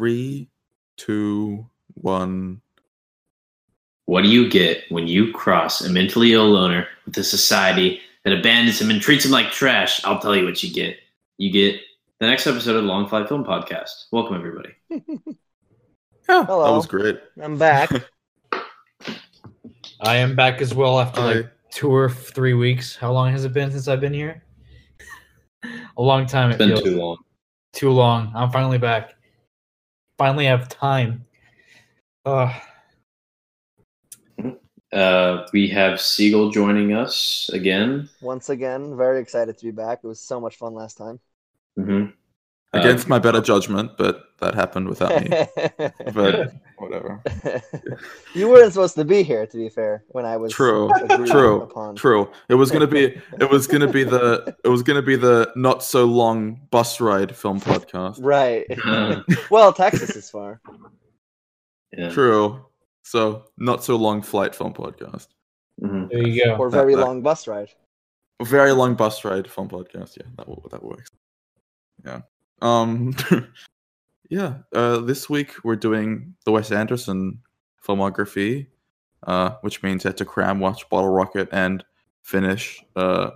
three, two, one. What do you get when you cross a mentally ill loner with a society that abandons him and treats him like trash? I'll tell you what you get. You get the next episode of the Long Flight Film Podcast. Welcome, everybody. Yeah, that was great. I'm back. I am back as well after I- like two or three weeks. How long has it been since I've been here? A long time. It's It been feels. too long. Too long. I'm finally back. Finally have time. Uh, Uh, we have Siegel joining us again. Once again, very excited to be back. It was so much fun last time. hmm Against my better judgment, but that happened without me. But whatever. you weren't supposed to be here, to be fair. When I was True, true, upon. True. It was gonna be. It was gonna be the. It was gonna be the not so long bus ride film podcast. Right. Uh, well, Texas is far. yeah. True. So not so long flight film podcast. Mhm. there you go. Or very that- long bus ride. Very long bus ride film podcast. Yeah, that that works. Yeah. Um. yeah. Uh. This week we're doing the Wes Anderson filmography, uh, which means I had to cram watch Bottle Rocket and finish uh,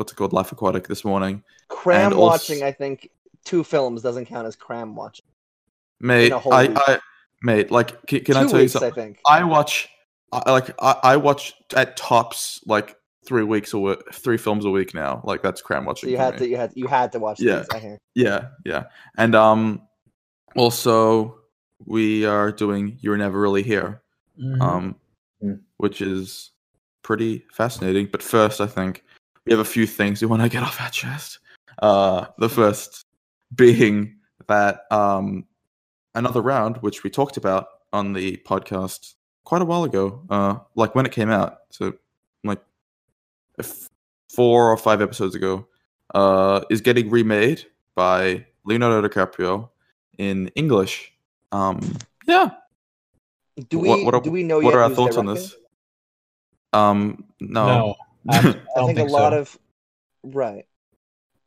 what's it called, Life Aquatic this morning. Cram And also- watching, I think, two films doesn't count as cram watching. Mate, I, week. I, mate, like, can, can I tell you something? I think. I watch, I like, I, I watch at tops like three weeks a week, three films a week now. Like that's cram So watching. you for had me. to, you had, you had to watch Yeah. these. I hear. Yeah, yeah, and um, also we are doing "You're Never Really Here," Mhm. um, Mm. which is pretty fascinating. But first, I think we have a few things we want to get off our chest. Uh, the first being that um, another round, which we talked about on the podcast quite a while ago, uh, like when it came out, so like f- four or five episodes ago, uh, is getting remade by Leonardo DiCaprio in English. Um, yeah. Do we, What- what are- do we know what yet are our who's thoughts on this? Um, no. no, I, I I don't think, think, a lot so. of right.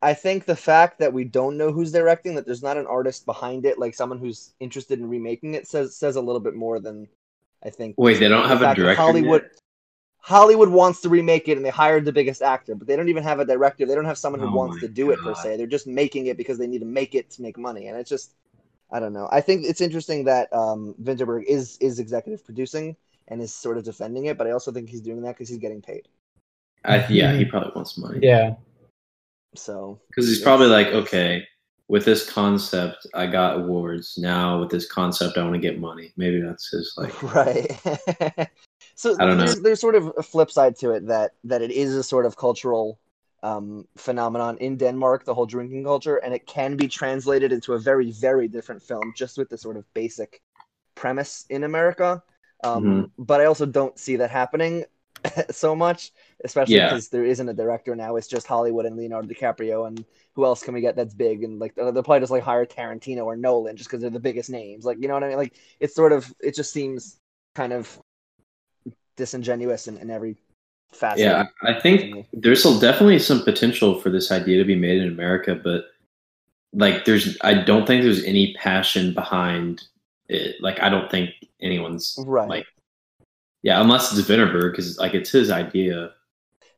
I think the fact that we don't know who's directing, that there's not an artist behind it, like someone who's interested in remaking it, says says a little bit more than I think. Wait, they don't the have a director Hollywood Hollywood wants to remake it, and they hired the biggest actor, but they don't even have a director. They don't have someone who Oh wants to do it per se. They're just making it because they need to make it to make money, and it's just I don't know. I think it's interesting that um, Vinterberg is is executive producing and is sort of defending it, but I also think he's doing that because he's getting paid. I, yeah, he probably wants money. Yeah, So Because he's probably like, okay, with this concept, I got awards. Now with this concept, I want to get money. Maybe that's his like. right. so I don't know. there's, there's sort of a flip side to it that that it is a sort of cultural um, phenomenon in Denmark, the whole drinking culture, and it can be translated into a very very different film just with the sort of basic premise in America. Um, Mm-hmm. But I also don't see that happening so much, especially Yeah. because there isn't a director now. It's just Hollywood and Leonardo DiCaprio, and who else can we get that's big? And like they'll they'll probably just like hire Tarantino or Nolan just because they're the biggest names. Like you know what I mean? Like it's sort of it just seems kind of disingenuous in, in every facet. Yeah, I think there's definitely some potential for this idea to be made in America, but like, there's I don't think there's any passion behind it. Like, I don't think anyone's Right. like, yeah, unless it's Vinterberg, because like it's his idea.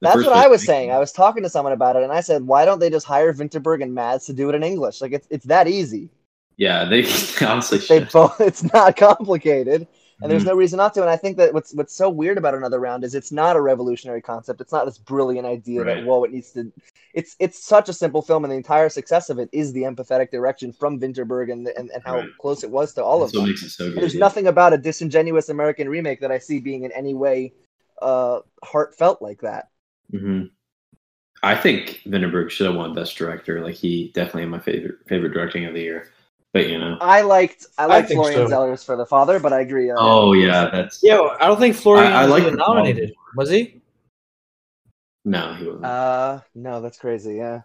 The That's what I was saying. I was talking to someone about it, and I said, "Why don't they just hire Vinterberg and Mads to do it in English? Like it's it's that easy. Yeah, they honestly They should. both. It's not complicated, and there's Mhm. no reason not to. And I think that what's what's so weird about another round is it's not a revolutionary concept. It's not this brilliant idea Right. that whoa, it needs to. It's it's such a simple film, and the entire success of it is the empathetic direction from Vinterberg and and, and how Right. close it was to all of That's what them. so good. there's yeah. nothing about a disingenuous American remake that I see being in any way uh, heartfelt like that. hmm I think Vinterberg should have won Best Director. Like he definitely in my favorite favorite directing of the year. But you know, I liked I liked think Florian so. Zeller's for the father, but I agree. Uh, oh yeah, that's yeah. I don't think Florian I- I like even the- nominated. Was he? no, he wasn't. Uh, no, that's crazy. Yeah.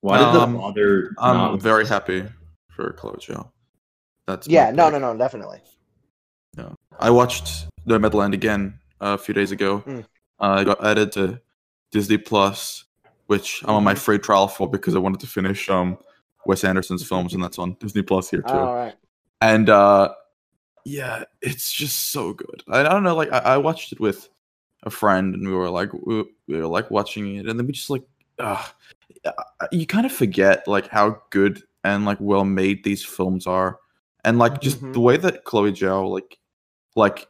Why did the um, father? I'm not- very happy for Chloe Zhao. That's Yeah. No. pick. No. No. Definitely. I watched Nomadland again uh, a few days ago. Mm. Uh, I got added to Disney Plus, which I'm on my Mhm. free trial for because I wanted to finish um, Wes Anderson's films, and that's on Disney Plus here too. All right. and uh yeah it's just so good i, I don't know like I, I watched it with a friend and we were like we, we were like watching it and then we just like uh you kind of forget like how good and like well made these films are and like just Mhm. the way that chloe zhao like like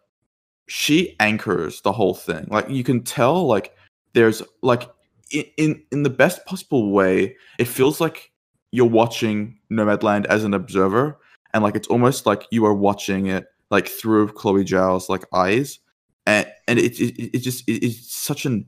she anchors the whole thing like you can tell like there's like in in, in the best possible way it feels like you're watching nomadland as an observer and like it's almost like you are watching it like through Chloe Zhao's like eyes, and and it it, it just it, it's such an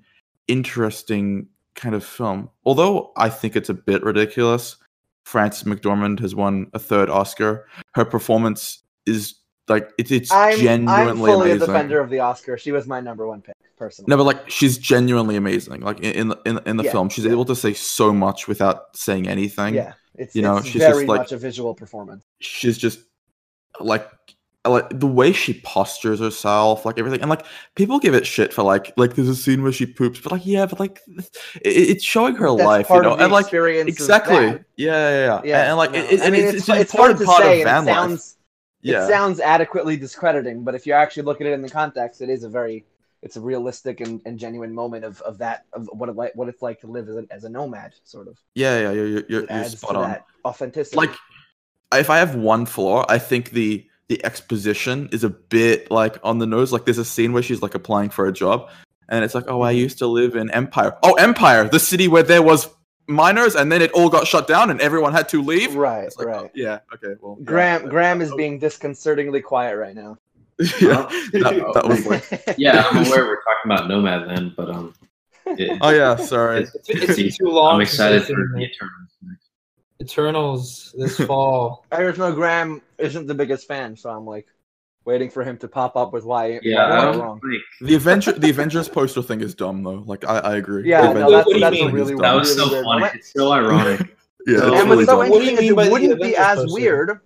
interesting kind of film. Although I think it's a bit ridiculous, Frances McDormand has won a third Oscar. Her performance is like it, it's I'm, I'm fully amazing. a defender of the Oscar. She was my number one pick, personally. No, but like she's genuinely amazing. Like in in the, in, the Yeah, film, she's yeah. able to say so much without saying anything. yeah, it's, you know, it's she's just very like- much a visual performance. she's just like like the way she postures herself like everything and like people give it shit for like like there's a scene where she poops but like yeah but like it, it's showing her That's life you know and like exactly yeah yeah yeah, Yeah, and, like no. it, I and mean, it's, it's, it's, hard important to part say, of van it life sounds yeah it sounds adequately discrediting, but if you actually look at it in the context, it is a very it's a realistic and, and genuine moment of, of that of what it like what it's like to live as a, as a nomad, sort of. yeah yeah you're, you're, you're, It you're adds spot on that authenticity. like if I have one flaw, I think the the exposition is a bit like on the nose. Like there's a scene where she's like applying for a job, and it's like, oh, I Mhm. used to live in Empire. Oh, Empire, the city where there was miners, and then it all got shut down, and everyone had to leave. right, like, oh, right. yeah. Okay. Well. yeah. Graham Graham is being disconcertingly quiet right now. yeah. That, that was like. Yeah, I'm aware we're talking about Nomadland, but um, it- Oh yeah. Sorry. it's, It's it's, too long. I'm excited for the. Eternals. Eternals this fall. I just know Graham isn't the biggest fan, so I'm like waiting for him to pop up with why. Yeah, why I I'm wrong. The Avenger, the Avengers poster thing is dumb though. Like I, I agree. Yeah, no, that's What do you that's mean? really is that was really so weird funny. It's so ironic. Yeah, And it's really what's so dumb. What do you interesting is mean it wouldn't be as poster? weird.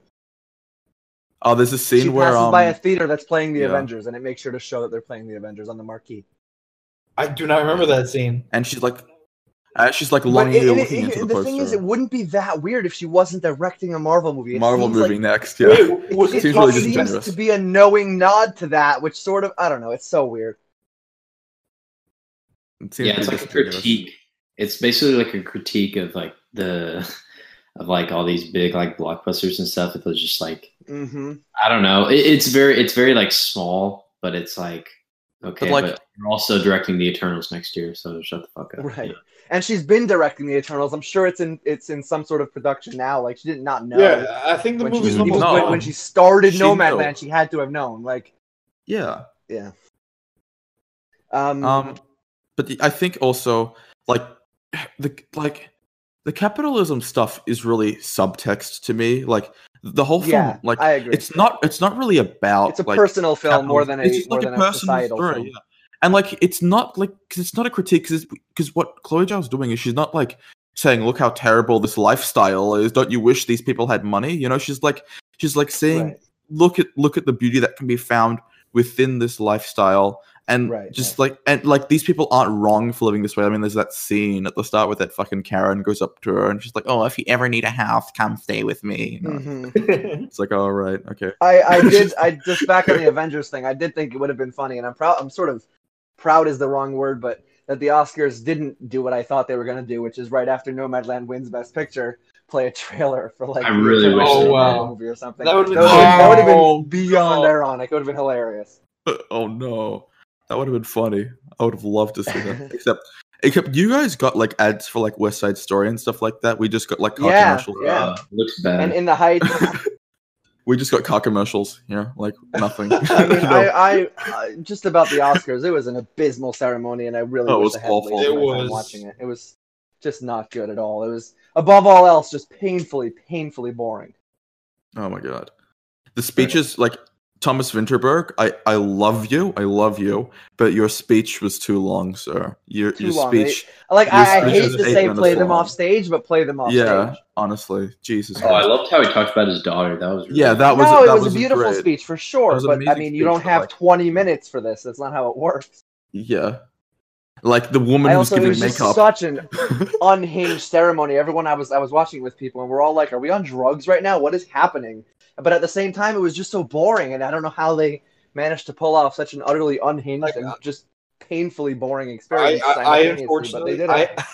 Oh, there's a She scene where passes um. by a theater that's playing the yeah. Avengers, and it makes sure to show that they're playing the Avengers on the marquee. I do not remember that scene. and she's like, uh, she's like But longingly it- it- looking it- into the, the poster. thing is, it wouldn't be that weird if she wasn't directing a Marvel movie. It Marvel movie like next, yeah. Wait, was it it Seems really seems disingenuous. to be a knowing nod to that, which sort of I don't know. It's so weird. It yeah, it's like a critique. It's basically like a critique of like the of like all these big like blockbusters and stuff. It was just like hmm I don't know. It, it's very it's very like small, but it's like okay, like- but you're also directing the Eternals next year, so shut the fuck up. Right. Yeah. And she's been directing the Eternals. I'm sure it's in it's in some sort of production now. Like she did not know. Yeah, I think the when movie's was- even almost No. when, when she started She Nomadland, she had to have known. Like, Yeah. yeah. Um, Um, but the, I think also like the like the capitalism stuff is really subtext to me. Like the whole film, yeah, like I agree. it's not it's not really about It's a like, personal film more than a. It's just more like than a societal story, film. yeah. And like it's not like because it's not a critique because because what Chloe Zhao's doing is she's not like saying look how terrible this lifestyle is. Don't you wish these people had money? You know, she's like she's like saying Right. look at look at the beauty that can be found within this lifestyle and Right, just like and like these people aren't wrong for living this way i mean there's that scene at the start where that fucking karen goes up to her and she's like oh if you ever need a house come stay with me you know? Mhm. it's like all right okay I, I did I just back on the Avengers thing. I did think it would have been funny, and I'm proud. I'm sort of proud is the wrong word, but that the Oscars didn't do what I thought they were going to do, which is right after Nomadland wins Best Picture, play a trailer for like I the really Eternals wish they Marvel did. movie or something. That would've been that would've that Oh, been beyond God. ironic. It would have been hilarious. oh no that would have been funny i would have loved to see that except except you guys got like ads for like west side story and stuff like that we just got like car Yeah, commercials yeah. Uh, looks bad. And in the Heights, we just got car commercials yeah like nothing I mean, No. I, I uh, just about the Oscars. It was an abysmal ceremony, and I really Oh, it was I awful. It was- watching it. It was just not good at all. It was above all else just painfully, painfully boring. Oh my god. The speeches like Thomas Vinterberg, I I love you, I love you, but your speech was too long, sir. Your Too your long. speech, Like Your I, I hate to say minutes play them long. off stage, but play them off yeah, stage. honestly, Jesus. oh, I loved how he talked about his daughter. That was really Yeah, that was no, that it was, a beautiful great. speech for sure. That was an But I mean, you don't have like- 20 minutes for this. That's not how it works. Yeah, Like the woman I who's also it giving was just makeup. such an unhinged ceremony. Everyone I was I was watching with people, and we're all like, "Are we on drugs right now? What is happening?" But at the same time, it was just so boring, and I don't know how they managed to pull off such an utterly unhinged Like, and just painfully boring I, experience. I, I simultaneously, but they unfortunately, did it. I,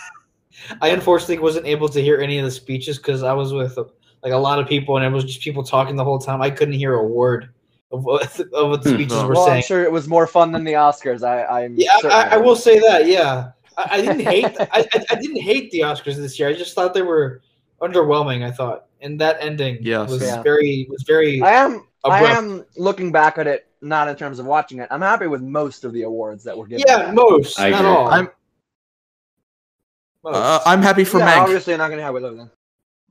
I unfortunately wasn't able to hear any of the speeches because I was with like a lot of people and it was just people talking the whole time. I couldn't hear a word of what, of what the Hmm. speeches were well, I'm saying. sure it was more fun than the Oscars. I, I'm Yeah, I, I will say that. Yeah, I, I didn't hate. I, I, I didn't hate the Oscars this year. I just thought they were underwhelming. I thought, and that ending Yes. was Yeah. very was very. I am. I am looking back at it, not in terms of watching it. I'm happy with most of the awards that were given. yeah, most I not agree. all. I'm- Most. Uh, I'm happy for yeah, Mank. obviously, not gonna have with everything.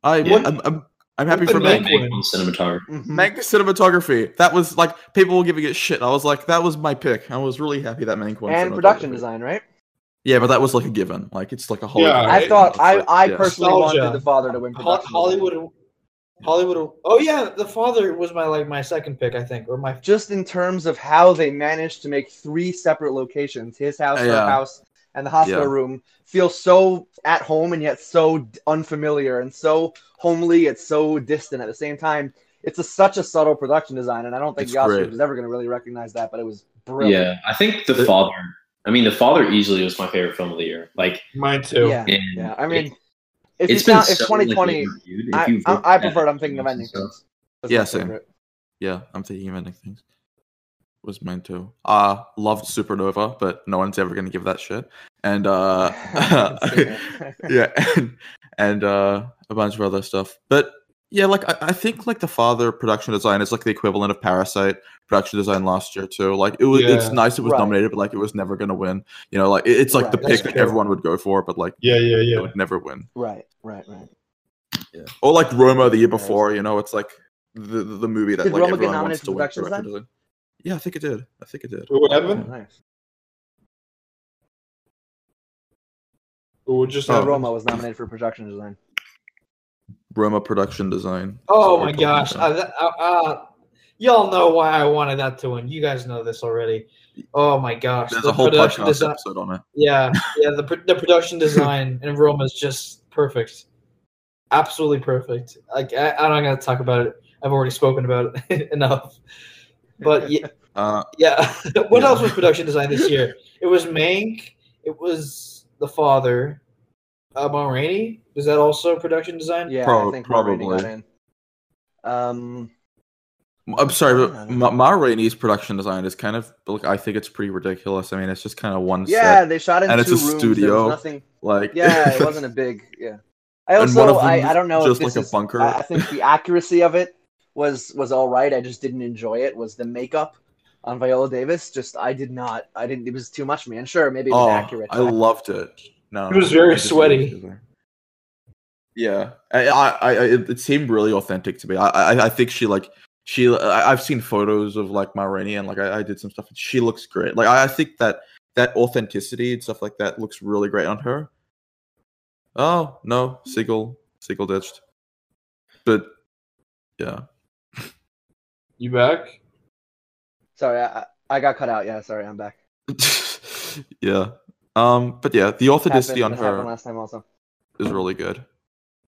I, Yeah. I'm, I'm, I'm happy for did Mank. Mank Mank on cinematography. Mhm. Mank cinematography. That was like people were giving it shit. I was like, that was my pick. I was really happy that Mank won. and production design, right? Yeah, but that was like a given. Like it's like a whole. Yeah, I thought I, I Yeah. personally Nostalgia. wanted the father to win production. Hollywood. Hollywood. Oh yeah, the father was my like my second pick, I think, or my just in terms of how they managed to make three separate locations his house, her house, and the hospital Yeah. room feel so at home and yet so unfamiliar and so homely it's so distant at the same time it's a, such a subtle production design and i don't think It's the oscars great. was ever going to really recognize that but it was brilliant Yeah, I think the The- father. I mean, the father easily was my favorite film of the year. Like, mine too. yeah and yeah i mean it- if you it's been count, if 2020 like, reviewed. If I, I, I prefer it i'm thinking of and ending stuff- things That's Yeah, same. favorite. Yeah, I'm thinking of ending things. Was mine too. Uh loved Supernova, but no one's ever gonna give that shit. And uh yeah, and, and uh a bunch of other stuff. But yeah, like I, I think like the father production design is like the equivalent of Parasite production design last year too. Like it was it's nice it was Right. nominated, but like it was never gonna win. You know, like it- it's like Right, the that's pick that everyone would go for, but like Yeah, yeah, yeah, it yeah. would never win. right right right Yeah. Or like Roma the year Yeah, before, you know, it's like the the, the movie that Did like Roma get everyone nominated wants for to win production production design? design. Yeah, I think it did. I think it did. What Oh, happened? nice What just Oh. So happened? Roma was nominated for production design. Roma production design. Oh my gosh! Uh, that- uh, y'all know why I wanted that to win. You guys know this already. Oh my gosh! There's the a whole production design. episode on it. Yeah, yeah. The the production design in Roma is just perfect, absolutely perfect. Like I, I'm not gonna talk about it. I've already spoken about it enough. But yeah, Uh, yeah. what Yeah. else was production design this year? It was Mank. It was The Father. Uh, Ma Rainey. Was that also production design? Yeah, Prob- I think Ma got probably. in. Um, I'm sorry, Yeah. but Ma, Ma Rainey's production design is kind of like I think it's pretty ridiculous. I mean, it's just kind of one yeah, set. they shot in and it's a rooms. Studio. nothing. Like Yeah, it wasn't a big. Yeah, I And also one of them I, I don't know just if this like a is, bunker. I, I think the accuracy of it was was all right. I just didn't enjoy it. Was the makeup on Viola Davis? Just I did not. I didn't. It was too much man. sure, maybe it was oh, accurate. I loved it. No, It was very sweaty. Yeah, I, I, I it, it seemed really authentic to me. I, I, I think she like she. I, I've seen photos of like Ma Rainey and like I, I did some stuff. and She looks great. Like I, I think that that authenticity and stuff like that looks really great on her. Oh no, Siegel, Siegel ditched. But yeah, You back? Sorry, I, I got cut out. Yeah, sorry, I'm back. yeah. Um, but yeah, the authenticity Happened- on her last time also. is really good.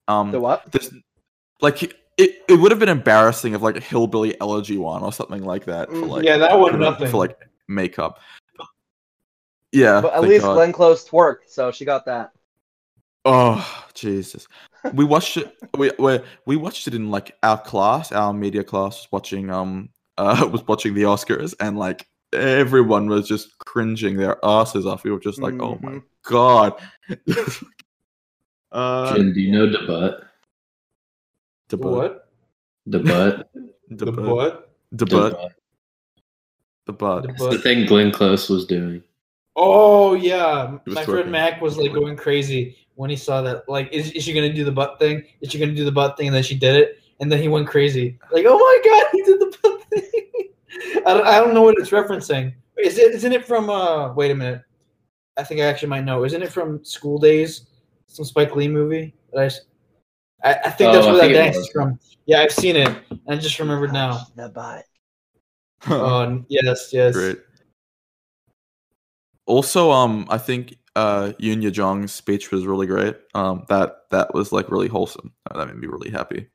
Um, The what? this like it, it would have been embarrassing if like a hillbilly elegy one or something like that for Mm, like yeah, that one for, nothing. for like makeup. Yeah, But at least God. Glenn Close twerked, so she got that. Oh Jesus! We watched it. We we we watched it in like our class, our media class, was watching um uh was watching the Oscars, and like everyone was just cringing their asses off. We were just like, oh my Mhm. god. uh, Jem, do you know the butt? the butt, What? The butt. the The butt, the The butt, butt. the butt. The It's the thing Glenn Close was doing. Oh yeah, He was my friend. Mac was like going crazy when he saw that. Like, is, is she gonna do the butt thing? Is she gonna do the butt thing? And then she did it, and then he went crazy. Like, oh my god, he did the butt thing. I don't, I don't know what it's referencing. Is it? Isn't it from? Uh, wait a minute. I think I actually might know. Isn't it from School Daze? Some Spike Lee movie. That I, s- I, I think that's Oh, I where that think it dance is from. Yeah, I've seen it. I just remembered now. The butt. Oh yes, yes. Great. Also, um, I think uh Youn Yuh-jung's speech was really great. Um, that that was like really wholesome. Uh, That made me really happy.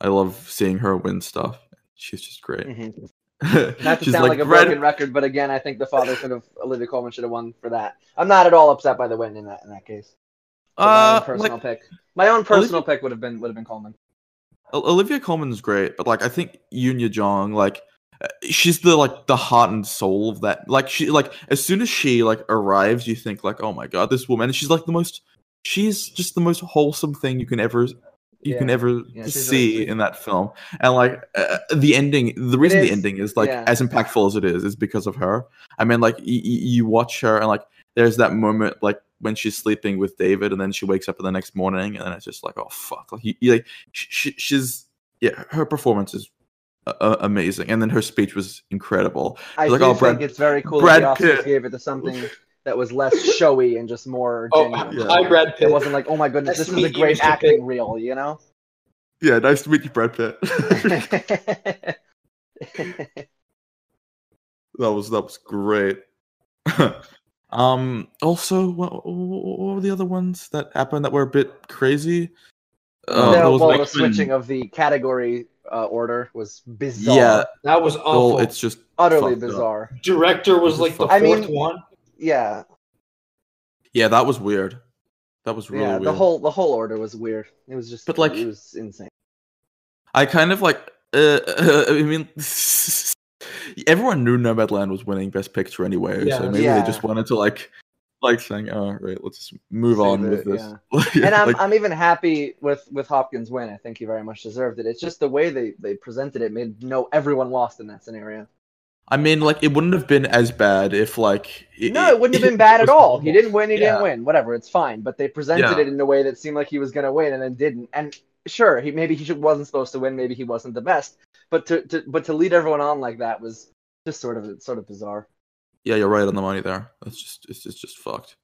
I love seeing her win stuff. She's just great. Mhm. Not to sound like, a "Red- broken record, but again, I think the father should have Olivia Colman should have won for that. I'm not at all upset by the win in that in that case. But my Uh, own personal like, pick. My own personal pick would have been would have been Colman. Olivia Colman's great, but like I think Youn Yuh-jung, like uh, she's the like the heart and soul of that. Like she like as soon as she like arrives, you think like, oh my god, this woman. And she's like the most. She's just the most wholesome thing you can ever you can ever Yeah, see in that film. And like uh, the ending, the reason the ending is like yeah. as impactful as it is, is because of her. I mean, like y- y- you watch her and like there's that moment like when she's sleeping with David, and then she wakes up in the next morning, and then it's just like, oh fuck, like you, you like she, she, she's yeah, her performance is uh, uh, amazing, and then her speech was incredible. I Like, do oh, think Brad- it's very cool Brad that the Oscars Pitt. gave it to something that was less showy and just more Oh, genuine. Yeah. hi, Brad Pitt. It wasn't like, oh my goodness, Nice this to was a meet you, great Mr. acting reel, you know? Yeah, nice to meet you, Brad Pitt. that was that was great. um. Also, what, what were the other ones that happened that were a bit crazy? Uh, the, was well, like- the switching of the category uh, order was bizarre. yeah, That was awful. well, it's just utterly fucked up. bizarre. Director was This is like the fucked I fourth mean- one. Yeah, yeah, that was weird. That was really yeah. weird. The whole the whole order was weird. It was just, But, like- it was insane. I kind of like. Uh, I mean, everyone knew Nomadland was winning Best Picture anyway, Yeah. so maybe Yeah. they just wanted to like, like saying, "Oh, right, let's just move Save on it, with this." yeah. and I'm Like, I'm even happy with with Hopkins' win. I think he very much deserved it. It's just the way they they presented it made no everyone lost in that scenario. I mean, like, it wouldn't have been as bad if, like, No, it wouldn't have been bad at all. He didn't win. He Yeah. didn't win. Whatever, it's fine. But they presented Yeah. it in a way that seemed like he was going to win, and then didn't. And sure, he maybe he wasn't supposed to win. Maybe he wasn't the best. But to, to but to lead everyone on like that was just sort of sort of bizarre. Yeah, you're right on the money there. It's just, it's, it's just fucked.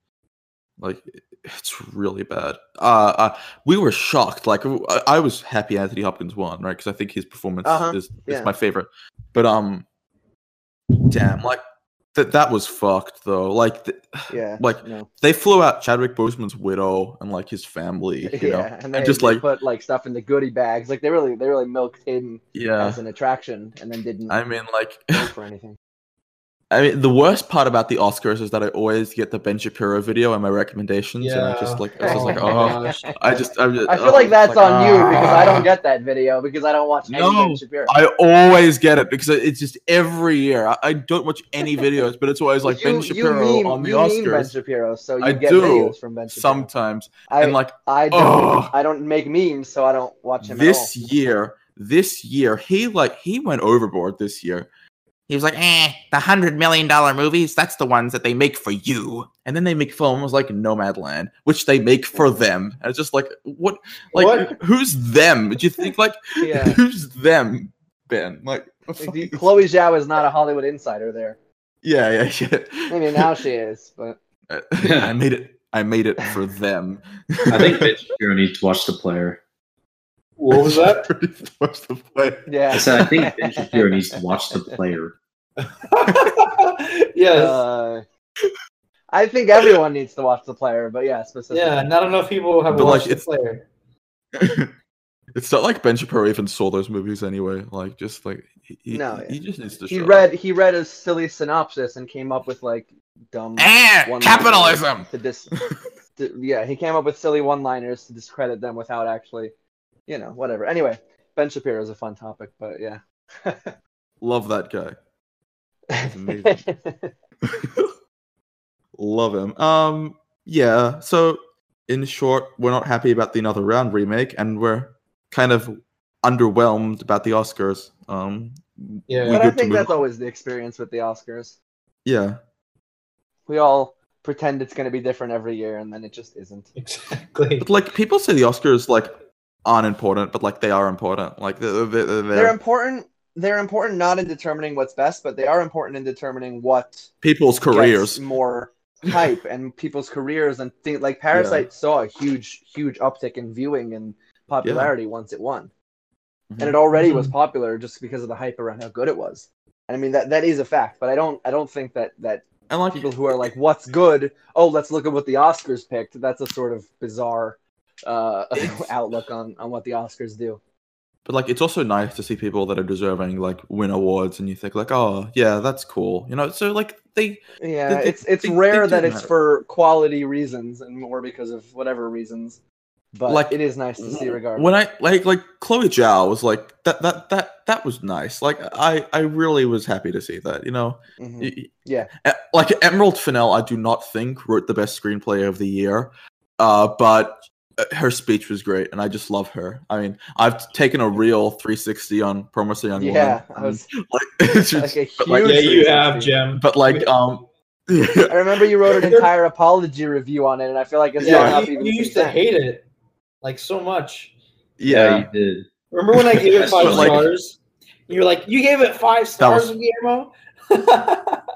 Like, it's really bad. Uh, uh we were shocked. Like, I, I was happy Anthony Hopkins won, right? Because I think his performance Uh-huh, is, is yeah. my favorite. But um, damn, like that that was fucked though. Like, th- Yeah. like no. they flew out Chadwick Boseman's widow and like his family. You yeah, know, and they just like put like stuff in the goodie bags. Like they really they really milked him yeah. as an attraction, and then didn't I mean, like, for anything. I mean, the worst part about the Oscars is that I always get the Ben Shapiro video and my recommendations, and I just like, I was just like, Oh oh. I just, I'm just, I feel oh, like it's that's on you because I ah. don't get that video because I don't watch any No, Ben Shapiro. I always get it because it's just every year. I, I don't watch any videos, but it's always like Ben You- Shapiro you meme, on the you meme Ben Oscars. Shapiro, so you I get do, videos from Ben Shapiro. Sometimes, I, and like I don't oh. I don't make memes, so I don't watch him this at all. year, this year, he like he went overboard this year. He was like, eh, the hundred million dollar movies, that's the ones that they make for you. And then they make films like Nomadland, which they make for them. And it's just like, what like What? who's them? Do you think like Yeah. who's them, Ben? Like Like, the- Chloe Zhao is not a Hollywood insider there. Yeah, yeah, yeah. Maybe now she is, but I made it I made it for them. I think Ben Shapiro needs to watch the player. What was that? What's the play? I yeah. said I think Ben Shapiro needs to watch the player. yes. Uh, I think everyone needs to watch the player, but yeah, specifically. yeah, not enough people have But, like, watched the it's- player. it's not like Ben Shapiro even saw those movies anyway. Like, just like he, he- No, he, yeah. just needs to. He shut read he read a silly synopsis and came up with like dumb Eh, capitalism. to dis. to, yeah, he came up with silly one-liners to discredit them without actually, you know, whatever. Anyway, Ben Shapiro is a fun topic, but yeah. Love that guy. Amazing. Love him. Um, yeah. So, in short, we're not happy about the Another Round remake, and we're kind of underwhelmed about the Oscars. Um, Yeah. but I think that's on. always the experience with the Oscars. yeah. We all pretend it's going to be different every year, and then it just isn't. Exactly. But like people say the Oscars like aren't important, but like they are important. Like they're, they're, they're, They're important. They're important not in determining what's best, but they are important in determining what people's careers. more hype and people's careers and things like Parasite saw a huge, huge uptick in viewing and popularity once it won, Mhm. and it already was popular just because of the hype around how good it was. And I mean that that is a fact, but I don't I don't think that that and like people who are like, "What's good? Oh, let's look at what the Oscars picked." That's a sort of bizarre uh, outlook on on what the Oscars do. But like, it's also nice to see people that are deserving like win awards, and you think like, oh yeah, that's cool. You know, so like they Yeah, They- they- it's it's they- they rare do that it's matter. for quality reasons and more because of whatever reasons. But Like, it is nice to see regardless. when I like like Chloe Zhao was like that that that that was nice. Like I I really was happy to see that. You know, Mhm. Y- Yeah. Like Emerald Fennell, I do not think wrote the best screenplay of the year, uh, but her speech was great, and I just love her. I mean, I've taken a real 360 on Promising Young Yeah, Woman. I was like, it's just- like a but, like, Yeah, you have, Jem. but like um, I remember you wrote an entire apology review on it, and I feel like it's Yeah. gone up you, even you used to then. hate it like so much. yeah, you did. Remember when I gave it five like- stars? You were like, you gave it five stars, was- Guillermo.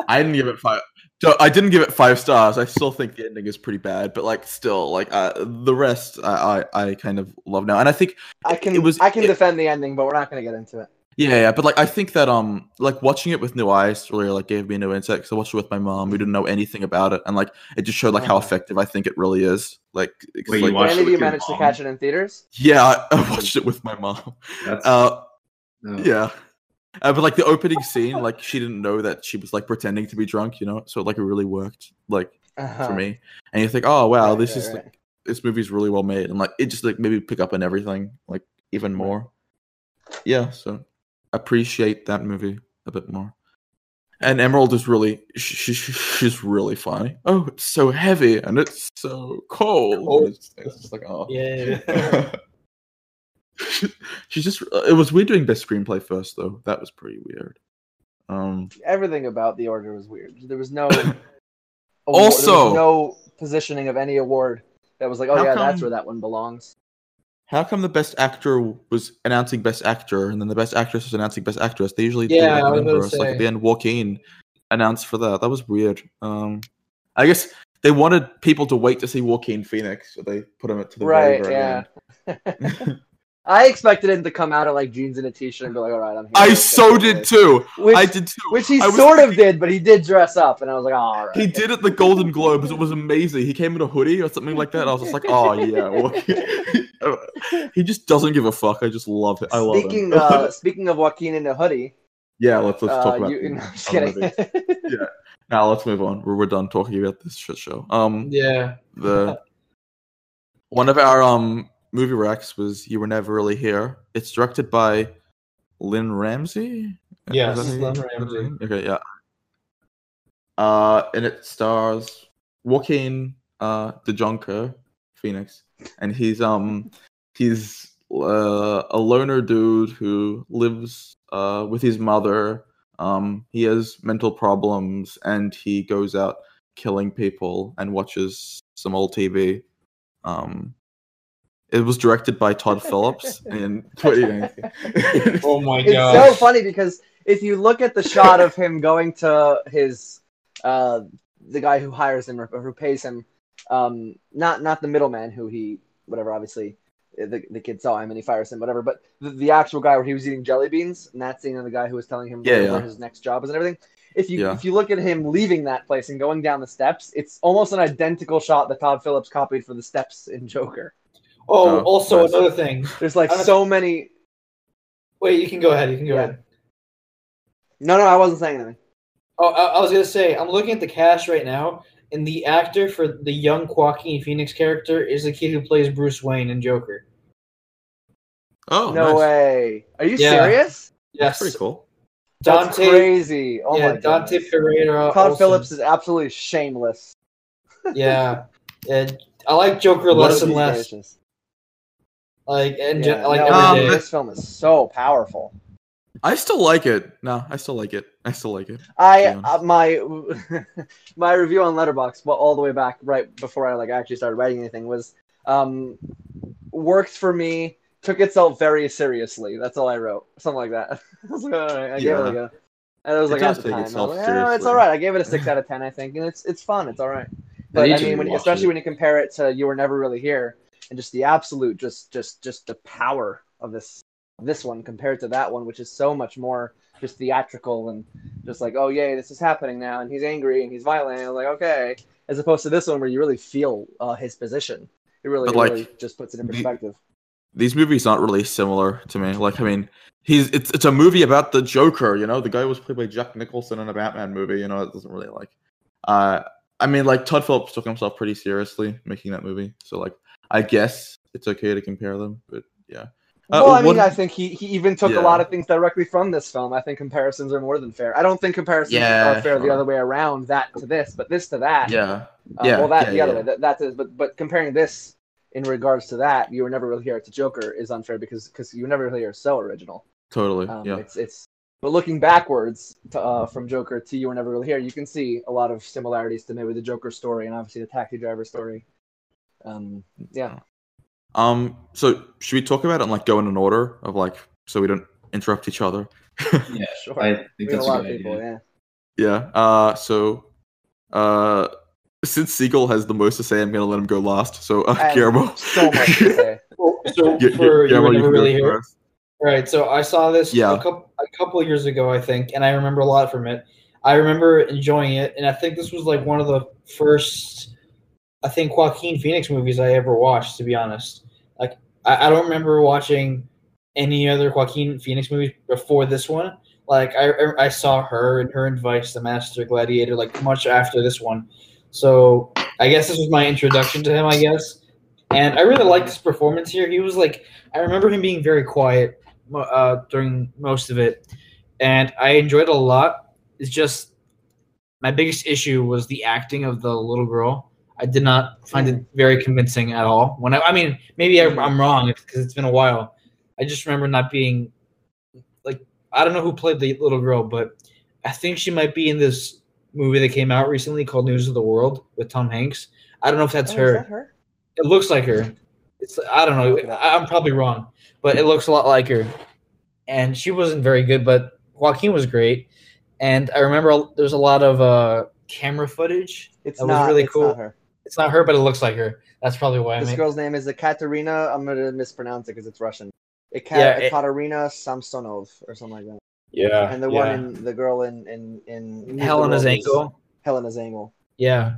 I didn't give it five. So I didn't give it five stars. I still think the ending is pretty bad, but like still, like uh, the rest, I, I I kind of love now, and I think I can It was- I can it- defend the ending, but we're not going to get into it. Yeah, yeah, but like I think that um like watching it with new eyes really like gave me new insight because I watched it with my mom who didn't know anything about it and like it just showed like how Uh-huh. effective I think it really is. Like, 'cause, Wait, you like Did watched any of you with your manage to catch it in theaters? yeah, I, I watched it with my mom. That's Uh, no. yeah, uh, but like the opening scene, like she didn't know that she was like pretending to be drunk, you know, so like it really worked like Uh-huh. for me. And you think, oh wow, Right, this right, is right. like this movie's really well made, and like it just like maybe pick up on everything like even more. Yeah, so appreciate that movie a bit more. And Emerald is really she, she, she's really funny. Oh, it's so heavy and it's so cold. Oh. It's, it's just like oh Yeah. she's just it was weird doing best screenplay first though. That was pretty weird. Um Everything about the order was weird. There was no award- Also- was no positioning of any award that was like, oh How yeah, that's where that one belongs. How come the best actor was announcing best actor and then the best actress was announcing best actress? They usually do Yeah, like I an was inverse. Like at the end, Joaquin announced for that. That was weird. Um, I guess they wanted people to wait to see Joaquin Phoenix, so they put him to the very, Right, very yeah. end. I expected him to come out of like jeans and a t-shirt and be like, all right, I'm here. I Let's so did this." too. Which, I did too. which he I was sort of did, but he did dress up, and I was like, oh, all right. He did at the Golden Globes. It was amazing. He came in a hoodie or something like that. I was just like, oh yeah. Joaquin. he just doesn't give a fuck. I just love it. I love speaking him. uh, speaking of Joaquin in a hoodie, yeah, let's let's talk uh, about. you, the no, I'm just kidding. movies. Now let's move on. We're, we're done talking about this shit show. Um, yeah. the one of our um movie Rex was "You Were Never Really Here." It's directed by Lynne Ramsay. Yes, Lynn? Ramsay. Okay, yeah. Uh, and it stars Joaquin uh DeJonker Phoenix, and he's um he's uh, a loner dude who lives uh with his mother. Um, he has mental problems, and he goes out killing people and watches some old TV. Um, it was directed by Todd Phillips in 2019. Oh my god! it's so funny because if you look at the shot of him going to his uh the guy who hires him or who pays him um not not the middleman who he whatever obviously uh, the, the kid saw him and he fires him whatever but the, the actual guy where he was eating jelly beans and that scene of the guy who was telling him Yeah, where, yeah. where his next job is and everything if you Yeah. if you look at him leaving that place and going down the steps it's almost an identical shot that Todd Phillips copied for the steps in Joker Oh, Oh, also nice. another thing. there's like I don't- so many Wait, you can go ahead. You can go Yeah. ahead. no no I wasn't saying anything Oh, I, I was gonna say I'm looking at the cast right now, and the actor for the young Joaquin Phoenix character is the kid who plays Bruce Wayne in Joker. oh, no nice. way are you Yeah. serious Yes, Pretty cool. That's Dante. crazy. Oh yeah, my Dante god. Pereira. Todd Olson. Phillips is absolutely shameless. Yeah, and I like Joker less and less. gracious. Like and Yeah, ju- like no, every Um, day. this film is so powerful. I still like it. No, I still like it. I still like it. I uh, my my review on Letterboxd, well, all the way back right before I like actually started writing anything was um worked for me. Took itself very seriously. That's all I wrote. Something like that. I was like, all right, I gave it like a. And it was It like does at the time, I was itself like, oh, it's all right. I gave it a six out of ten, I think, and it's it's fun. It's all right. But need I mean, when, especially it. when you compare it to "You Were Never Really Here" and just the absolute, just just just the power of this this one compared to that one, which is so much more just theatrical and just like, oh yay, this is happening now, and he's angry and he's violent. And I'm like, okay, as opposed to this one where you really feel uh, his position. It really, like, really just puts it in perspective. These movies aren't really similar to me. Like, I mean, he's it's it's a movie about the Joker. You know, the guy was played by Jack Nicholson in a Batman movie. You know, it doesn't really like. Uh, I mean, like Todd Phillips took himself pretty seriously making that movie, so like, I guess it's okay to compare them. But yeah, Uh, well, I mean, what- I think he, he even took Yeah. a lot of things directly from this film. I think comparisons are more than fair. I don't think comparisons Yeah, are fair the other way around. That to this, but this to that. yeah, Uh, yeah, well, that yeah, the other way. That, that's it. But but comparing this in regards to that, you were never really here to Joker is unfair because because you were never really here so original. totally. Um, yeah, It's it's. But looking backwards to, uh, from Joker to You Were Never Really Here, you can see a lot of similarities to maybe the Joker story and obviously the taxi driver story. Um, yeah. Um, so should we talk about it and like go in an order of like so we don't interrupt each other? Yeah, Sure. I think we that's a lot good of people, idea. yeah. yeah. Uh, so, uh, since Siegel has the most to say, I'm gonna let him go last. So, uh, Guillermo. So much to say. So Gu- Gu- for you Guillermo, were never really here. Right. So I saw this Yeah. a couple a couple of years ago, I think, and I remember a lot from it. I remember enjoying it, and I think this was like one of the first, I think, Joaquin Phoenix movies I ever watched. To be honest, like I, I don't remember watching any other Joaquin Phoenix movies before this one. Like I I saw her and Inherent Vice, the Master Gladiator, like much after this one. So I guess this was my introduction to him. I guess, and I really liked his performance here. He was like I remember him being very quiet uh, during most of it, and I enjoyed it a lot. It's just my biggest issue was the acting of the little girl. I did not find it very convincing at all. When I, I mean, maybe I, I'm wrong because it's been a while. I just remember not being like I don't know who played the little girl, but I think she might be in this movie that came out recently called News of the World with Tom Hanks. I don't know if that's Oh, is her. that her? It looks like her. It's I don't know. I- I'm probably wrong, but it looks a lot like her. And she wasn't very good, but Joaquin was great. And I remember there's a lot of uh, camera footage. It's That was not really it's cool. Not her. It's not her, but it looks like her. That's probably why I This mean. girl's name is Ekaterina. I'm gonna mispronounce it because it's Russian. Eka- Yeah, it- Ekaterina Samsonov or something like that. Yeah. and the yeah. one in the girl in in in News of the Helena's World Angle. Helena Zengel. Yeah.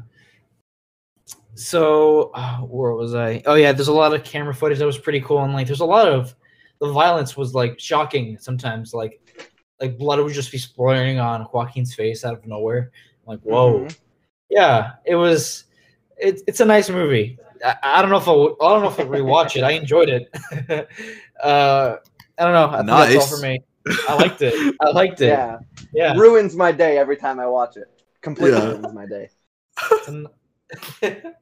So uh, where was I? Oh yeah, there's a lot of camera footage that was pretty cool, and like there's a lot of the violence was like shocking sometimes. Like like blood would just be splattering on Joaquin's face out of nowhere. I'm like whoa, Mhm. yeah, it was. It, it's a nice movie. I, I don't know if I'll, I don't know if I'll rewatch it. I enjoyed it. uh, I don't know. I think that's Nice. all for me. I liked it. I liked it. Yeah. Yeah. ruins my day every time I watch it. Completely Yeah. ruins my day.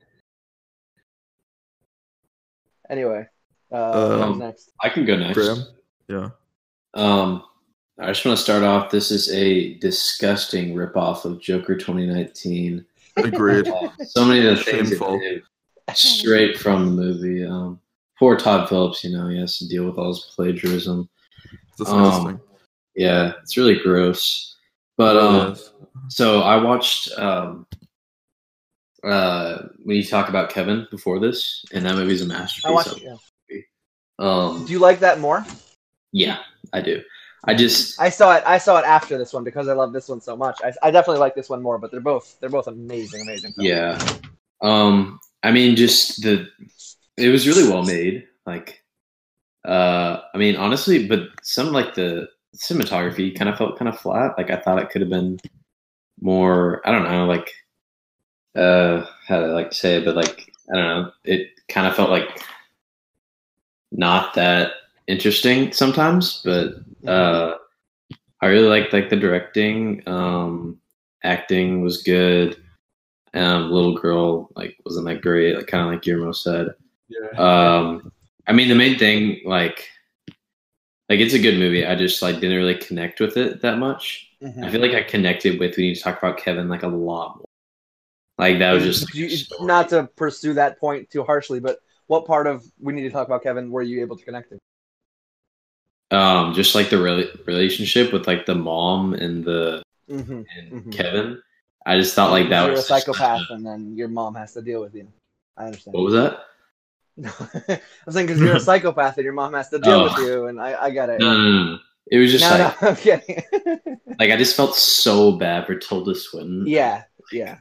Anyway, uh, Um, next? I can go next. Graham. Yeah. Um, I just want to start off. This is a disgusting ripoff of Joker 2019. Agreed. So many of the things it Shameful. did straight from the movie. Um, poor Todd Phillips, you know, he has to deal with all his plagiarism. Disgusting. Yeah, it's really gross. But um, so I watched um, uh, when you talk about Kevin before this, and that movie's a masterpiece. I watched it. Yeah. Um, Do you like that more? yeah, I do. I just I saw it. I saw it after this one because I love this one so much. I, I definitely like this one more, but they're both they're both amazing, amazing. Films. Yeah. Um I mean just the it was really well made. Like uh I mean honestly, but some like the cinematography kind of felt kind of flat. Like I thought it could have been more I don't know, like uh how do I like to say it, but like I don't know, it kind of felt like not that interesting sometimes, but uh I really liked like the directing. Um acting was good. Um little girl like wasn't that great, like kinda like Guillermo said. Yeah. Um I mean the main thing, like like it's a good movie. I just like didn't really connect with it that much. Mhm. I feel like I connected with we need to talk about Kevin like a lot more. Like that was just like, not to pursue that point too harshly, but what part of we need to talk about Kevin were you able to connect to? Um just like the rela- relationship with like the mom and the Mm-hmm. and Mhm. Kevin. I just thought like that you're was a psychopath, a- and then your mom has to deal with you. I understand. what was that? I was saying because you're a psychopath and your mom has to deal Oh. with you, and I, I get it. No, no, no. It was just no, like no, I'm kidding. like I just felt so bad for Tilda Swinton. yeah, yeah.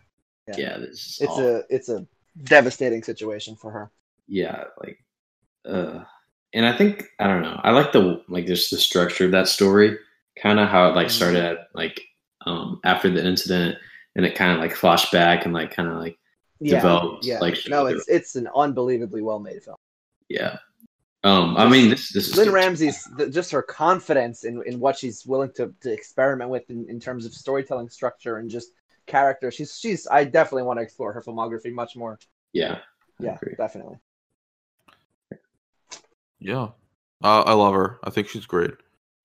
yeah. yeah. This is It's awful. a it's a devastating situation for her. yeah like uh and i think i don't know i like the like just the structure of that story kind of how it like started at like um after the incident and it kind of like flashed back and like kind of like Yeah, developed yeah. like no, it's it's an unbelievably well made film. yeah um i mean this this is Lynne. Ramsay's th- just her confidence in, in what she's willing to, to experiment with in, in terms of storytelling structure and just character. She's she's I definitely want to explore her filmography much more. yeah I Yeah, agree. definitely. Yeah, uh, I love her. I think she's great.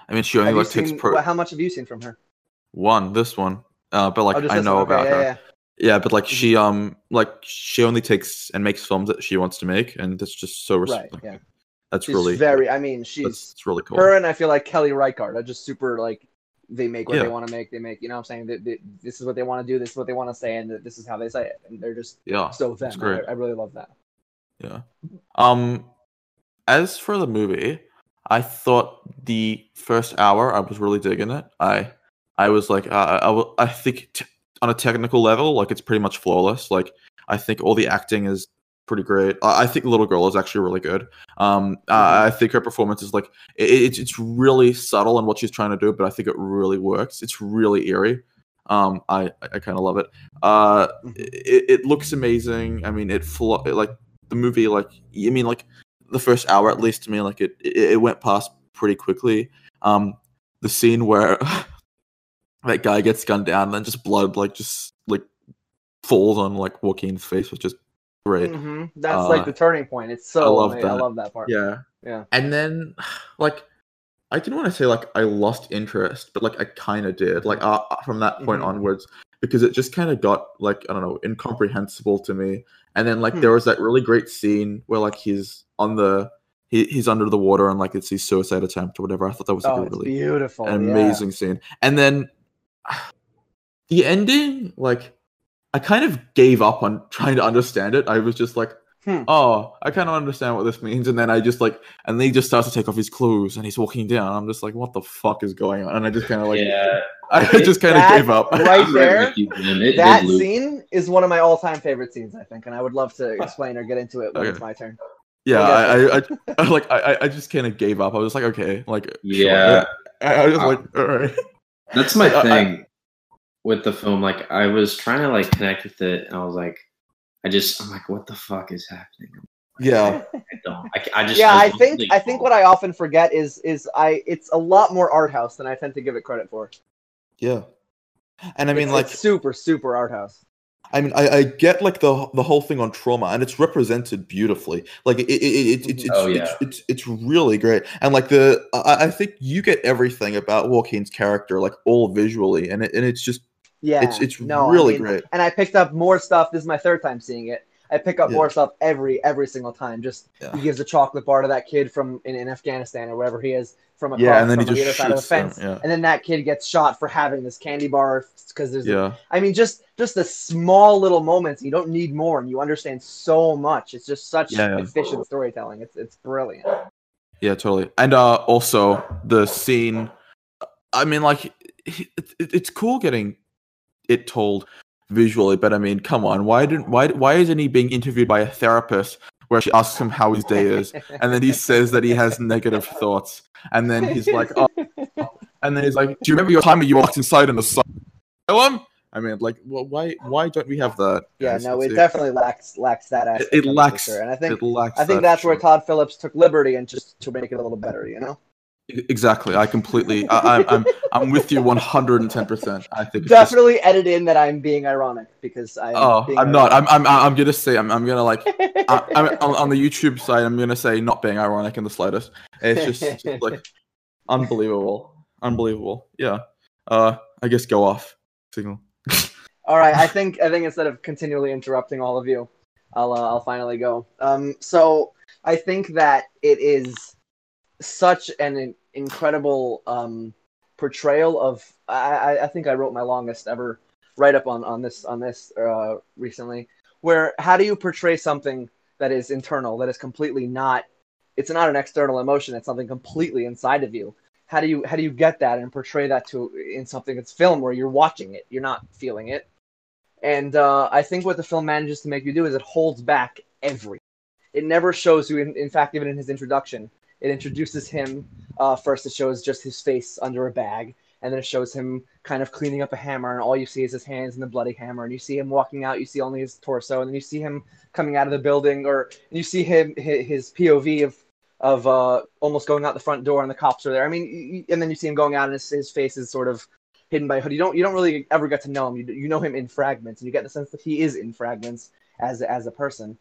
I mean, she only Have like takes seen, pro- well, how much have you seen from her? one, this one, uh, but like oh, I know one. About yeah, her. yeah. Yeah, but like she um like she only takes and makes films that she wants to make, and that's just so Right, yeah. That's She's really very. I mean, she's that's really cool. her and I feel like Kelly Reichardt are just super like they make what Yeah. they want to make. They make you know what I'm saying. They, they, this is what they want to do. This is what they want to say, and this is how they say it. And they're just yeah, so them. I, I really love that. Yeah. Um, as for the movie, I thought the first hour I was really digging it. I, I was like, uh, I, I think t- on a technical level, like it's pretty much flawless. Like I think all the acting is pretty great. I, I think little girl is actually really good. Um, I, I think her performance is like it, it's it's really subtle in what she's trying to do, but I think it really works. It's really eerie. Um, I I kind of love it. Uh, it, it looks amazing. I mean, it flo- like the movie like I mean like the first hour at least to me like it it, it went past pretty quickly. Um, the scene where that guy gets gunned down and then just blood like just like falls on like Joaquin's face was just great. hmm That's Uh, like the turning point. It's so. I love ama- I that. love that part. Yeah. Yeah. And then like I didn't want to say like I lost interest, but like I kind of did. Like uh, uh, from that point Mhm. onwards because it just kind of got like I don't know, incomprehensible to me. And then like Hmm. there was that really great scene where like he's on the he, he's under the water and like it's his suicide attempt or whatever. I thought that was like Oh, a really beautiful. an yeah. amazing scene. And then the ending, like, I kind of gave up on trying to understand it. I was just like, Hmm. oh, I kind of understand what this means. And then I just like, and then he just starts to take off his clothes and he's walking down. I'm just like, what the fuck is going on? And I just kind of like, yeah I just kind of gave up. right there, with you, man. It That did scene is one of my all-time favorite scenes, I think, and I would love to explain or get into it when Okay. it's my turn. yeah, I I, I, I, I like, I, I- I just kind of gave up. I was like, okay, like, sure. Yeah. I, I was just like, all right. That's my I- I- thing with the film. Like I was trying to like connect with it, and I was like, I just I'm like, what the fuck is happening? Yeah, I don't. I, I just yeah, I was think really- I think what I often forget is is I it's a lot more art house than I tend to give it credit for. yeah. And I mean, It's- like, it's super super art house. I mean, I, I get like the the whole thing on trauma, and it's represented beautifully. Like it, it, it, it, it's, Oh, it's, it's it's really great, and like the I, I think you get everything about Joaquin's character, like all visually, and it, and it's just Yeah, it's it's no, I really mean, great. And I picked up more stuff. This is my third time seeing it. I pick up Yeah. more stuff every every single time. Just Yeah. he gives a chocolate bar to that kid from in, in Afghanistan or wherever he is from across Yeah, and then he from the other side of the shoots them. fence. Yeah, And then that kid gets shot for having this candy bar because there's yeah, I mean, just just the small little moments. You don't need more, and you understand so much. It's just such efficient storytelling. It's it's brilliant. yeah, totally. And uh also the scene. I mean, like it, it, it's cool getting it told visually, but I mean, come on, why didn't why why isn't he being interviewed by a therapist where she asks him how his day is? and then he says that he has negative thoughts, and then he's like, "Oh," and then he's like, "Do you remember your time when you walked inside an asylum?" I mean, like, well, why why don't we have that? yeah, no, it definitely lacks lacks that aspect. it for lacks- sure. and I think it lacks I think that that's where sure. Todd Phillips took liberty and just to make it a little better. You know, exactly. I completely, I, I'm, I'm, I'm with you 110. percent I think it's just- definitely edit in that I'm being ironic because I'm. oh, I'm not. ironic. I'm, I'm, I'm gonna say, I'm, I'm gonna like, I, I'm on, on the YouTube side. I'm gonna say not being ironic in the slightest. It's just, just like unbelievable, unbelievable. Yeah. Uh, I guess go off signal. All right, I think I think instead of continually interrupting all of you, I'll uh, I'll finally go. Um, so I think that it is such an incredible um, portrayal of. I, I- think I wrote my longest ever write up on on this on this uh, recently. Where how do you portray something that is internal, that is completely not. It's not an external emotion. It's something completely inside of you, how do you how do you get that and portray that to in something that's film where you're watching it, you're not feeling it. And uh, I think what the film manages to make you do is it holds back every. It never shows you. In, in fact, even in his introduction, it introduces him. Uh, first, it shows just his face under a bag, and then it shows him kind of cleaning up a hammer, and all you see is his hands and the bloody hammer, and you see him walking out. You see only his torso, and then you see him coming out of the building, or you see him his, POV of of uh, almost going out the front door, and the cops are there. I mean, and then you see him going out, and his, his face is sort of hidden by a hood. You don't you don't really ever get to know him. You, you know him in fragments, and you get the sense that he is in fragments as as a person.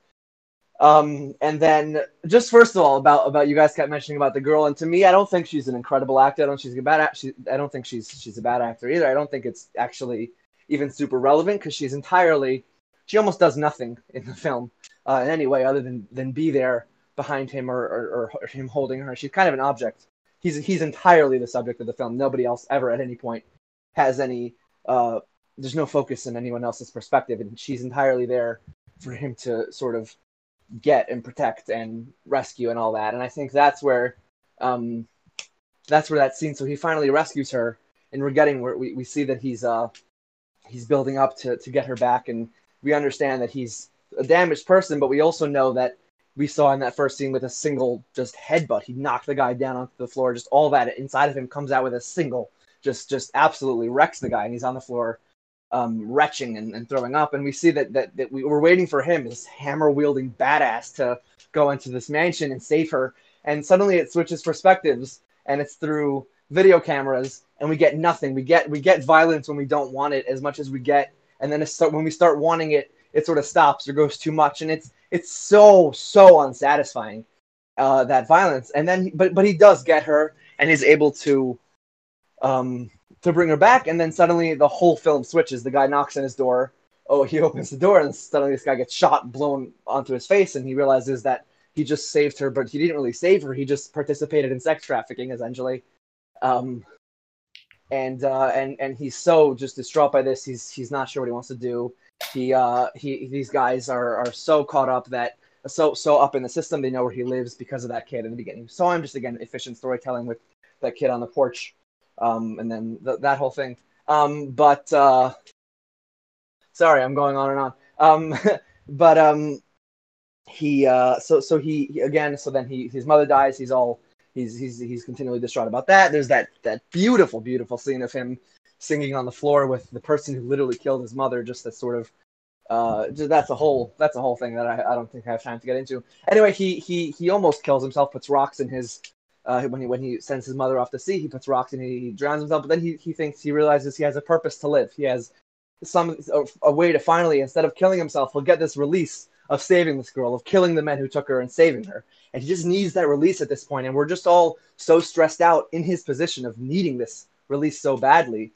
Um, and then just first of all about about you guys kept mentioning about the girl, and to me, I don't think she's an incredible actor. I don't she's a bad act. She, I don't think she's she's a bad actor either. I don't think it's actually even super relevant because she's entirely she almost does nothing in the film uh, in any way other than than be there behind him or, or, or him holding her. She's kind of an object. He's he's entirely the subject of the film. Nobody else ever at any point has any. Uh, there's no focus in anyone else's perspective, and she's entirely there for him to sort of get and protect and rescue and all that. And I think that's where um, that's where that scene. So he finally rescues her, and we're getting where we, we see that he's uh he's building up to to get her back, and we understand that he's a damaged person, but we also know that we saw in that first scene with a single just headbutt. He knocked the guy down onto the floor. Just all that inside of him comes out with a single, just just absolutely wrecks the guy, and he's on the floor um, retching and, and, throwing up. And we see that, that, that we were waiting for him, this hammer wielding badass, to go into this mansion and save her. And suddenly it switches perspectives, and it's through video cameras, and we get nothing. We get we get violence when we don't want it as much as we get, and then it's, when we start wanting it, it sort of stops or goes too much, and it's it's so so unsatisfying uh, that violence. And then but but he does get her, and he's able to um to bring her back, and then suddenly the whole film switches. The guy knocks on his door. Oh, he opens the door, and suddenly this guy gets shot, blown onto his face, and he realizes that he just saved her, but he didn't really save her. He just participated in sex trafficking, essentially. Um, and uh, and and he's so just distraught by this. He's he's not sure what he wants to do. He uh, he these guys are are so caught up that so so up in the system they know where he lives because of that kid in the beginning. So I'm just again efficient storytelling with that kid on the porch um, and then th- that whole thing. Um, but uh, sorry, I'm going on and on. Um, but um, he uh, so so he, he, again so then he his mother dies. He's all he's he's he's continually distraught about that. There's that that beautiful beautiful scene of him singing on the floor with the person who literally killed his mother. Just that sort of uh, that's a whole that's a whole thing that I, I don't think I have time to get into. Anyway, he he he almost kills himself, puts rocks in his uh, when he when he sends his mother off to sea, he puts rocks and he drowns himself. But then he, he thinks he realizes he has a purpose to live. He has some a, a, way to finally, instead of killing himself, he'll get this release of saving this girl, of killing the men who took her and saving her. And he just needs that release at this point. And we're just all so stressed out in his position of needing this release so badly.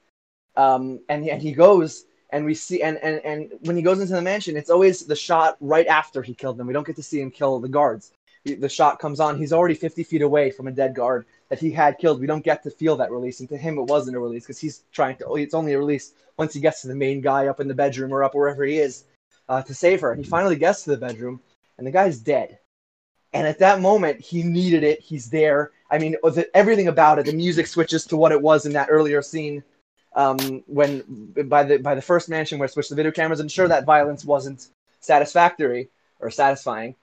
Um, and and he goes and we see and, and and when he goes into the mansion, it's always the shot right after he killed them. We don't get to see him kill the guards the shot comes on, he's already 50 feet away from a dead guard that he had killed. We don't get to feel that release, and to him, it wasn't a release because he's trying to. It's only a release once he gets to the main guy up in the bedroom or up wherever he is uh, to save her. And he finally gets to the bedroom, and the guy's dead. And at that moment, he needed it. He's there. I mean, everything about it. The music switches to what it was in that earlier scene um, when by the by the first mansion where it switched the video cameras. I'm sure that violence wasn't satisfactory or satisfying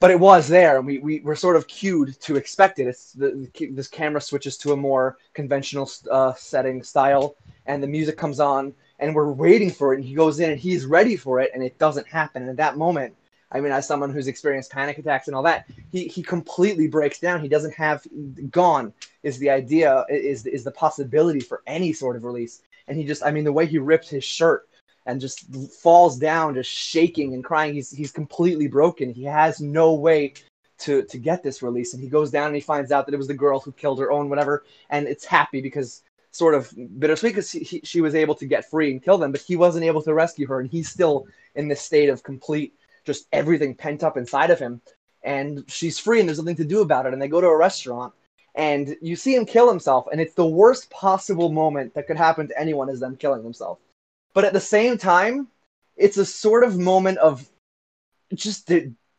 but it was there, and we, we were sort of cued to expect it. It's the, this camera switches to a more conventional uh, setting style, and the music comes on, and we're waiting for it. And he goes in, and he's ready for it, and it doesn't happen. And at that moment, I mean, as someone who's experienced panic attacks and all that, he he completely breaks down. He doesn't have gone is the idea is is the possibility for any sort of release, and he just I mean the way he ripped his shirt and just falls down, just shaking and crying. He's he's completely broken. He has no way to to get this release, and he goes down and he finds out that it was the girl who killed her own whatever, and it's happy because sort of bittersweet because she was able to get free and kill them, but he wasn't able to rescue her, and he's still in this state of complete just everything pent up inside of him. And she's free, and there's nothing to do about it. And they go to a restaurant, and you see him kill himself, and it's the worst possible moment that could happen to anyone is them killing themselves but at the same time, it's a sort of moment of just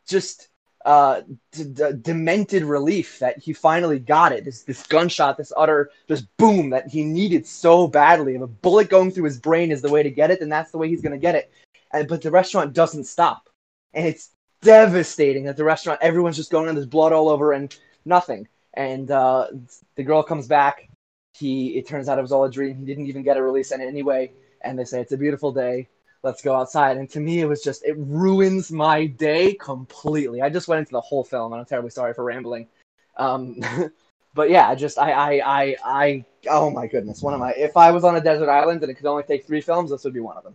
just uh, d- d- demented relief that he finally got it. This this gunshot, this utter just boom that he needed so badly. If a bullet going through his brain is the way to get it, then that's the way he's gonna get it. And but the restaurant doesn't stop, and it's devastating that the restaurant everyone's just going on. There's blood all over and nothing. And uh, the girl comes back. He it turns out it was all a dream. He didn't even get a release in it anyway. And they say it's a beautiful day let's go outside. And to me, it was just, it ruins my day completely. I just went into the whole film, and I'm terribly sorry for rambling. Um, but yeah, I just, I, I, I, I, oh my goodness, one of my, if I was on a desert island and it could only take three films, this would be one of them.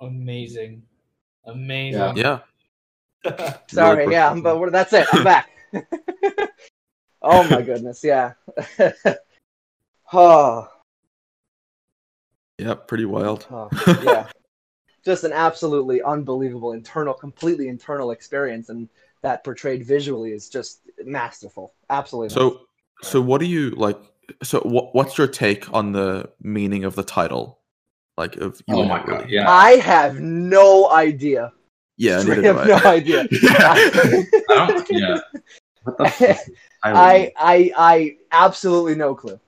Amazing. Amazing. Yeah. Sorry, yeah, but that's it. I'm back. oh my goodness, yeah. Oh, Yeah, pretty wild. Huh. yeah. Just an absolutely unbelievable internal, completely internal experience, and that portrayed visually is just masterful. Absolutely. So, so what do you like? So, what what's your take on the meaning of the title? Like, of you Oh and my Emily? god, yeah. I have no idea. yeah, I have I. no idea. yeah. I don't, yeah. What the fuck? I, I, I absolutely no clue.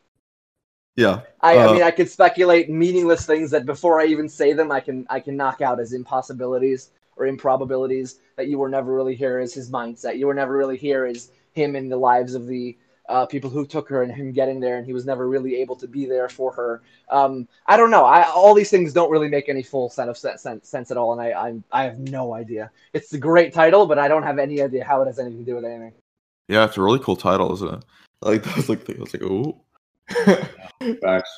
Yeah, I, I Uh, mean, I could speculate meaningless things that before I even say them, I can, I can knock out as impossibilities or improbabilities that you were never really here as his mindset. You were never really here as him in the lives of the uh, people who took her and him getting there, and he was never really able to be there for her. Um, I don't know. I, all these things don't really make any full sense of sense, sense, sense at all, and I, I, I have no idea. It's a great title, but I don't have any idea how it has anything to do with anything. yeah. It's a really cool title, isn't it? Like, that was like, I was like, oh. Facts.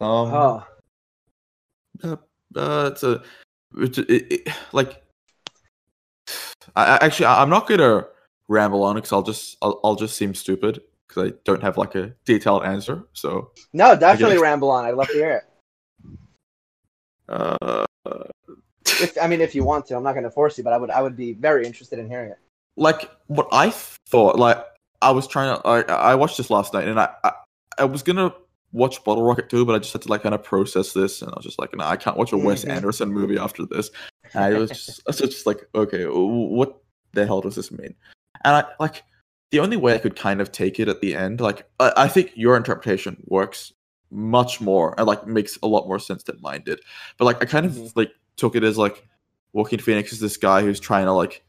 um, Oh, uh, uh, it's a, it's it, it, like, I, actually, I'm not gonna ramble on because I'll just, I'll, I'll just seem stupid because I don't have like a detailed answer. So, no, definitely ramble on. I'd love to hear it. uh, If, I mean, if you want to, I'm not going to force you, but I would, I would be very interested in hearing it. like what I thought, like I was trying to, I, I watched this last night, and I, I, I was gonna watch Bottle Rocket too, but I just had to like kind of process this, and I was just like, no, I can't watch a Wes Mhm. Anderson movie after this. And I was just, I was just like, okay, what the hell does this mean? And I like the only way I could kind of take it at the end, like I, I think your interpretation works much more and like makes a lot more sense than mine did. But like I kind of Mhm. like took it as like Joaquin Phoenix is this guy who's trying to like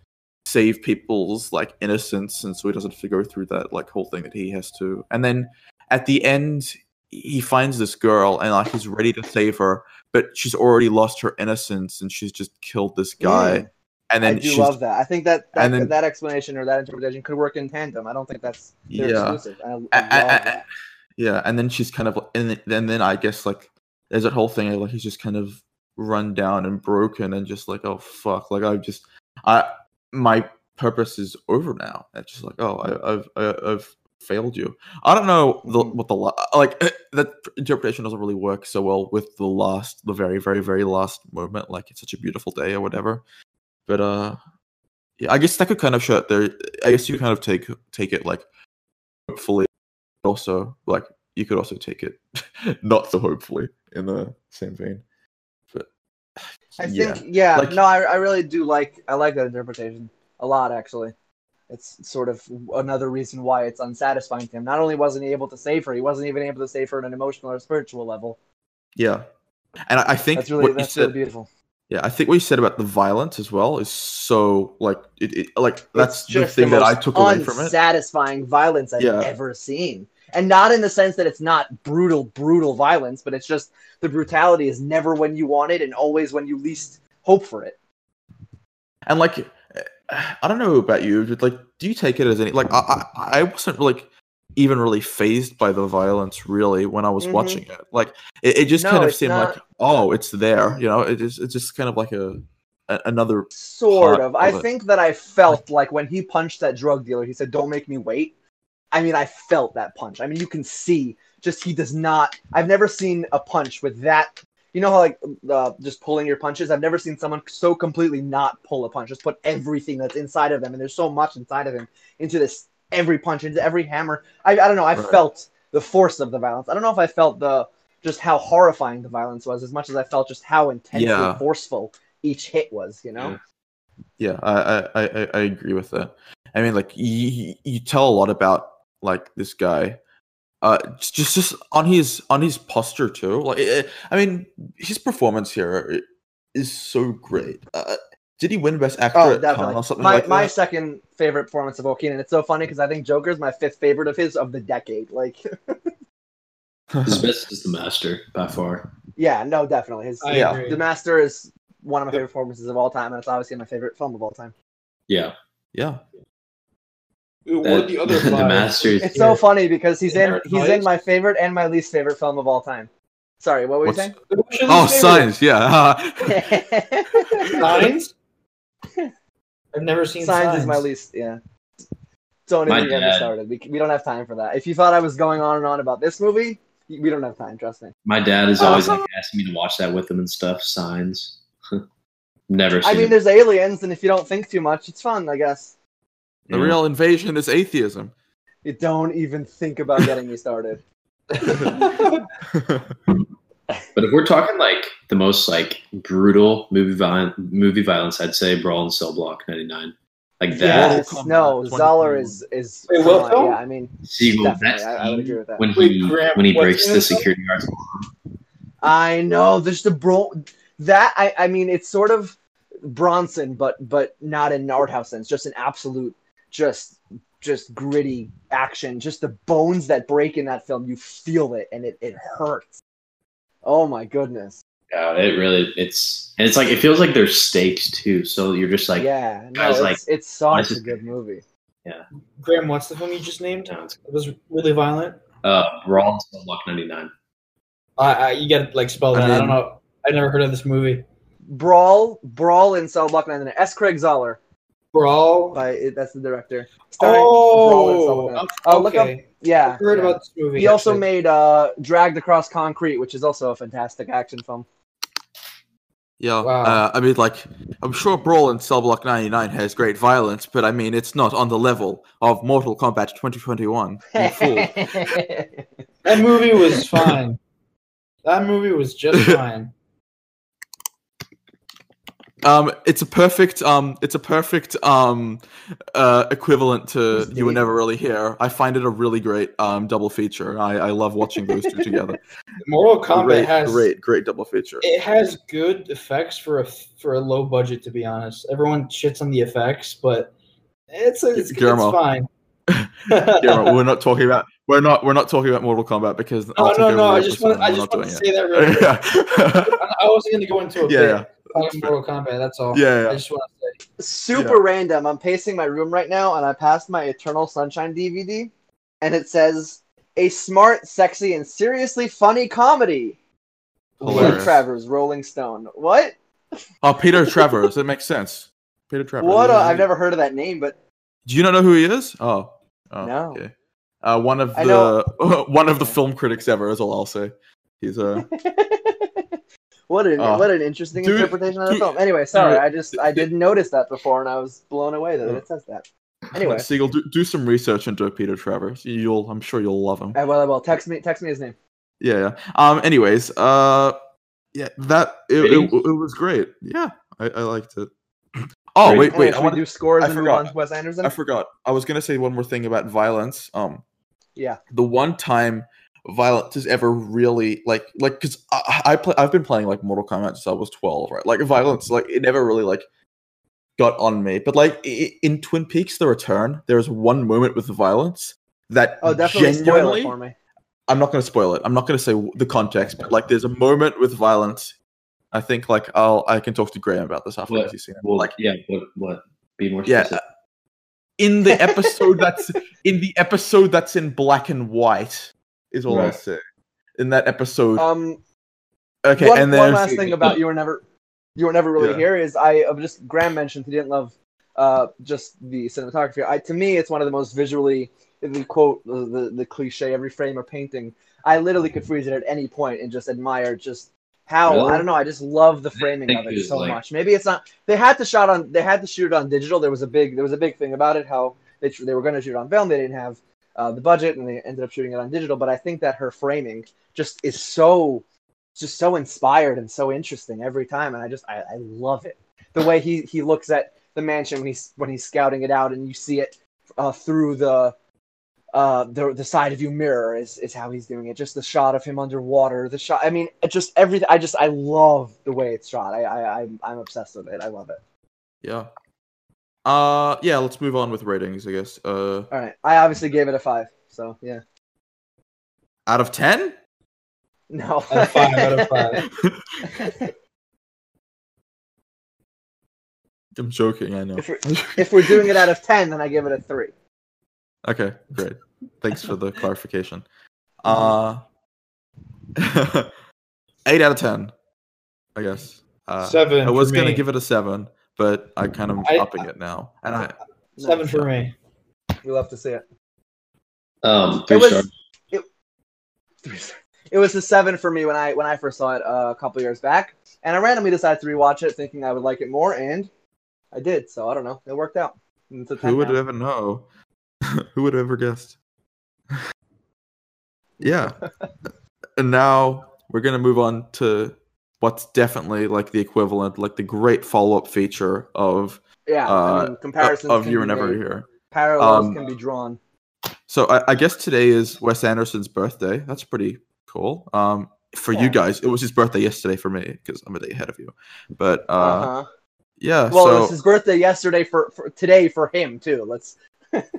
save people's like innocence and so he doesn't have to go through that like whole thing that he has to and then at the end he finds this girl and like he's ready to save her but she's already lost her innocence and she's just killed this guy Mm. and then I do love that. I think that that, and then- that explanation or that interpretation could work in tandem. I don't think that's yeah exclusive. I, I I- I- I- that. yeah and then she's kind of and then, then i guess like there's that whole thing of, like he's just kind of run down and broken and just like oh fuck like i've just i my purpose is over now. It's just like oh I, i've I, i've failed you. I don't know the, Mhm. what the like that interpretation doesn't really work so well with the last the very very very last moment like it's such a beautiful day or whatever. But uh yeah i guess that could kind of show there i guess you kind of take take it like hopefully also like you could also take it not so hopefully in the same vein I think yeah, Like- no, I, I really do like I like that interpretation a lot actually. It's sort of another reason why it's unsatisfying to him. Not only wasn't he able to save her, he wasn't even able to save her on an emotional or spiritual level. yeah and i, I think That's really what you that's said really beautiful. yeah i think what you said about the violence as well is so like it, it like that's the thing that i took away from it Unsatisfying violence I've Yeah. ever seen, and not in the sense that it's not brutal, brutal violence, but it's just the brutality is never when you want it and always when you least hope for it. and like i don't know about you but like do you take it as any like i i, I wasn't like even really phased by the violence really when i was Mhm. watching it like it, it just No, kind of seemed not- like oh it's there you know it is it's just kind of like a, another Sort part of. I it. think that I felt like when he punched that drug dealer, he said, "Don't make me wait." I mean, I felt that punch. I mean, you can see just he does not. I've never seen a punch with that. You know how like uh, just pulling your punches. I've never seen someone so completely not pull a punch. Just put everything that's inside of them, and there's so much inside of him into this every punch, into every hammer. I, I don't know. I Right. felt the force of the violence. I don't know if I felt the just how horrifying the violence was as much as I felt just how intensely Yeah. forceful each hit was. You know. Yeah, I, I, I, I agree with that. I mean, like you, you tell a lot about like this guy, uh, just just on his on his posture too. Like, eh, I mean, his performance here is so great. Uh, did he win Best Actor Oh, at definitely. or something My like my that? second favorite performance of Joaquin, and it's so funny because I think Joker's my fifth favorite of his of the decade. Like, His best is the master by far. yeah, no, definitely. His I Yeah. agree. The Master is one of my favorite performances of all time, and it's obviously my favorite film of all time. Yeah, yeah, What are That- the other the? Masters. It's so funny because he's in he's in my favorite and my least favorite film of all time. Sorry, what were you saying? Oh, favorite? Signs. Yeah. Signs. I've never seen Signs Signs. is my least. Yeah. Don't even get me started. We, we don't have time for that. If you thought I was going on and on about this movie, we don't have time. Trust me. My dad is always like asking me to watch that with him and stuff. Signs. Never I mean, it. there's aliens, and if you don't think too much, it's fun, I guess. The Yeah. real invasion is atheism. You don't even think about getting me started. But if we're talking like the most like brutal movie violent movie violence, I'd say Brawl in Cell Block '99. Like that. Yes, Kombat no, Zahler is is. Wait, what uh. Yeah, I mean, Siegel, Definitely, that I- I would agree with that. when Wait, he Graham, when he breaks the security guard's I know. There's the bro. That I I mean, it's sort of Bronson, but but not in an art house sense. Just an absolute, just just gritty action. Just the bones that break in that film. You feel it, and it it hurts. Oh my goodness. Yeah, it really it's and it's like it feels like there's stakes too. So you're just like yeah, no, guys, it's, like, it's why such is a good movie. Yeah. Graham, what's the film you just named? no, it's- It was really violent. uh Brawl in Cell Block '99. I, I you gotta like spell I that. I, don't know. I never heard of this movie. Brawl, Brawl in Cell Block 99. S. Craig Zahler, Brawl. by that's the director. Starring Brawl in Cell Block Oh, 99. Oh, look up. okay. Yeah, I've heard yeah. about this movie. He also made uh, Dragged Across Concrete, which is also a fantastic action film. Yeah, Wow. uh, I mean, like, I'm sure Brawl in Cell Block 99 has great violence, but I mean, it's not on the level of Mortal Kombat 2021. You fool. That movie was fine. that movie was just fine. Um, it's a perfect, um, it's a perfect, um, uh, equivalent to You Were Never Really Here. I find it a really great, um, double feature. I, I love watching those two together. Mortal Kombat great, has great, great double feature. it has good effects for a for a low budget. To be honest, everyone shits on the effects, but it's it's, it's fine. Yeah, we're not talking about, we're not, we're not talking about Mortal Kombat because No, I'll no, no. I just want I just want to say that really it. I wasn't going to go into a Yeah, bit yeah. Talking Mortal Kombat. That's all. Yeah, yeah. I just want to say Super random. I'm pacing my room right now, and I passed my Eternal Sunshine DVD, and it says a smart, sexy, and seriously funny comedy. Peter Hilarious. Travers, Rolling Stone. What? Oh, Peter Travers. It makes sense. Peter Travers. What? A, yeah, I've never heard of that name, but Do you not know who he is? Oh, oh No. Okay. Uh, one of the one of the film critics ever is all I'll say. He's uh, what an Oh. what an interesting Dude, interpretation of the dude, film. Anyway, sorry, dude, I just I didn't notice that before, and I was blown away that Yeah. it says that. Anyway, Siegel. Do, do some research into Peter Travers. You'll, I'm sure you'll love him. I will. I will. Text me. Text me his name. Yeah, yeah. Um. Anyways, uh, yeah, that it, it, it was great. Yeah, I, I liked it. Oh Great. wait, Anyway, wait. I, wanna, do scores I and move forgot. on to Wes Anderson. I forgot. I was gonna say one more thing about violence. Um, yeah. the one time violence is ever really like like because I, I play I've been playing like Mortal Kombat since I was twelve, right? Like violence, like it never really like got on me. But like i- in Twin Peaks: The Return, there's one moment with violence that Oh, definitely spoil genuinely. it for me. I'm not going to spoil it. I'm not going to say the context, but like there's a moment with violence. I think like I'll I can talk to Graham about this after What? he's seen it. Well, Like yeah, what what? Be more Yeah, specific. Uh, in the episode that's in the episode that's in black and white is all I'll say. In that episode, Um, okay, one, and then one last thing about you were never you were never really Yeah. here is I uh, just Graham mentioned he didn't love uh just the cinematography. I to me it's one of the most visually the quote the, the the cliche every frame or painting. I literally could freeze it at any point and just admire just how Really? I don't know. I just love the framing of it it so like- much. Maybe it's not. They had to shot on. They had to shoot it on digital. There was a big. There was a big thing about it. How they they were going to shoot it on film. They didn't have uh, the budget, and they ended up shooting it on digital. But I think that her framing just is so just so inspired and so interesting every time, and I just I, I love it. The way he he looks at the mansion when he's when he's scouting it out, and you see it uh, through the uh, the the side of you mirror is is how he's doing it. Just the shot of him underwater, the shot. I mean, just everything. I just I love the way it's shot. I I I'm, I'm obsessed with it. I love it. Yeah. Uh, yeah. Let's move on with ratings. I guess. Uh, All right, I obviously gave it a five. So yeah, out of ten. no, Out of five, out of five. I'm joking. I know. If we're, if we're doing it out of ten, then I give it a three. Okay, great. Thanks for the clarification. Uh, eight out of ten, I guess. Uh, Seven I was for gonna me. give it a seven, but I kind of I- upping it now, and I Seven for me. We love to see it. Um, It was stars. it, it was a seven for me when I when I first saw it uh, a couple years back, and I randomly decided to rewatch it, thinking I would like it more, and I did. So I don't know, it worked out. It's a who would now. ever know? who would have ever guessed? yeah. and now we're gonna move on to what's definitely like the equivalent, like the great follow-up feature of Yeah, uh, I mean, comparisons of can you be were never made, here. Parallels Um, can be drawn. So I, I guess today is Wes Anderson's birthday. That's pretty cool. Um, for Yeah. you guys, it was his birthday yesterday for me because I'm a day ahead of you. But uh, Uh-huh. yeah. Well, it was his birthday yesterday for, for today for him too. Let's.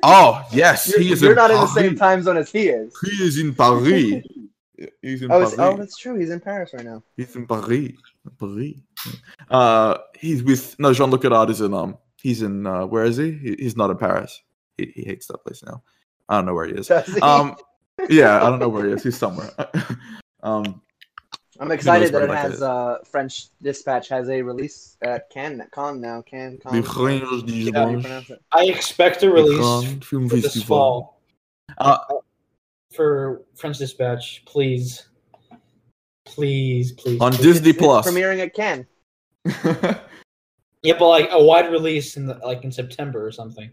oh yes, You're, he is. you're not in the same time zone as he is. He is in Paris. He's in Oh, Paris. oh, that's true. He's in Paris right now. He's in Paris. Paris. Uh, he's with no Jean Luc Godard is in um. He's in uh, where is he? he? He's not in Paris. He, he hates that place now. I don't know where he is. Does he? Um, yeah, I don't know where he is. He's somewhere. um, I'm excited that it Micah has is. uh, French Dispatch has a release at Cannes, Con now, Cannes, Con. Les Granges du How do you Dimanche. pronounce it? I expect a release Grands this Festival. fall. Uh, for French Dispatch, please, please, please. On please. Disney It's Plus. premiering at Cannes. Yeah, but like a wide release in the, like in September or something.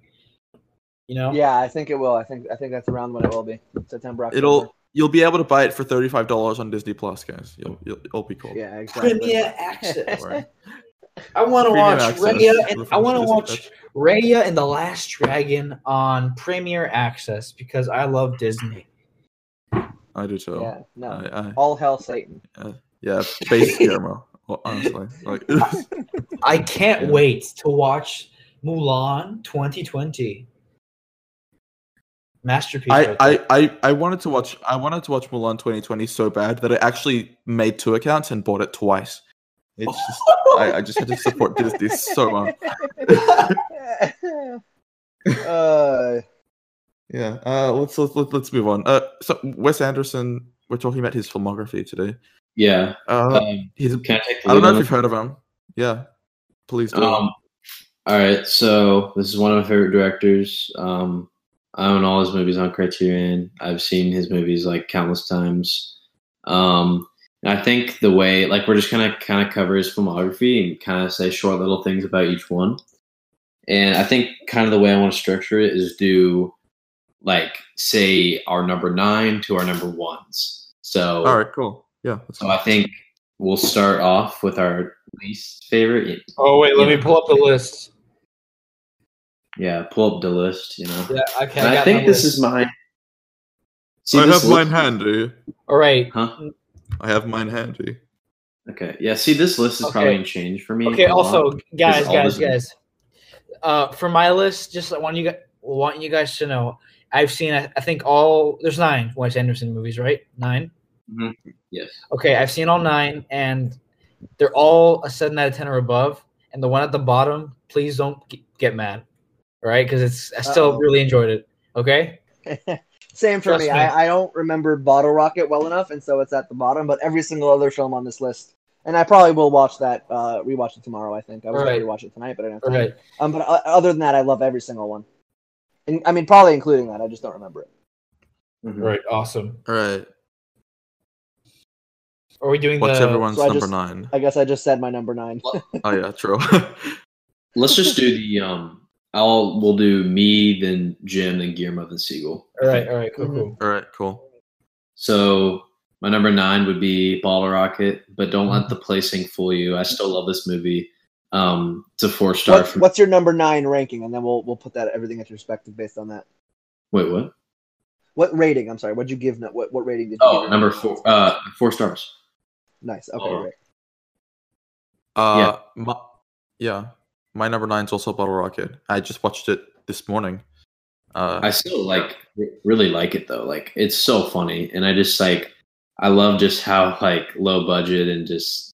You know? Yeah, I think it will. I think I think that's around when it will be. September. October. It'll you'll be able to buy it for thirty five dollars on Disney Plus, guys. You'll you'll, it'll be cool. Yeah, exactly. Premier access. Right. I want to watch access Raya, and the I want to watch Raya and the Last Dragon on Premier Access because I love Disney. I do too. Yeah, no. I, I, All hell Satan. yeah, base Guillermo. Well, honestly, like I can't wait to watch Mulan 2020. Masterpiece. I, right. I, I, I wanted to watch I wanted to watch Mulan 2020 so bad that I actually made two accounts and bought it twice. It's just I, I just had to support Disney so much. uh, Yeah. Uh, let's let's let's move on. Uh, so Wes Anderson, we're talking about his filmography today. Yeah. Uh, Um, he's can I I don't know if you've heard of him. Yeah, please do. Um, all right, so this is one of my favorite directors. Um, I own all his movies on Criterion. I've seen his movies like countless times. Um, and I think the way, like, we're just gonna kind of cover his filmography and kind of say short little things about each one. And I think kind of the way I want to structure it is do like say our number nine to our number ones. So All right, cool. Yeah. That's so I think we'll start off with our least favorite. oh wait, let me pull up the list. Yeah, pull up the list. You know, Yeah, okay. and I, got think this list. is mine. See I this have mine list? handy. All right. Huh? I have mine handy. Okay. Yeah. See, this list is Okay. probably gonna change for me. Okay. a lot. Also, guys, guys, this- guys. Uh, for my list, just want you guys want you guys to know, I've seen I, I think all there's nine Wes Anderson movies, right? Nine. yes. Okay, I've seen all nine, and they're all a seven out of ten or above. And the one at the bottom, please don't get mad, right? Because it's I still Uh-oh. really enjoyed it. Okay. Same for me. me. I, I don't remember Bottle Rocket well enough, and so it's at the bottom. But every single other film on this list, and I probably will watch that, uh, rewatch it tomorrow. I think I was Alright. going to rewatch it tonight, but I don't. All right. Um, but uh, other than that, I love every single one. And, I mean, probably including that. I just don't remember it. Mhm. All right. Awesome. All right. Are we doing What's the? everyone's so I number just- nine? I guess I just said my number nine. Oh yeah, true. Let's just do the um. I'll we'll do me then Jem then Guillermo then Siegel. All right. All right. Cool. Mhm. Cool. All right, cool. So my number nine would be Bottle Rocket, but don't let the placing fool you. I still love this movie. Um, it's a four star. What, from, what's your number nine ranking? And then we'll we'll put that everything into perspective based on that. wait, what? What rating? I'm sorry. What'd you give? What what rating did you? Oh, give number four. Uh, four stars. Nice. Okay, Oh. great. Uh, My, yeah, my number nine is also Bottle Rocket. I just watched it this morning. Uh, I still like really like it though. Like it's so funny, and I just like I love just how like low budget and just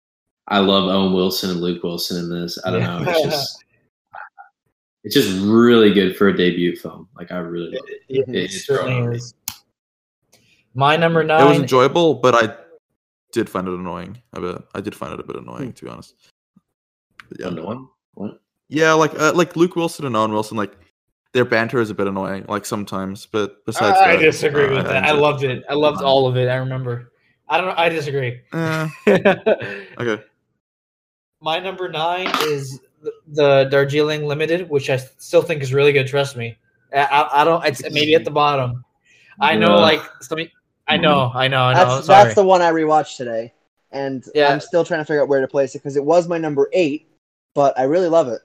I love Owen Wilson and Luke Wilson in this. I don't know. It's just it's just really good for a debut film. Like I really love it. It, it It's certainly growing on me. is. My number nine. it was enjoyable, but I did find it annoying a bit. I did find it a bit annoying, to be honest. Yeah, Annoying? What? yeah, like uh, like Luke Wilson and Owen Wilson, like their banter is a bit annoying, like sometimes. But besides, I that, disagree uh, with that. I loved it. I loved all of it. I remember. I don't know. I disagree. Eh, okay. My number nine is the, the Darjeeling Limited, which I still think is really good. Trust me. I, I, I don't. It's maybe at the bottom. I know, Yeah. like some. I know. I know. I know. That's sorry. that's the one I rewatched today, and Yeah. I'm still trying to figure out where to place it because it was my number eight, but I really love it,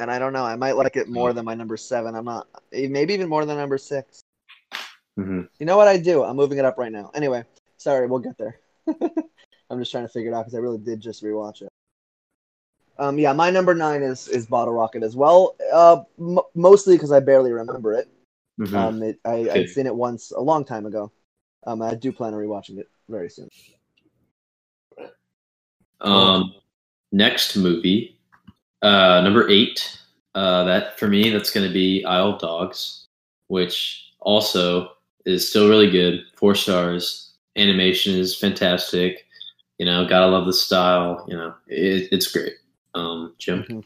and I don't know. I might like it more than my number seven. I'm not. eh, Maybe even more than number six. hmm You know what I do? I'm moving it up right now. Anyway, sorry, we'll get there. I'm just trying to figure it out because I really did just rewatch it. Um, yeah, my number nine is is Bottle Rocket as well. Uh, m- mostly because I barely remember it. hmm Um, it, I Okay. I'd seen it once a long time ago. Um, I do plan on rewatching it very soon. Um, next movie, uh, number eight. Uh, that for me, that's going to be Isle of Dogs, which also is still really good. Four stars. Animation is fantastic. You know, gotta love the style. You know, it, it's great. Um, Jem.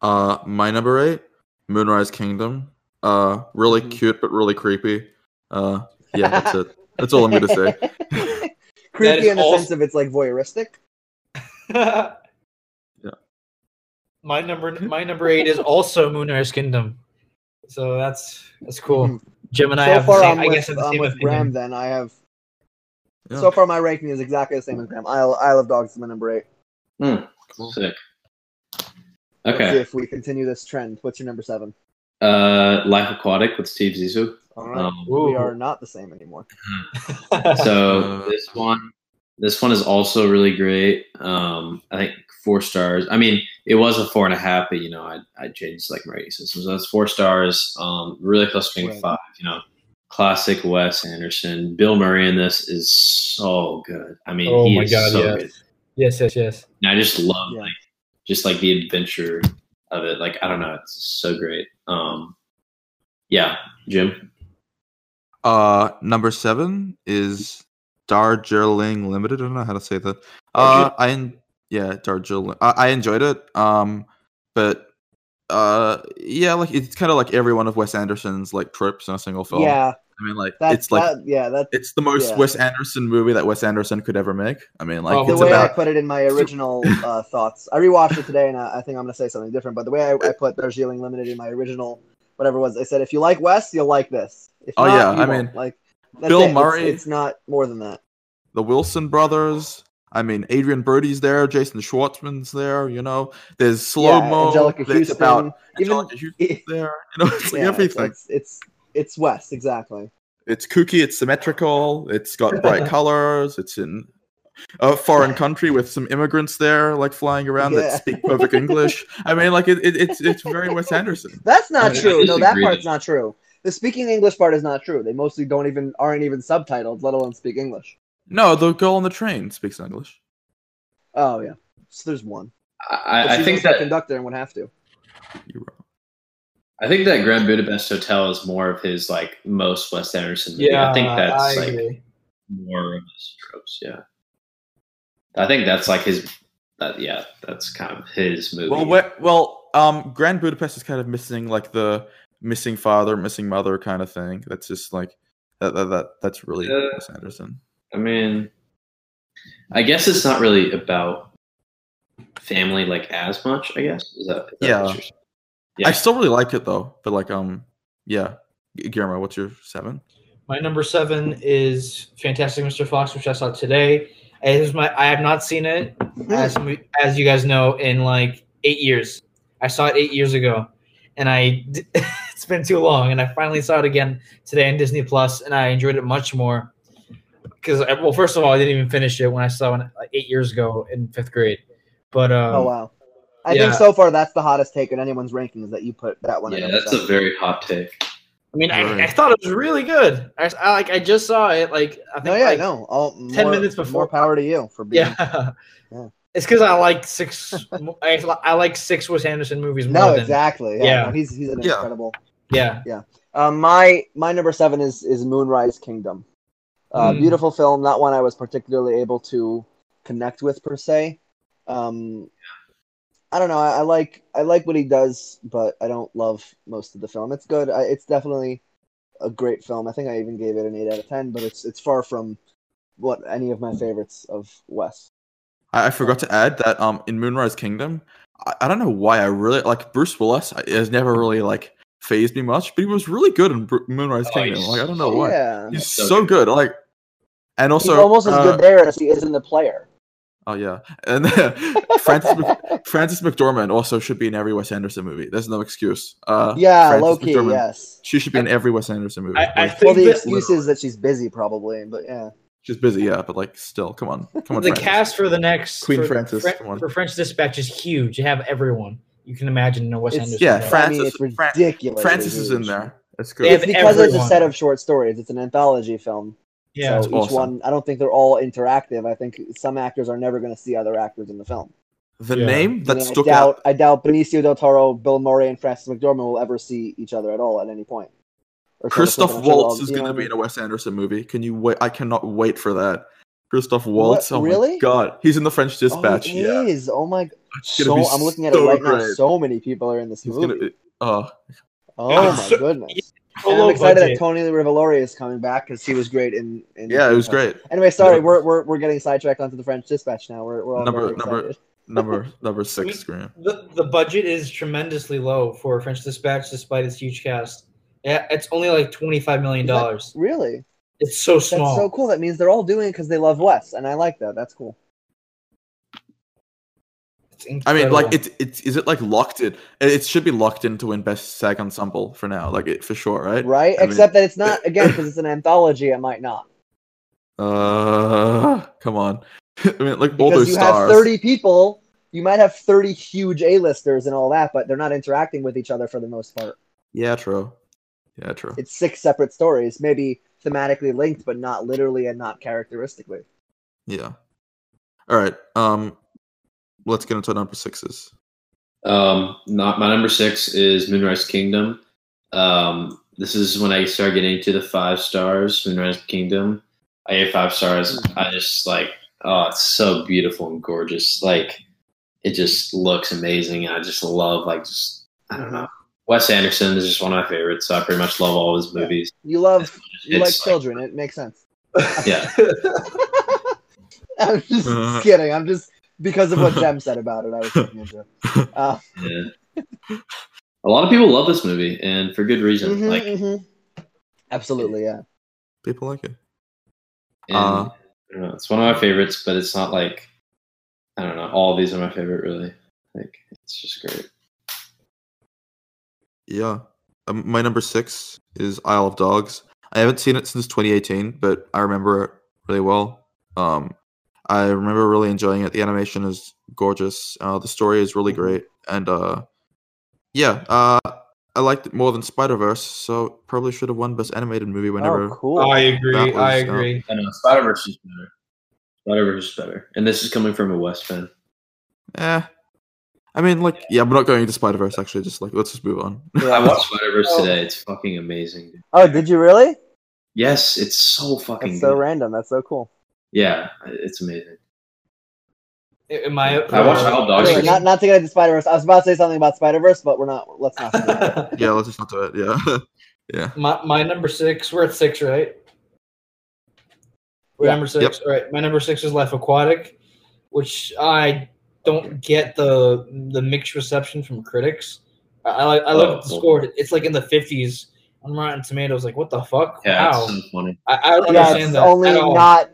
Uh, my number eight, Moonrise Kingdom. Uh, really Mhm. cute but really creepy. Uh, yeah, that's it. That's all I'm gonna say. Creepy in the also- sense of it's like voyeuristic. Yeah. My number my number eight is also Moonrise Kingdom. So that's that's cool. Mhm. Jem and I so have the same. I'm I with, guess have the I'm with opinion. Graham. Then I have. Yeah. So far, my ranking is exactly the same as Graham. Isle, Isle of Dogs is my number eight. Cool. Sick. Let's see Okay. if we continue this trend. What's your number seven? Uh, Life Aquatic with Steve Zissou. All right, Um, we are not the same anymore. so this one this one is also really great um i think four stars i mean it was a four and a half but you know i i changed like my rating system so that's four stars um really close to being Right. five you know classic wes anderson bill murray in this is so good i mean Oh he my is God, so yes. Good yes, yes, yes. and i just love Yeah. like just like the adventure of it like i don't know it's so great um yeah jem Uh, number seven is Darjeeling Limited. I don't know how to say that. Uh, I en- yeah, Darjeeling. I, I enjoyed it. Um, but uh, yeah, like it's kind of like every one of Wes Anderson's like trips in a single film. Yeah, I mean, like that's it's like that, yeah, that's it's the most yeah. Wes Anderson movie that Wes Anderson could ever make. I mean, like Oh, the it's way I put it in my original uh, thoughts. I rewatched it today, and I, I think I'm going to say something different. But the way I, I put Darjeeling Limited in my original, whatever it was, I said, if you like Wes, you'll like this. If Oh, not, yeah, I won't. mean, like that's Bill it. Murray- It's, not more than that. the Wilson brothers. I mean, Adrien Brody's there, Jason Schwartzman's there. You know, there's slow yeah, mo. Anjelica There's Huston, about even Huston's there. You know, it's like yeah, everything. It's, it's it's West exactly. It's kooky. It's symmetrical. It's got bright colors. It's in a foreign country with some immigrants there, like flying around Yeah. that speak perfect English. I mean, like it, it, it's it's very Wes Anderson. That's not I true. No, that part's not true. The speaking English part is not true. They mostly don't even aren't even subtitled, let alone speak English. No, the girl on the train speaks English. Oh yeah, so there's one. i, But I, I think that conductor and would have to. You're wrong. I think that Grand Budapest Hotel is more of his like most Wes Anderson movie. Yeah, I think that's I like agree. more of his tropes. Yeah, I think that's like his. That yeah, that's kind of his movie. Well, well, um, Grand Budapest is kind of missing like the missing father, missing mother kind of thing. That's just like that. that, that that's really Uh, Wes Anderson. I mean, I guess it's not really about family like as much. I guess is that, is that Yeah. What you're saying? Yeah. I still really like it though. But like, um, yeah, G- Guillermo, what's your seven? My number seven is Fantastic Mr. Fox, which I saw today. It is my I have not seen it as as you guys know in like eight years. I saw it eight years ago, and I it's been too long, and I finally saw it again today on Disney Plus, and I enjoyed it much more. Because well, first of all, I didn't even finish it when I saw it like, eight years ago in fifth grade. But um, Oh wow. I yeah. think so far that's the hottest take in anyone's rankings that you put that one. at Yeah, number that's a very hot take. I mean, I, I thought it was really good. I, I like I just saw it like I think No, yeah, like, no. All, 10 more- minutes before- More power to you for being. Yeah. Yeah. It's because I like six. I, I like six Wes Anderson movies more No, than exactly. Yeah, Yeah. no, he's he's an Yeah. incredible. yeah. Um, my my number seven is is Moonrise Kingdom. Uh, Mm. Beautiful film, not one I was particularly able to connect with per se. Um, I don't know. I, I like I like what he does, but I don't love most of the film. It's good. I, it's definitely a great film. I think I even gave it an eight out of ten, but it's it's far from what any of my favorites of Wes. I, I forgot to add that um in Moonrise Kingdom, I, I don't know why I really like Bruce Willis. I- Has never really like phased me much, but he was really good in Bru- Moonrise Oh, Kingdom. Like I don't know why. Yeah, He's So so, good. good. Like, and also he's almost as uh, good there as he is in the player. Oh yeah, and Frances Mc, Frances McDormand also should be in every Wes Anderson movie. There's no excuse. Uh, yeah, Frances low key, McDormand, yes. She should be in every Wes Anderson movie. I, I Like, think Well, the that excuse is that she's busy, probably, but yeah. she's busy, yeah, but like still, come on, come on. the Frances. cast for the next Queen for, Frances, Fre- come on. for French Dispatch is huge. You have everyone you can imagine in a Wes It's- Anderson. yeah, film. Fran- I mean, it's Frances- Fran- ridiculous. Frances is in there. That's good. It's because it's a set of short stories. It's an anthology film. Yeah. so each awesome. one, I don't think they're all interactive. I think some actors are never going to see other actors in the film. the Yeah. name I, that mean, I doubt, out. I doubt Benicio del Toro, Bill Murray, and Frances McDormand will ever see each other at all at any point. Or Christoph flip on a show Waltz is going to what I be in a Wes Anderson movie. Can you wait? I cannot wait for that. Christoph Waltz. Oh really? my god, he's in the French Dispatch. Oh, he yeah, is. Oh my! It's So I'm looking at so it right now. So many people are in this He's movie. gonna be. Uh, oh, Oh Yeah, my so- goodness! So And I'm excited budget. that Tony Revolori is coming back because he was great in. in yeah, it was great. Anyway, sorry, Yeah. we're, we're we're getting sidetracked onto the French Dispatch now. We're, we're all Number- number- Number number six, Graham. The the budget is tremendously low for French Dispatch, despite its huge cast. Yeah, it's only like twenty five million dollars. Really? It's so That's small. so cool. That means they're all doing it because they love Wes, and I like that. That's cool. It's I mean, like it's it's is it like locked in? It it should be locked in to win best SAG ensemble for now, like it for sure, right? Right? I mean- Except that it's not again because it's an anthology. It might not Uh, come on. I mean, like all because those you stars. have thirty people. You might have thirty huge A-listers and all that, but they're not interacting with each other for the most part. Yeah, true. Yeah, true. It's six separate stories, maybe thematically linked, but not literally and not characteristically. Yeah. All right. Um, let's get into number sixes. Um, not my number six is Moonrise Kingdom. Um, this is when I started getting to the five stars. Moonrise Kingdom. I gave five stars. I just like, oh, it's so beautiful and gorgeous. Like, it just looks amazing. I just love, like, just I don't know. Wes Anderson is just one of my favorites. So I pretty much love all his movies. You love you like It's children. It makes sense. yeah, I'm just Uh. kidding. I'm just because of what Jem said about it. I was making a. Uh, yeah. A lot of people love this movie, and for good reason. mhm, Like, mhm. Absolutely, yeah. People like it. And Uh, know, it's one of my favorites, but it's not like I don't know. All of these are my favorite, really. Like it's just great. Yeah. Um, my number six is Isle of Dogs. I haven't seen it since 2018, but I remember it really well. Um, I remember really enjoying it. The animation is gorgeous. Uh, the story is really Mhm. great, and uh, yeah, uh, I liked it more than Spider Verse. So probably should have won Best Animated Movie whenever. Oh, cool. I agree. That I was, uh, agree. I know Spider Verse is better. Spider Verse is better, and this is coming from a West fan. Yeah. I mean, like, yeah, I'm not going into Spider Verse. Actually, just like let's just move on. I watched Spider Verse Oh. today. It's fucking amazing. dude. Oh, did you really? Yes, it's so fucking That's so good. random. That's so cool. Yeah, it's amazing. Am I? I watched Isle of Dogs. Anyway, Actually- not not to get into Spider Verse. I was about to say something about Spider Verse, but we're not. Let's not. yeah, let's just not do it. Yeah, yeah. my my number six. We're at six, right? We're Yeah. number six. All right. My number six is Life Aquatic, which I don't get the the mixed reception from critics. I I, like- I look Oh, at the cool. score. It's like in the fifties, on Rotten Tomatoes. Like, what the fuck? Yeah, wow. it's funny. I, I don't Yeah, understand it's that. only at all. not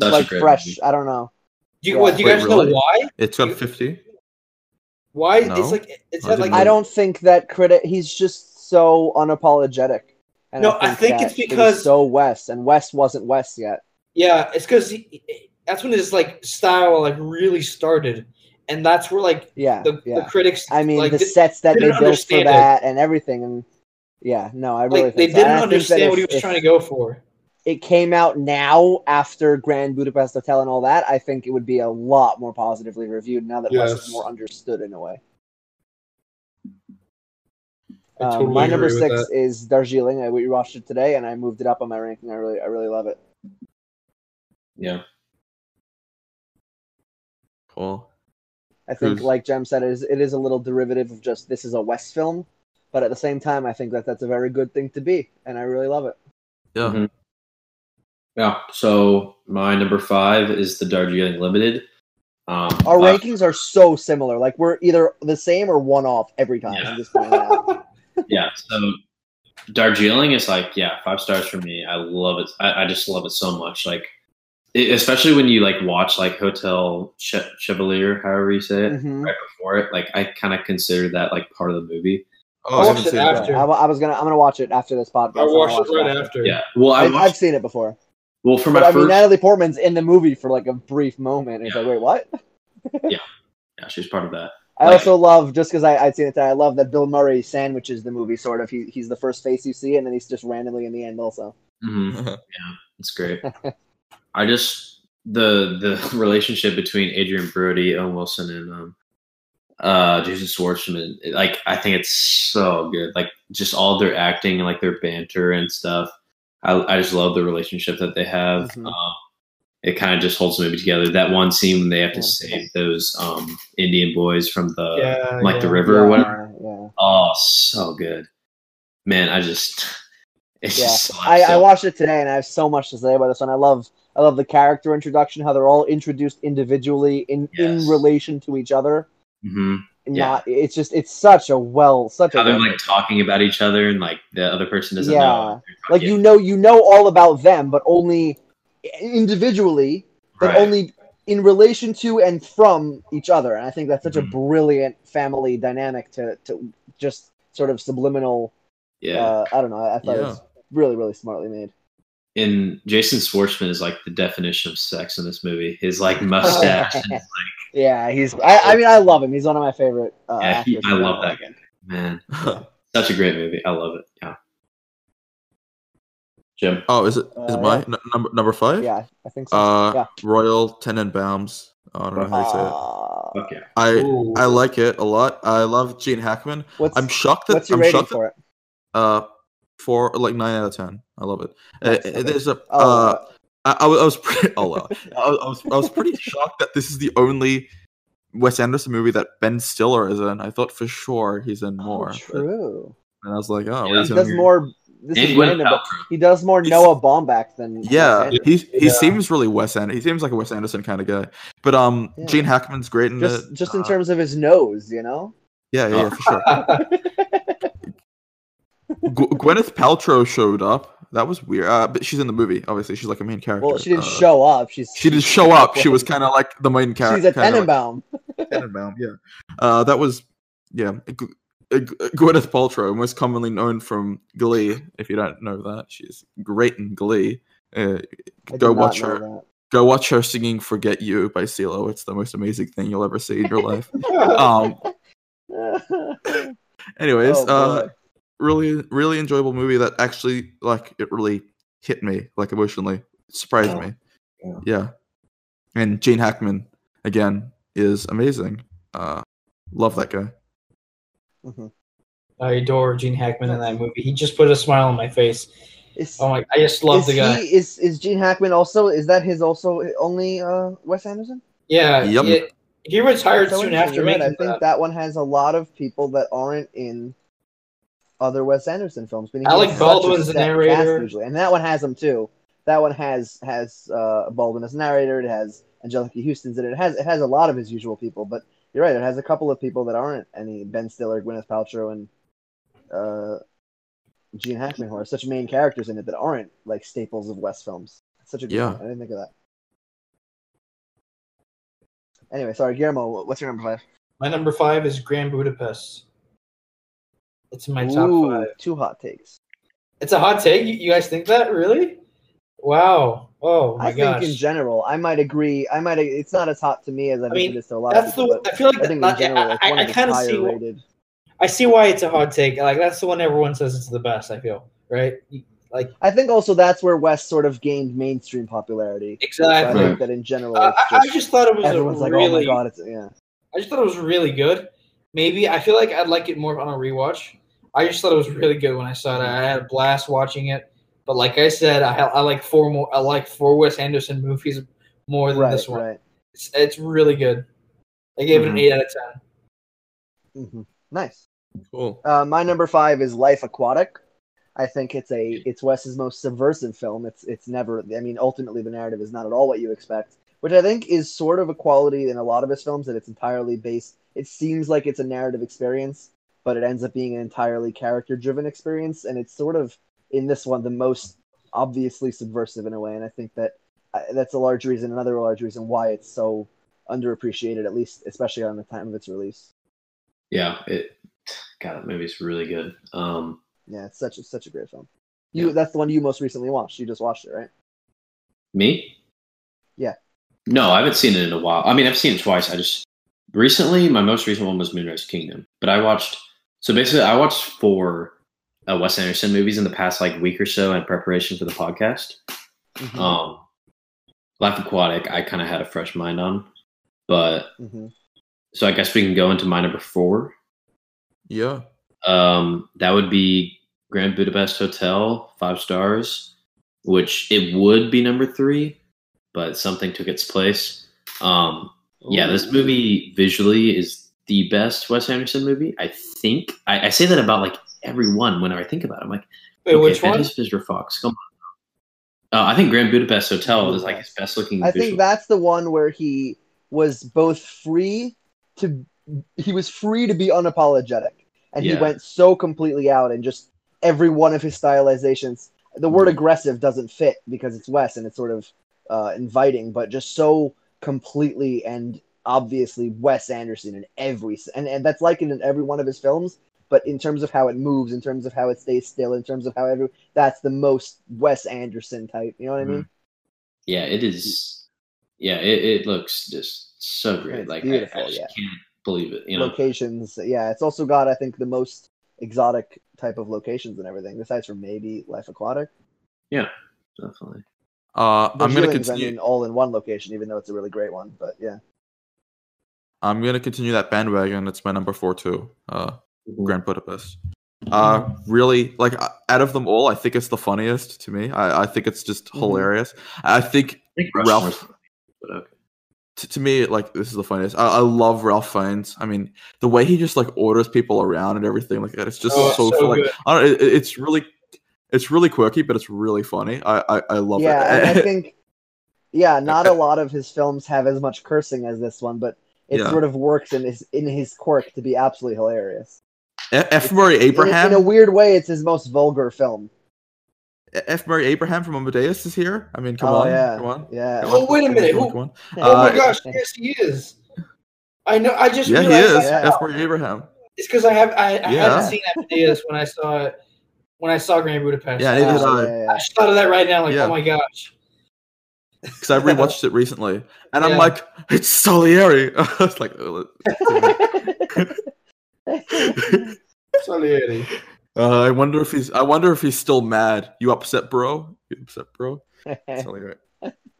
Such like fresh. movie. I don't know. Do you, Yeah. what, do you Wait, guys really? know why? It's got 50. Why No. it's like it's I like. I don't think that critic. He's just so unapologetic. And No, I think that it's it because- so West, and West wasn't West yet. yeah, it's because that's when his like style like really started, and that's where like Yeah, the, yeah. the critics. I mean, like, the sets that they didn't built for understand it. that and everything, and yeah, no, I really like think they so. Didn't I think that understand what he was if trying to go for. It came out now after Grand Budapest Hotel and all that. I think it would be a lot more positively reviewed now that West Yes. is more understood in a way. I Um, totally my number six is Darjeeling. I we watched it today, and I moved it up on my ranking. I really, I really love it. Yeah. Cool. I think, Who's- like Jem said, it is, it is a little derivative of just this is a West film, but at the same time, I think that that's a very good thing to be, and I really love it. Yeah. Mhm. Yeah. So my number five is the Darjeeling Limited. Um, Our uh, rankings are so similar; like we're either the same or one off every time. Yeah. I'm just pointing that out. yeah. So Darjeeling is like, yeah, five stars for me. I love it. I, I just love it so much. Like, it, especially when you like watch like Hotel che- Chevalier, however you say it, Mhm. right before it. Like, I kind of consider that like part of the movie. Oh, I I watched haven't it after. I, I was gonna, I'm gonna watch it after this podcast. I I'm gonna watched watch it right after. Yeah. Well, I I, I've seen it before, well, for my but I first. mean, Natalie Portman's in the movie for like a brief moment. And it's like, wait, what? yeah, yeah, she's part of that. I Like- also love just because I'd seen it. I love that Bill Murray sandwiches the movie. Sort of, he, he's the first face you see, and then he's just randomly in the end. Also, hmm yeah, It's great. I just the the relationship between Adrien Brody, Owen Wilson, and um, uh, Jason Schwartzman. Like I think it's so good. Like just all their acting and like their banter and stuff. I I just love the relationship that they have. Mhm. Um, it kind of just holds the movie together. That one scene when they have to Yeah. save those um, Indian boys from the Yeah, like the yeah. river or whatever. Yeah, Oh, so good, man! I just it's yeah. just so I, I watched it today, and I have so much to say about this one. I love, I love the character introduction, how they're all introduced individually in Yes. in relation to each other. Not, it's just, it's such a well, such a how they're like talking about each other and like the other person doesn't Yeah. know. like you know you know all about them but only individually but Right. only in relation to and from each other and i think that's such Mhm. a brilliant family dynamic to to just sort of subliminal yeah. uh, i don't know i thought it was really really smartly made and Jason Schwartzman is like the definition of sex in this movie. His like mustache, and, like yeah he's I, I mean i love him he's one of my favorite uh, Yeah, he- I love that that man, such a great movie. I love it. Yeah, Jem. oh, is it is Uh, it my yeah. n- number number five? yeah i think so Uh, yeah Royal Tenenbaums. I don't know how you say it. Uh, Fuck. I Ooh. I like it a lot. I love Gene Hackman. what's, I'm shocked that what's your I'm rating shocked that, for it uh for like nine out of ten. I love it. Uh, Nice, uh, there's a oh, uh, I, I was I was pretty oh well. I, was- I was pretty shocked that this is the only Wes Anderson movie that Ben Stiller is in. I thought for sure he's in oh, more. but- true and I was like, oh, Yeah. he's he does here. more this And is random, but he does more He's- Noah Baumbach than Yeah, he he Yeah. seems really Wes Anderson. He seems like a Wes Anderson kind of guy. But um, Yeah. Gene Hackman's great in just it. just in Uh, terms of his nose, you know. yeah, yeah, yeah, for sure. G- Gwyneth Paltrow showed up. That was weird. Uh, but she's in the movie. Obviously, she's like a main character. well, she didn't Uh, show up. She's She didn't show up. She was kind of like the main character. She's a Tenenbaum. Tenenbaum, yeah. Uh, that was, yeah. G- uh, G- Gwyneth Paltrow, most commonly known from Glee. If you don't know that, she's great in Glee. Uh, go watch know her. Go watch her singing "Forget You" by CeeLo. It's the most amazing thing you'll ever see in your life. Um. Anyways, Oh, uh, boy. Really, really enjoyable movie that actually, like, it really hit me, like, emotionally, It surprised Yeah. me. Yeah. Yeah. And Gene Hackman again is amazing. Uh, love that guy. Mhm. I adore Gene Hackman in that movie. He just put a smile on my face. Is, Oh my! I just love the guy. he is is Gene Hackman also? Is that his also only uh, Wes Anderson? Yeah, Yep. he, he retired soon after you're making I think that. that one has a lot of people that aren't in other Wes Anderson films. Meaning he Alec has a Baldwin's the narrator. usually, and that one has them too. That one has has uh, Baldwin as narrator. It has Anjelica Huston's in it. It has it has a lot of his usual people, but you're right. It has a couple of people that aren't any Ben Stiller, Gwyneth Paltrow, and uh, Gene Hackman who are Such main characters in it that aren't like staples of West films. Such a good Yeah. one. I didn't think of that. Anyway, sorry, Guillermo. What's your number five? My number five is Grand Budapest. It's in my top five. Two hot takes. It's a hot take. You, you guys think that really? Wow. Oh my I think in general, I might agree. I might. It's not as hot to me as I, think mean, it is to a lot That's people. the. I feel like I think in general, it's I, I, kind of see. rated. I see why it's a hot take. Like that's the one everyone says it's the best. I feel right. Like I think also that's where West sort of gained mainstream popularity. So I exactly. think that in general, Uh, it's I, I just, just thought it was a everyone's like, really. "Oh my god, it's yeah." I just thought it was really good. Maybe I feel like I'd like it more on a rewatch. I just thought it was really good when I saw it. I had a blast watching it. But like I said, I, I like four more. I like four Wes Anderson movies more than Right, this one. right. It's, it's really good. I gave it an Mhm. eight out of ten. hmm Nice. Cool. Uh, my number five is Life Aquatic. I think it's a it's Wes's most subversive film. It's it's never. I mean, ultimately, the narrative is not at all what you expect, which I think is sort of a quality in a lot of his films that it's entirely based. It seems like it's a narrative experience, but it ends up being an entirely character driven experience, and it's sort of in this one the most obviously subversive in a way. And I think that uh, that's a large reason, another large reason why it's so underappreciated, at least especially on the time of its release. Yeah, it. God, that movie's really good. Um, Yeah, it's such a such a great film. You Yeah. that's the one you most recently watched. You just watched it, right? me? Yeah. No, I haven't seen it in a while. I mean, I've seen it twice. I just recently, my most recent one was Moonrise Kingdom. But I watched. So basically, I watched four uh, Wes Anderson movies in the past like week or so in preparation for the podcast. Mhm, Um, Life Aquatic, I kind of had a fresh mind on, but mhm. so I guess we can go into my number four. Yeah. Um, that would be Grand Budapest Hotel, five stars, which it would be number three, but something took its place. Um, yeah, this movie visually is the best Wes Anderson movie. I think I, I say that about like every one whenever I think about it. I'm like, Wait, okay, which one? Mr. Fox, come on. Uh, I think Grand Budapest Hotel is like his best looking. I visual. think that's the one where he was both free to he was free to be unapologetic, and he went so completely out and just every one of his stylizations. The word Mhm. aggressive doesn't fit because it's Wes and it's sort of uh, inviting, but just so completely and obviously Wes Anderson in every and and that's like it in every one of his films. But in terms of how it moves, in terms of how it stays still, in terms of how every that's the most Wes Anderson type. You know what I mean? Yeah, it is. Yeah, it, it looks just so great. It's like beautiful, I, just yeah. can't believe it. You know, locations. Yeah, it's also got I think the most exotic type of locations and everything, besides from maybe Life Aquatic. Yeah, definitely. Uh, I'm gonna Viewings, I continue. mean, all in one location, even though it's a really great one. But yeah, I'm gonna continue that bandwagon. It's my number four too. Uh, Mhm. Grand Budapest. Uh, really, like uh, out of them all, I think it's the funniest to me. I, I think it's just Mhm. hilarious. I think I think Ralph- funny, but okay. to, to me, like this is the funniest. I, I love Ralph Fiennes. I mean, the way he just like orders people around and everything like that. It's just Oh, so, so like good. I don't, it, it's really, it's really quirky, but it's really funny. I I, I love yeah, it. and I think yeah, not a lot of his films have as much cursing as this one, but it Yeah. sort of works in his in his quirk to be absolutely hilarious. F. Murray In, Abraham. in a weird way, it's his most vulgar film. F. Murray Abraham from Amadeus is here. I mean, come oh on, yeah, come on. yeah. Come Oh, on, wait a minute, come on, come on. Oh Uh, my gosh! Yes, he is. I know. I just Yeah, he is. that F. Murray Abraham. It's because I have I, I Yeah. hadn't seen Amadeus when I saw it when I saw Grand Budapest. Yeah, neither Yeah, did I. yeah, I just thought of that right now. Like, Yeah. oh my gosh. Because I rewatched it recently, and I'm like, it's Salieri. it's like, oh, Salieri. uh, I wonder if he's. I wonder if he's still mad. You upset, bro? You upset, bro? Salieri.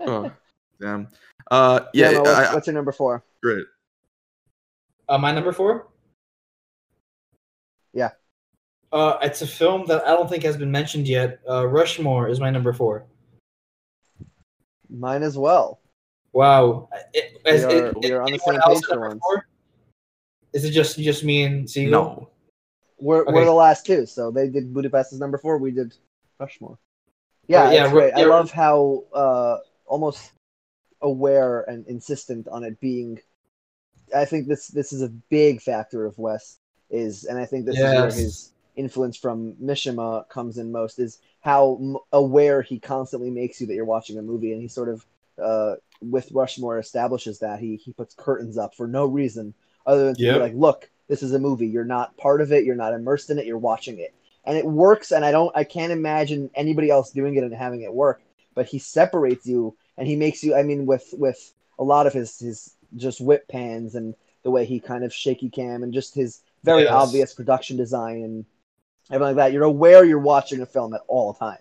Oh, damn. Uh, yeah, Guillermo, what's, I, what's your number four? great. Uh, my number four. Yeah. Uh, it's a film that I don't think has been mentioned yet. Uh, Rushmore is my number four. Mine as well. Wow. It, We is, are- it- we is are on the same page for once. Is it just just me and Siegel? No. We're, Okay. we're the last two, so they did Budapest as number four. We did Rushmore. Yeah, yeah, it's Ru- great. I love how uh, almost aware and insistent on it being. I think this this is a big factor of Wes is, and I think this is where his influence from Mishima comes in most is how m- aware he constantly makes you that you're watching a movie, and he sort of uh, with Rushmore establishes that he he puts curtains up for no reason other than to Yep. be like, look, this is a movie. You're not part of it. You're not immersed in it. You're watching it, and it works. And I don't, I can't imagine anybody else doing it and having it work. But he separates you, and he makes you. I mean, with with a lot of his his just whip pans and the way he kind of shaky cam and just his very Yes. obvious production design and everything like that. You're aware you're watching a film at all times.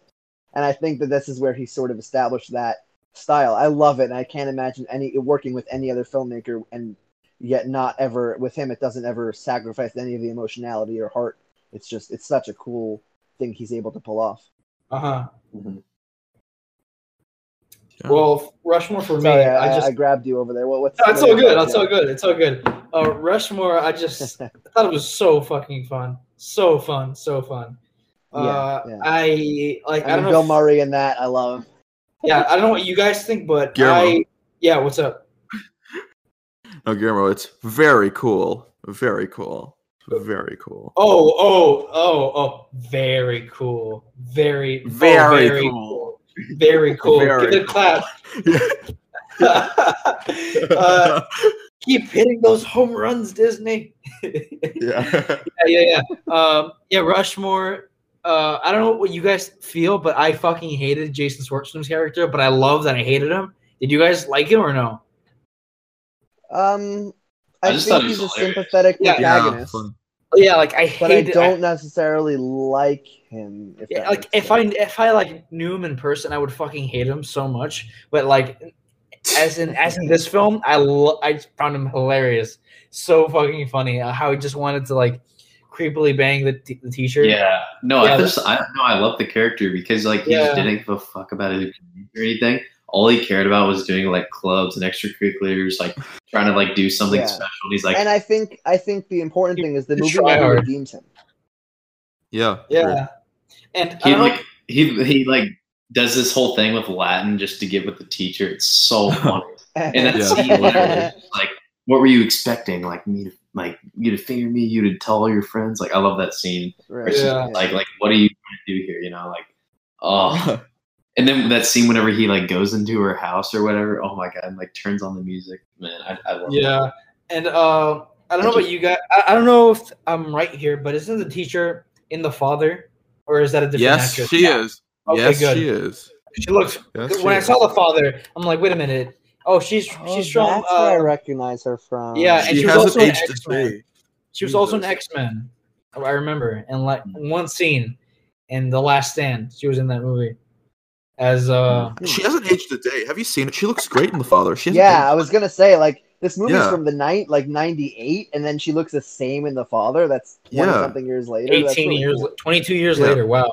And I think that this is where he sort of established that style. I love it, and I can't imagine any working with any other filmmaker, and yet not ever with him. It doesn't ever sacrifice any of the emotionality or heart. It's just it's such a cool thing he's able to pull off. Uh huh. Mhm. Yeah. Well, Rushmore for me, Sorry, I, I just. I grabbed you over there. What, what's No, it's all good. That's It's thoughts? all good. It's all good. Uh, Rushmore, I just I thought it was so fucking fun. So fun. So fun. Uh, Yeah, yeah. I like. I I don't mean, know. Bill if- Murray in that I love. yeah, I don't know what you guys think, but Guillermo. I. Yeah, what's up? No, Guillermo, it's very cool. Very cool. Very cool. Oh, oh, oh, oh! Very cool. Very, oh, Very very cool. Very cool. Very Give it a clap. uh, keep hitting those home runs, Disney. yeah. yeah, yeah, yeah. Um, yeah, Rushmore. Uh, I don't know what you guys feel, but I fucking hated Jason Schwartzman's character, but I love that I hated him. Did you guys like him or no? Um, I I, just think he he's a sympathetic Yeah. Yeah, protagonist, fun. Yeah, like I but I don't necessarily like him. If yeah, like makes if I if I like knew him in person, I would fucking hate him so much. But like, as in as in this film, I lo- I found him hilarious, so fucking funny. Uh, how he just wanted to like creepily bang the, t- the teacher. Yeah, no, Yeah, I just I no, I love the character because like he Yeah. just didn't give a fuck about it or anything. All he cared about was doing like clubs and extracurriculars, like trying to like do something Yeah. special. And he's like, and I think I think the important thing is the movie redeems him. Yeah. yeah. And he don't know- like he he like does this whole thing with Latin just to get with the teacher. It's so funny. And that Yeah. scene, literally, like, what were you expecting? Like me to like you to finger me, you to tell all your friends. Like I love that scene. Right, Yeah. Like like what are you trying to do here? You know, like oh. And then that scene whenever he like goes into her house or whatever. Oh my god! And like turns on the music. Man, I, I love. it. Yeah, and uh, I don't know about you guys. I, I don't know if I'm right here, but isn't the teacher in the father, or is that a different yes, actress? she is. Okay, yes, good. she is. She looks. Yes, she when I is. saw the father, I'm like, wait a minute. Oh, she's Oh, she's from. that's where I Uh, recognize her from. Yeah, and she she was hasn't also an aged a X-Men. day. she was also an X Men. I remember, and like one scene in the Last Stand, she was in that movie as uh. She hasn't aged a day. Have you seen it? She looks great in the father. She yeah. I was gonna say like this movie's Yeah. from the night like '98, and then she looks the same in the father. That's twenty Yeah. something years later. 18 really years, cool. 22 years Yeah. later. Wow.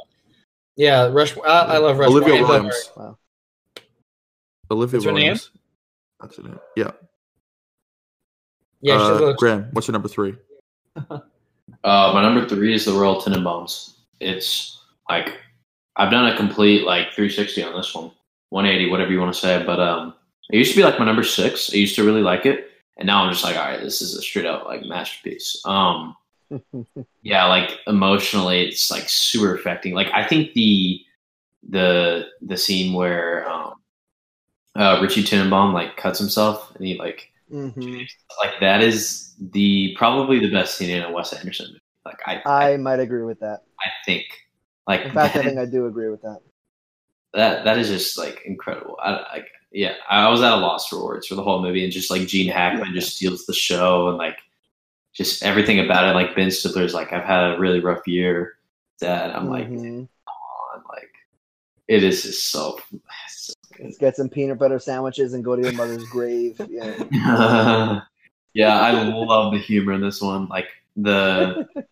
Yeah, Rush. I, I love Rush. Olivia and Williams. Wow. Olivia What's? Williams. That's her name. Yeah. Yeah, uh, she looks. Graham, what's your number three? Uh, my number three is the Royal Tenenbaums. It's like I've done a complete like 360 on this one, 180, whatever you want to say. But um, it used to be like my number six. I used to really like it, and now I'm just like, all right, this is a straight up like masterpiece. Um, yeah, like emotionally, it's like super affecting. Like I think the the the scene where um, uh, Richie Tenenbaum like cuts himself and he like Mhm. like that is the probably the best scene in a Wes Anderson movie. Like I, I, I might agree with that. I think like In fact, I think I do agree with that. that that is just like incredible. I, I yeah, I was at a loss for words for the whole movie, and just like Gene Hackman just steals the show, and like just everything about it. Like Ben Stiller's like, I've had a really rough year. That I'm like, Mhm. on, like it is just so. so good. Let's get some peanut butter sandwiches and go to your mother's grave. Yeah. yeah, I love the humor in this one. Like the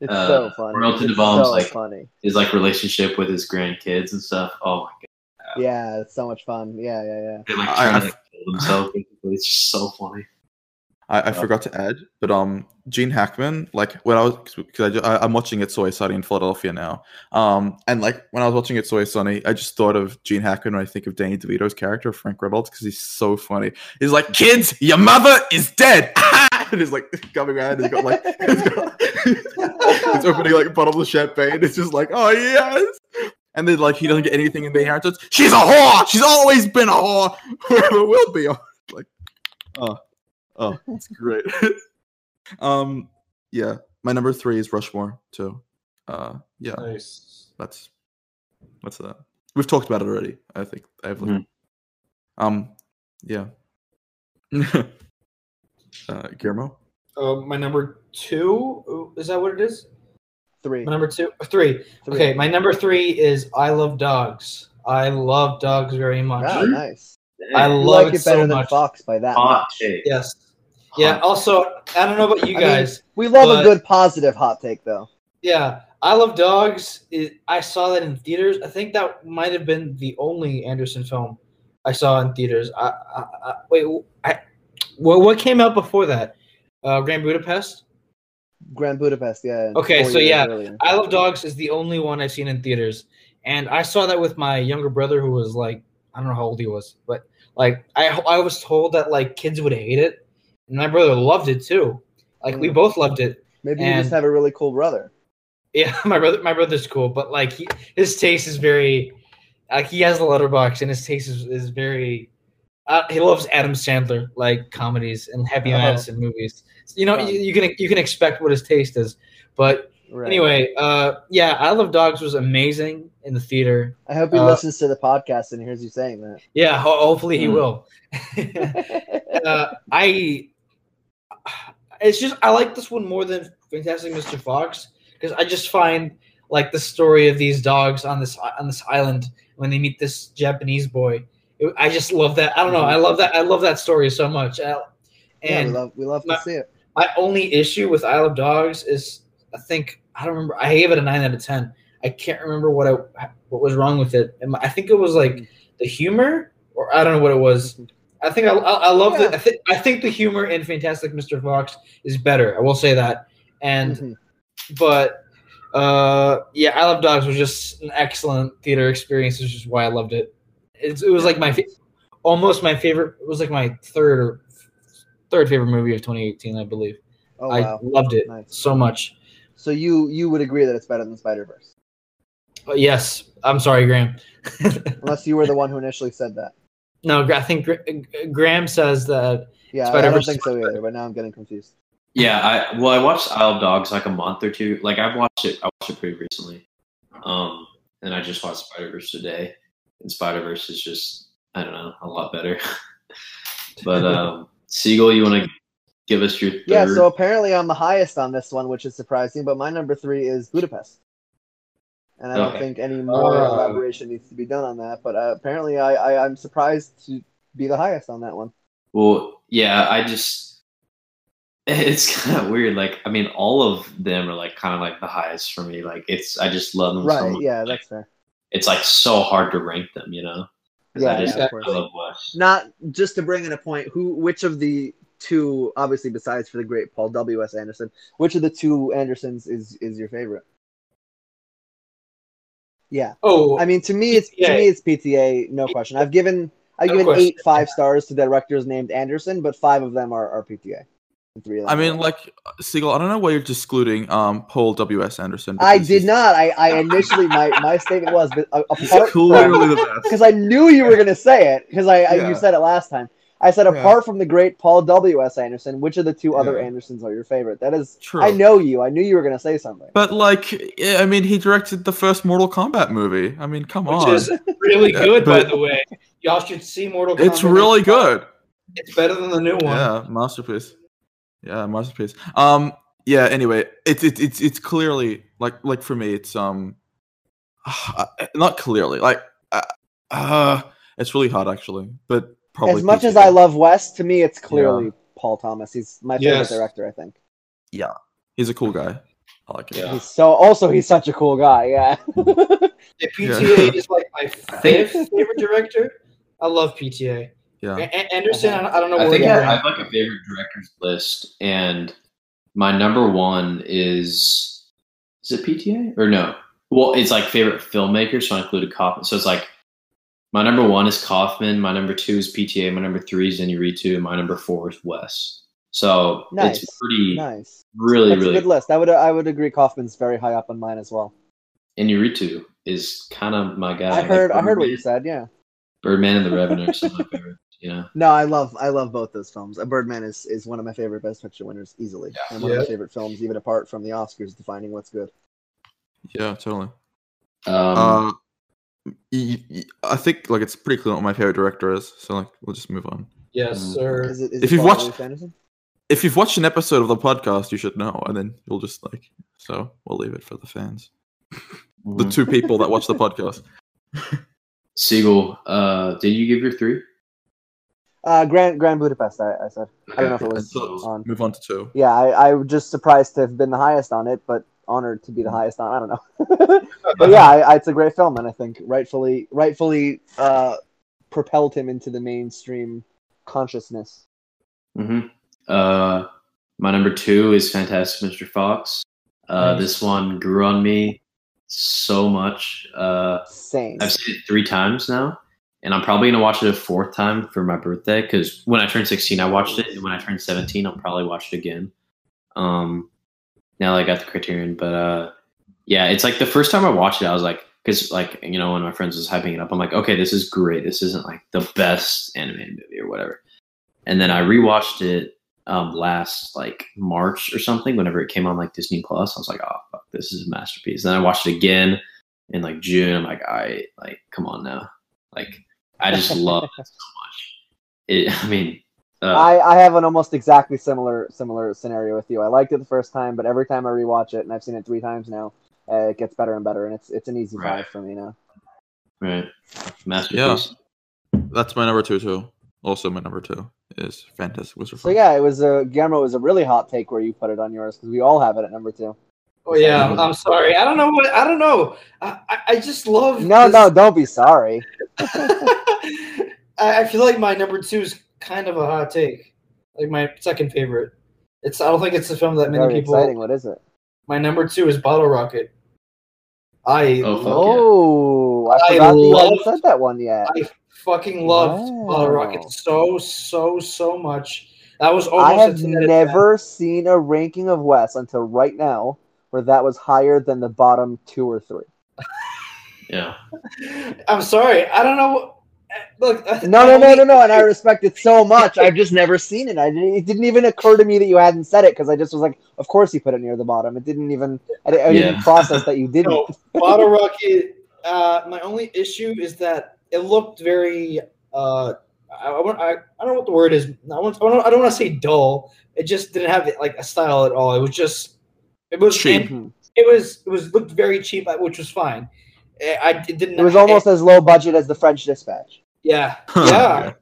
It's Uh, so funny. Royal It's Tenenbaums, so like- funny. his like relationship with his grandkids and stuff. Oh my god, Yeah, it's so much fun. Yeah, yeah, yeah. they like trying to like, kill themselves. It's just so funny. I, I forgot to add, but um, Gene Hackman, like when I was, because I, I'm watching It's Always Sunny in Philadelphia now, um, and like when I was watching It's Always Sunny, I just thought of Gene Hackman when I think of Danny DeVito's character, Frank Reynolds, because he's so funny. He's like, "Kids, your mother is dead." and he's like coming around. He's got like he's, got, he's opening like a bottle of champagne. It's just like, oh yes. And then like he doesn't get anything in the inheritance. She's a whore. She's always been a whore. Forever will be. Like, oh, oh, that's great. um, yeah. My number three is Rushmore too. Uh, yeah, Nice. that's what's that? We've talked about it already. I think I've Mhm. um, yeah. uh, Guillermo. Uh, my number two is that what it is? Three. My number two, three. Three. Okay, my number three is Isle of Dogs. I love dogs very much. Wow, nice. I love like it it better so than much. Fox by that Hot much. take. Yes. Yeah. Also, I don't know about you I mean- guys. We love But- a good positive hot take though. Yeah, Isle of Dogs. It, I saw that in theaters. I think that might have been the only Anderson film I saw in theaters. I, I, I wait. I, well, what came out before that? Uh, Grand Budapest. Grand Budapest, yeah. Okay, so yeah, earlier. Isle of Dogs is the only one I've seen in theaters, and I saw that with my younger brother, who was like, I don't know how old he was, but like I I was told that like kids would hate it, and my brother loved it too. Like we Mm. both loved it. Maybe you just have a really cool brother. Yeah, my brother, my brother's cool, but like he, his taste is very, like he has the Letterboxd, and his taste is, is very. Uh, he loves Adam Sandler like comedies and Happy Oh. Madison movies. You know, you, you can you can expect what his taste is, but Right. anyway, uh, yeah, Isle of Dogs was amazing in the theater. I hope he uh, listens to the podcast and hears you saying that. Yeah, ho- hopefully he Hmm. will. uh, I, it's just I like this one more than Fantastic Mr. Fox because I just find like the story of these dogs on this on this island when they meet this Japanese boy. It- I just love that. I don't know. I love that. I love that story so much. I- yeah, we and love we love my- to see it. my only issue with Isle of Dogs is I think I don't remember. I gave it a nine out of ten. I can't remember what I what was wrong with it. I think it was like mm-hmm. the humor, or I don't know what it was. Mm-hmm. I think I, I, I love Yeah. the I, think I think the humor in Fantastic Mr. Fox is better. I will say that. And Mhm. but uh yeah, Isle of Dogs was just an excellent theater experience, which is why I loved it. It's, it was like my fa- almost my favorite. It was like my third or third favorite movie of 2018, I believe. Oh wow. I loved it Nice. so much. So you you would agree that it's better than Spider Verse, Uh, yes, I'm sorry, Graham. unless you were the one who initially said that. No, I think Graham says that. Yeah, I Spider-Verse don't think so either. But now I'm getting confused. Yeah, I well, I watched Isle of Dogs like a month or two. Like I've watched it. I watched it pretty recently. Um, and I just watched Spider Verse today, and Spider Verse is just I don't know a lot better. but um, Siegel, you want to give us your third? Yeah, so apparently I'm the highest on this one, which is surprising. But my number three is Budapest, and I don't think any more Uh. elaboration needs to be done on that. But uh, apparently, I, I I'm surprised to be the highest on that one. Well, yeah, I just it's kind of weird. Like, I mean, all of them are like kind of like the highest for me. Like, it's I just love them so Right? much. Yeah, Like, that's fair. it's like so hard to rank them, you know. Yeah, I just yeah, I of course. love Wes. Not just to bring in a point. Who? Which of the two? Obviously, besides for the great Paul W. S. Anderson, which of the two Andersons is is your favorite? Yeah, Oh, I mean, to me, it's to PTA. me, it's PTA, no question. I've given I've No given question. eight five stars to directors named Anderson, but five of them are, are PTA. Three of them I mean, are- like Siegel. I don't know why you're excluding um Paul W S Anderson. I did not. I, I initially my, my statement was, but a- He's apart from clearly the best. because I knew you were gonna say it because I, I you said it last time. I said Yeah. apart from the great Paul W. S. Anderson, which of the two other Andersons are your favorite? That is, True. I know you. I knew you were gonna say something. But like, I mean, he directed the first Mortal Kombat movie. I mean, come which on, which is really Yeah, good, by the way. Y'all should see Mortal it's Kombat. really good. It's better than the new one. Yeah, masterpiece. Yeah, masterpiece. Um, yeah. Anyway, it's it's it's it's clearly like like for me, it's um, not clearly like uh, uh it's really hard actually, but probably as much as PTA. I love West, to me, it's clearly Paul Thomas. He's my favorite Yes. director. I think Yeah, he's a cool guy. I like it. Yeah. he's so. Also, he's such a cool guy. Yeah. Yeah, PTA is like my fifth favorite director. I love PTA. Yeah. A- A- Anderson, I don't- I don't know I think I have like a favorite directors list, and my number one is is it PTA or no? Well, it's like favorite filmmaker, so I included Kaufman. So it's like my number one is Kaufman, my number two is PTA, my number three is Inarritu, and my number four is Wes. So Nice. it's pretty, Nice. really, That's really. a good list. I would I would agree. Kaufman's very high up on mine as well. And Inarritu is kind of my guy. I Like, heard I heard what you said. Yeah. Birdman and the Revenant are some of my favorites. You know, No, I love I love both those films. Uh, Birdman is, is one of my favorite Best Picture winners easily, and one of my favorite films, even apart from the Oscars defining what's good. Yeah, totally. um, uh, y- y- I think like it's pretty clear what my favorite director is. So like, we'll just move on. Yes, Mm. sir. Is it, is If it you've watched- Anderson? If you've watched an episode of the podcast, you should know, and then you'll just like. So we'll leave it for the fans, the mhm. two people that watch the podcast. Siegel, uh, did you give your three? Uh, Grand Grand Budapest. I, I said. I don't know if it was so- on. Move on to two. Yeah, I, I was just surprised to have been the highest on it, but honored to be the highest on. I don't know, but yeah, I, I, it's a great film, and I think rightfully rightfully uh, propelled him into the mainstream consciousness. Mm-hmm. Uh, my number two is Fantastic Mr. Fox. Uh, Nice. This one grew on me so much. Uh, Same. I've seen it three times now, and I'm probably gonna watch it a fourth time for my birthday because when I turned 16, I watched it, and when I turned 17, I'll probably watch it again. Um, now that I got the Criterion, but uh, yeah, it's like the first time I watched it, I was like, because like you know when my friends was hyping it up, I'm like, okay, this is great. This isn't like the best animated movie or whatever. And then I rewatched it um, last like March or something, whenever it came on like Disney Plus. I was like, oh fuck, this is a masterpiece. Then I watched it again in like June. I'm like, I like, come on now. Like, I just love it so much. It, I mean, uh, I, I have an almost exactly similar similar scenario with you. I liked it the first time, but every time I rewatch it, and I've seen it three times now, uh, it gets better and better, and it's it's an easy Right. five for me now. right, masterpiece. Yeah. That's my number two too. Also, my number two is Fantastic Mr. Fox. So yeah, it was a Guillermo. It was a really hot take where you put it on yours because we all have it at number two. Oh yeah, I'm, I'm sorry. I don't know what I don't know. I, I, I just love. No, this- no, don't be sorry. I, I feel like my number two is kind of a hot take. Like my second favorite. It's I don't think it's a film that many Very people. exciting. What is it? My number two is Bottle Rocket. I Oh, fuck Oh, I I forgot that you said that one yet. I fucking loved Wow. Bottle Rocket so so so much. That was I have a 10 out of 10. never seen a ranking of Wes until right now where that was higher than the bottom two or three. Yeah, I'm sorry. I don't know. Look, No, no, no, no, no. And I respect it so much. I've just never seen it. I didn't, it didn't even occur to me that you hadn't said it because I just was like, of course you put it near the bottom. It didn't even. I, di- I didn't Yeah. process that you didn't. No, Bottle Rocket. Uh, my only issue is that it looked very. Uh, I, I, I, I don't know what the word is. I, want, I don't, I don't want to say dull. It just didn't have like a style at all. It was just. It was Cheap. Mhm. It was. It was looked very cheap, uh, which was fine. I, I it didn't. It was almost as low budget as the French Dispatch. Yeah, Yeah. yeah.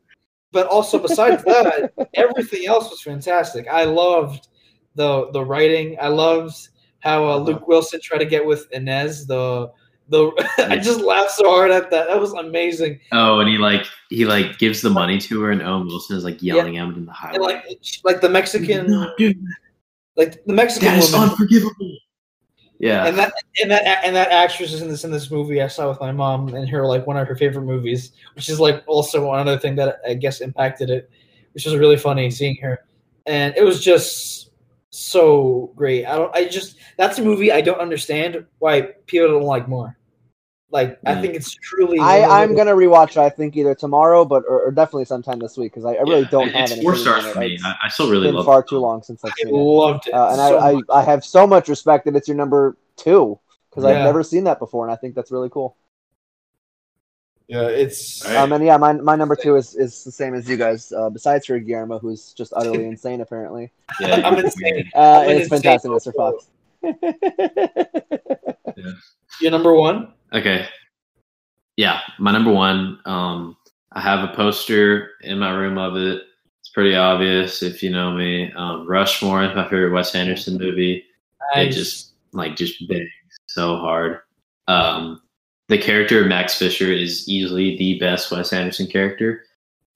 But also besides that, everything else was fantastic. I loved the the writing. I loved how uh, Luke Wilson tried to get with Inez. The the I just laughed so hard at that. That was amazing. Oh, and he like he like gives the money to her, and Owen Wilson is like yelling at him in the highway. And like like the Mexican Not do that. like the Mexican That is woman. unforgivable. Yeah, And that and that and that actress is in this in this movie I saw with my mom and her like one of her favorite movies, which is like also one other thing that I guess impacted it, which was really funny seeing her, and it was just so great. I don't I just that's a movie I don't understand why people don't like more. Like I Mm. think it's truly. I I'm gonna rewatch it. I think either tomorrow, but or, or definitely sometime this week because I, I really Yeah, don't it- have It's any. four opinion stars for me. It's I, I still really been love far it. too long since I've I seen it. loved it, Uh, and so I, I, much. I have so much respect that it's your number two because I've never seen that before, and I think that's really cool. yeah, it's Right. Um, and yeah, my, my number two is, is the same as you guys. Uh, besides for Guillermo, who's just utterly insane, apparently. Yeah, I'm insane. Uh, I'm and it's insane fantastic, Mr. also. Fox. Your number one. Okay. Yeah, my number one. Um, I have a poster in my room of it. It's pretty obvious if you know me. Um, Rushmore is my favorite Wes Anderson movie. It just like just bangs so hard. Um, the character of Max Fischer is easily the best Wes Anderson character,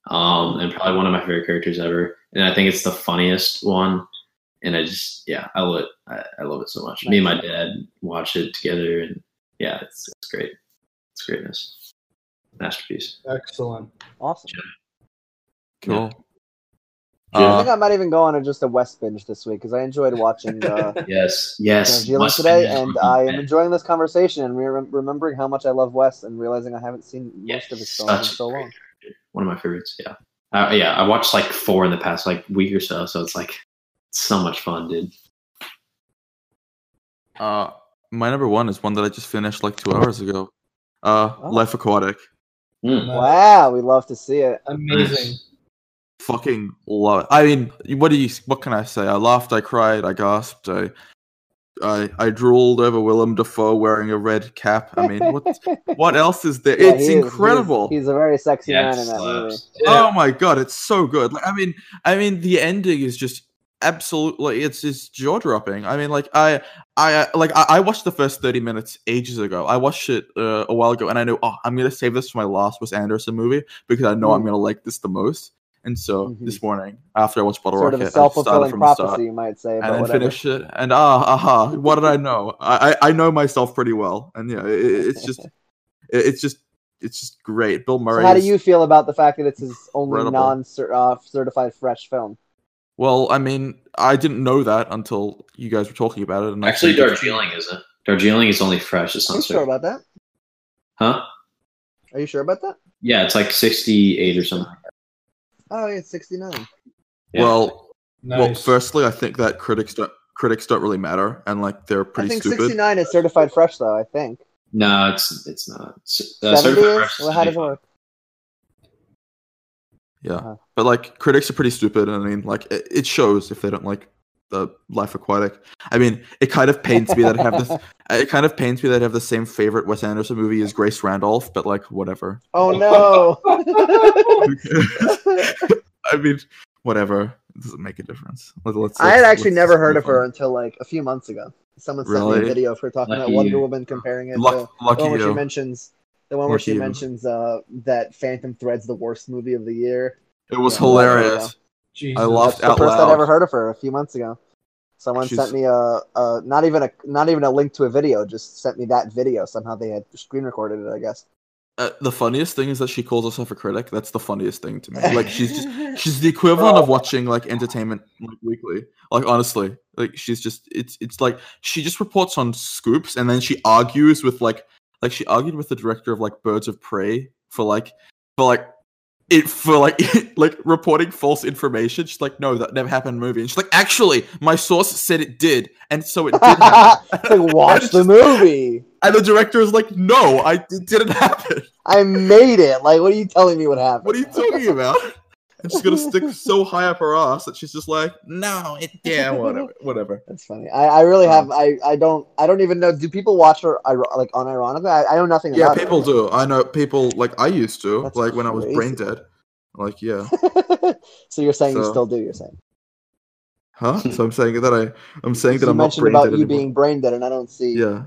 um, and probably one of my favorite characters ever. And I think it's the funniest one. And I just, yeah, I love it. I, I love it so much. Me and my dad watch it together, and yeah, it's it's great. It's greatness, masterpiece. excellent. Awesome. Cool. I Uh, think I might even go on a, just a West binge this week because I enjoyed watching uh, Yes, yes. Darjeeling Must today, and I am enjoying this conversation and re- remembering how much I love West and realizing I haven't seen Yeah, most of his he's films in so great long. One of my favorites. Yeah, uh, yeah. I watched like four in the past like week or so, so it's like so much fun, dude. uh, my number one is one that I just finished like two hours ago. Uh, Oh. Life Aquatic. Mm. Wow, we love to see it. Amazing. Fucking love it. I mean, what do you? What can I say? I laughed, I cried, I gasped, I, I, I drooled over Willem Dafoe wearing a red cap. I mean, what? what else is there? Yeah, it's he is- he incredible. He's, a very sexy Yeah, man in that movie. slaps. Oh my god, it's so good. Like, I mean, I mean, the ending is just absolutely it's just jaw dropping. I mean, like I, I like I, I watched the first thirty minutes ages ago. I watched it uh, a while ago, and I knew, oh, I'm gonna save this for my last Wes Anderson movie because I know I'm Mm. gonna like this the most. And so Mhm. this morning, after I watched Bottle Sort of Rocket, I started fulfilling from the start prophecy, you might say. and then whatever. finish it. And ah, aha, what did I know? I, I know myself pretty well, and yeah, it, it's just it- it's just it's just great. Bill Murray. So how do you feel about the fact that it's his only incredible. non-certified fresh film? Well, I mean, I didn't know that until you guys were talking about it. And I Actually, think it's- Darjeeling isn't. Darjeeling is only fresh. It's Are not you sure about that? Huh? Are you sure about that? Yeah, it's like sixty-eight or something. Oh, yeah, it's 69. Yeah. Well, well, firstly, I think that critics don't critics don't really matter, and like they're pretty I pretty think stupid. 69 is certified fresh, though, I think. No, it's it's not. Uh, 70 certified is? fresh is Well, how does it work? Yeah, Uh-huh. but like critics are pretty stupid. and I mean, like it, it shows if they don't like the Life Aquatic. I mean, it kind of pains me that I have this. It kind of pains me that I have the same favorite Wes Anderson movie as Grace Randolph, but like whatever. Oh, no. I mean, whatever. It doesn't make a difference. Let- let's- I had let's- actually let's never heard move of her until like a few months ago. Someone sent me a video of her talking Lucky about Wonder you. Woman, comparing it Luck, to the lucky one where she you. mentions the one where she mentions uh, that Phantom Thread's the worst movie of the year. It was Yeah, hilarious. I laughed That's the out first I'd ever heard of her a few months ago. Someone She's- sent me a, a not even a not even a link to a video, just sent me that video. Somehow they had screen recorded it, I guess. Uh, the funniest thing is that she calls herself a critic. That's the funniest thing to me. Like she's just she's the equivalent of watching like entertainment like weekly. Like honestly, like she's just it's it's like she just reports on scoops and then she argues with like like she argued with the director of like Birds of Prey for like for like it for like like reporting false information. She's like, no, that never happened in the movie. And she's like, actually, my source said it did, and so it did happen. Like watch the movie. and the director is like, no, I it didn't happen. I made it. Like, what are you telling me? What happened? What are you talking about? And she's gonna stick so high up her ass that she's just like, no, it yeah, whatever, whatever. That's funny. I, I really have. I, I don't. I don't even know. Do people watch her like unironically? I, I know nothing about Yeah, people do. I know people like I used to, That's like when I was brain dead. Like, yeah, so you're saying you still do? You're saying. huh? So I'm saying that I, I'm saying that you I'm not mentioned brain about dead you anymore. being brain dead, and I don't see. Yeah.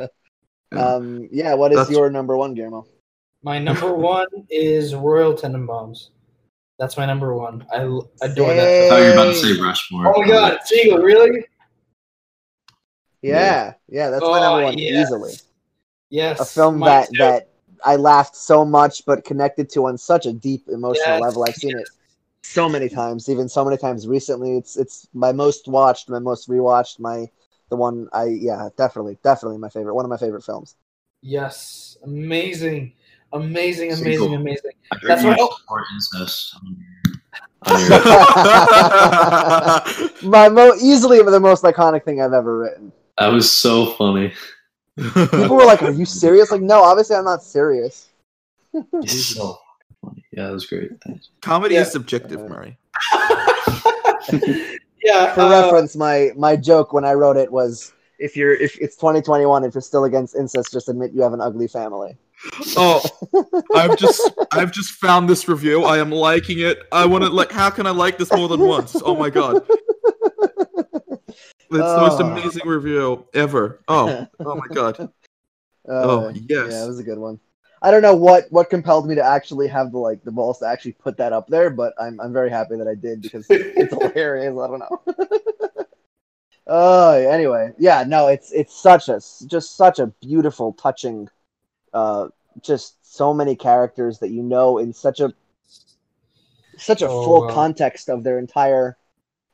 Yeah. Um. Yeah. What is That's- your number one, Guillermo? My number one is Royal Tenenbaums. That's my number one. I adore that. I thought you were about to Hey. say Rushmore. Oh my god, Siegel, really? Yeah. Yeah. That's my Oh, number one yes. easily. Yes. A film mine that too. that I laughed so much, but connected to on such a deep emotional Yes, level. I've seen it so many times, even so many times recently. It's it's my most watched, my most rewatched, my the one I yeah definitely definitely my favorite, one of my favorite films. Yes. Amazing. Amazing, amazing, cool. amazing. That's you why- support incest. on your- on your- my mo easily the most iconic thing I've ever written. that was so funny. People were like, "Are you serious?" Like, no, obviously I'm not serious. It's so funny. Yeah, that was great. Thanks. Comedy Yeah. is subjective, Murray. yeah. For uh, reference, my my joke when I wrote it was, "If you're if it's 2021, if you're still against incest, just admit you have an ugly family." Oh, I've just I've just found this review. I am liking it. I want to like. How can I like this more than once? Oh my god, it's the most Oh. amazing review ever. Oh, oh my god. Uh, Oh yes. Yeah, it was a good one. I don't know what what compelled me to actually have the like the balls to actually put that up there, but I'm I'm very happy that I did because it's hilarious. I don't know. Oh, anyway, yeah, no, it's it's such a just such a beautiful, touching, uh, just so many characters that you know in such a such a Oh, full wow. context of their entire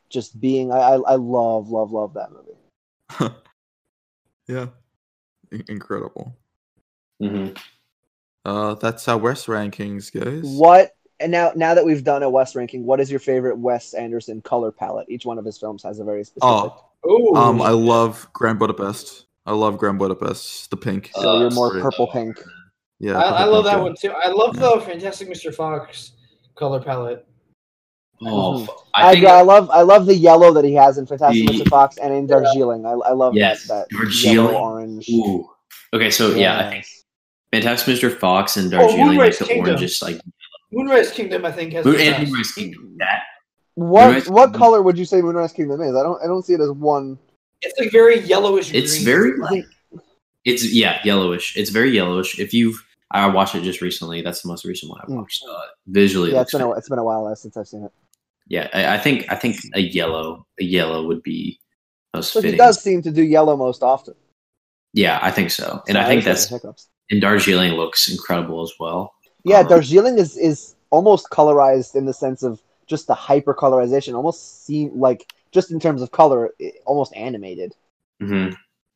just being. I, I I love love love that movie. yeah, In- incredible. hmm Uh, that's our Wes rankings, guys. What and now now that we've done a Wes ranking, what is your favorite Wes Anderson color palette? Each one of his films has a very specific. Oh, Ooh. um, I love Grand Budapest. I love Grand Budapest. The pink. so you're more great. purple pink. Yeah, I, I love pink, that yeah. one too. I love the Fantastic Mr. Fox color palette. Oh, Mhm. I I, think I love I love the yellow that he has in Fantastic The- Mr. Fox and in Darjeeling. I, I love Yes, that, that Darjeeling. orange. Ooh. Okay, so yeah, I think Fantastic Mr. Fox and Oh, Darjeeling, like Moonrise the Kingdom. orange, is like Moonrise Kingdom, I think, has Moon the and best. Moonrise Kingdom. That What Moonrise what Kingdom. color would you say Moonrise Kingdom is? I don't I don't see it as one. It's like very yellowish. it's green. very like it's yeah yellowish. It's very yellowish. If you've I watched it just recently. That's the most recent one I Mm. watched. Uh, visually, it yeah, it's looks been a, fan- it's been a while since I've seen it. yeah. I, I think I think a yellow a yellow would be most So he does seem to do yellow most often. Yeah, I think so, and So I think that's hiccups. and Darjeeling looks incredible as well. Yeah, Um, Darjeeling is is almost colorized in the sense of just the hyper colorization. Almost seem like just in terms of color, it, almost animated. hmm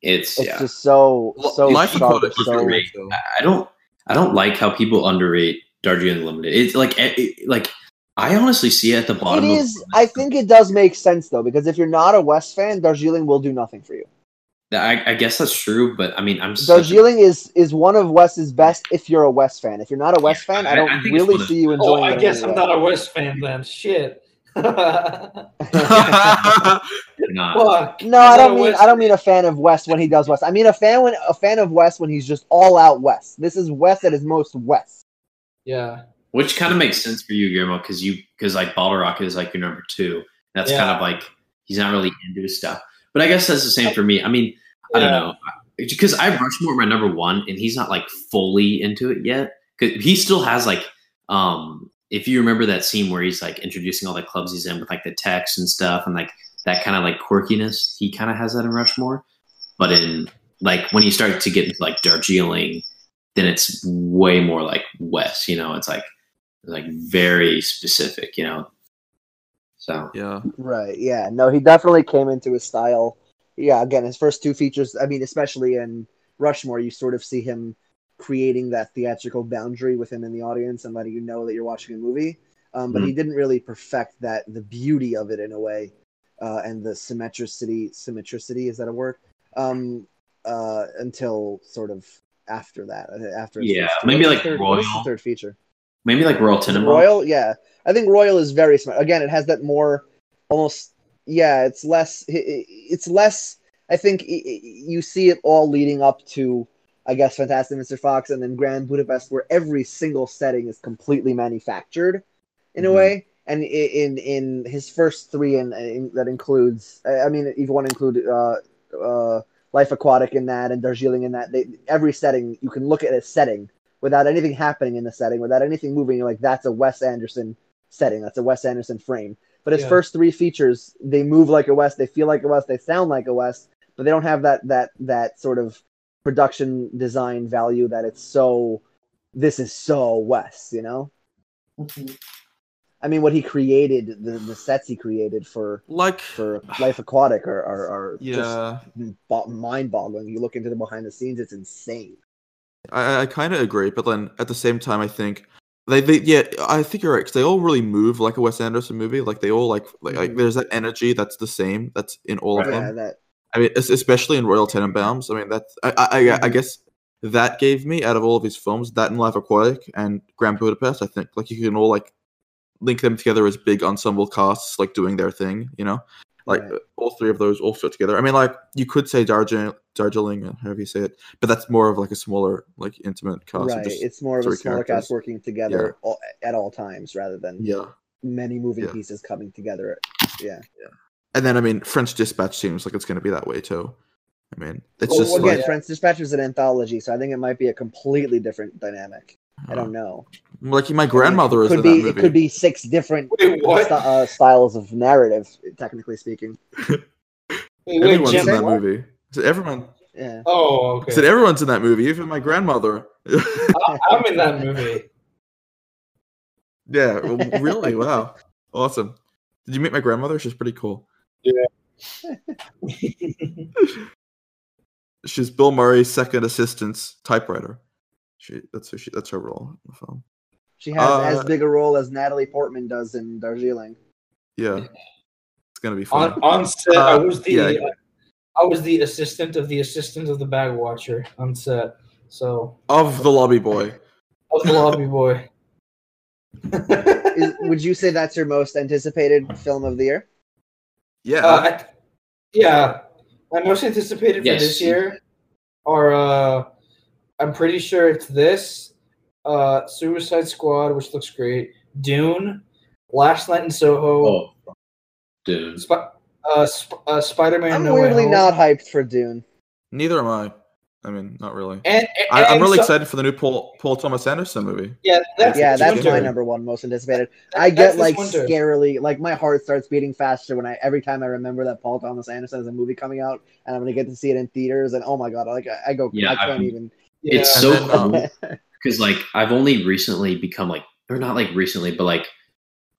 It's, It's yeah. just so Li- so Life sharp. Was So great. I I don't I don't like how people underrate Darjeeling Limited. It's like it, it- like I honestly see it at the bottom. is. Of, I think it does make sense though, because if you're not a Wes fan, Darjeeling will do nothing for you. I, I guess that's true, but I mean I'm such a- Darjeeling is is one of Wes's best if you're a Wes fan. If you're not a Wes Yeah, fan, I I- don't I really one of- see you Oh, enjoying I it. guess I'm not a Wes fan then. Shit. not. Fuck. No, I'm I not don't mean I don't mean a fan of Wes when he does Wes. I mean a fan when a fan of Wes when he's just all out Wes. This is Wes at his most Wes. Yeah. Which kind of makes sense for you, Guillermo, because you because like Bottle Rocket is like your number two. That's Yeah. kind of like he's not really into his stuff. But I guess that's the same for me. I mean, I don't know because I have Rushmore my number one, and he's not like fully into it yet. Because he still has like, um, if you remember that scene where he's like introducing all the clubs he's in with like the text and stuff, and like that kind of like quirkiness, he kind of has that in Rushmore. But in like when you start to get into like Darjeeling, then it's way more like Wes. You know, it's like like very specific. You know, so yeah. Right. Yeah. No, he definitely came into his style. Yeah. Again, his first two features. I mean, especially in Rushmore, you sort of see him creating that theatrical boundary with him in the audience and letting you know that you're watching a movie. Um, but he didn't really perfect that the beauty of it in a way, uh, and the symmetricity. Symmetricity is that a word? Um, uh, until sort of after that. uh, After Yeah, maybe like third, what is the Royal. third feature? maybe like Royal Tenenbaums. Royal, yeah, I think Royal is very smart. Again, it has that more almost. Yeah, it's less. It's less. I think you see it all leading up to, I guess, Fantastic Mr. Fox and then Grand Budapest, where every single setting is completely manufactured, in a Mhm. way. And in in his first three, and in, that includes. I I mean, if you want to include uh, uh, Life Aquatic in that and Darjeeling in that, they, every setting you can look at a setting without anything happening in the setting, without anything moving. You're like, that's a Wes Anderson setting. That's a Wes Anderson frame. But his Yeah. first three features, they move like a Wes, they feel like a Wes, they sound like a Wes, but they don't have that that that sort of production design value that it's so. This is so Wes, you know. I mean, what he created, the, the sets he created for Like, for Life Aquatic are are, are yeah. just mind-boggling. You look into the behind the scenes; it's insane. I, I kind of agree, but then at the same time, I think they, they yeah, I think you're right because they all really move like a Wes Anderson movie. Like they all like like, like Mhm. there's that energy that's the same that's in all of Yeah, them. that I mean, especially in Royal Tenenbaums. I mean, that's I I, I, Mhm. guess that gave me out of all of his films that and Life Aquatic and Grand Budapest. I think like you can all like link them together as big ensemble casts, like doing their thing. You know, like Right. uh, all three of those all fit together. I mean, like you could say Darjeeling, Darjeeling, uh, however you say it, but that's more of like a smaller, like intimate cast. right. It's more of a smaller characters. cast working together all, at all times rather than yeah. many moving Yeah. pieces coming together. Yeah. And then I mean, French Dispatch seems like it's going to be that way too. I mean, it's Well, just again, like French Dispatch is an anthology, so I think it might be a completely different dynamic. I don't know. like my I mean, grandmother it is could in be. that It could be six different Wait, st- uh, styles of narrative, technically speaking. Wait, wait, Everyone's Jem, in that what? movie. So everyone Yeah. Oh, I okay. said everyone's in that movie, even my grandmother. I- I'm in that movie. Yeah, well, really? Wow, awesome. Did you meet my grandmother? She's pretty cool. She's Bill Murray's second assistant's typewriter. She that's who she that's her role in the film. She has Uh, as big a role as Natalie Portman does in Darjeeling. Yeah, it's gonna be fun. on on set, I Uh, was the yeah. I was the assistant of the assistant of the bag watcher on set. So of the lobby boy. of the lobby boy. Is, would you say that's your most anticipated film of the year? Yeah, Uh, I, yeah, my most anticipated for Yes. this year are uh, I'm pretty sure it's this, uh, Suicide Squad, which looks great, Dune, Last Night in Soho, Oh, dude. Sp- uh, Sp- uh, Spider-Man. I'm no Way weirdly Home. not hyped for Dune. neither am I. I mean, not really. And, and I, I'm and really so- excited for the new Paul Paul Thomas Anderson movie. Yeah, that's yeah, that's my number one most anticipated. That- I get like winter. scarily, like my heart starts beating faster when I every time I remember that Paul Thomas Anderson has a movie coming out, and I'm gonna get to see it in theaters, and oh my god, like I, I go, Yeah, I can't I'm- even. It's And so um, cool because like I've only recently become like, or not like recently, but like,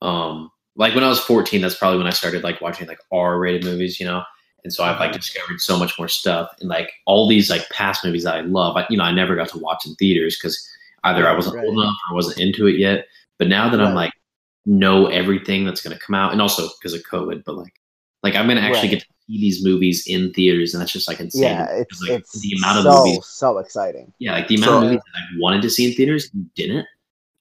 um, like when I was 14, that's probably when I started like watching like R-rated movies, you know. And so I've like mm-hmm. discovered so much more stuff, and like all these like past movies that I love. I, you know, I never got to watch in theaters because either I wasn't Right. old enough or wasn't into it yet. But now that I'm like know everything that's going to come out, and also because of COVID, but like, like I'm going to actually Right. get to see these movies in theaters, and that's just like insane. yeah, it's like, it's the amount of so movies so exciting. yeah, like the amount So- of movies that I wanted to see in theaters didn't.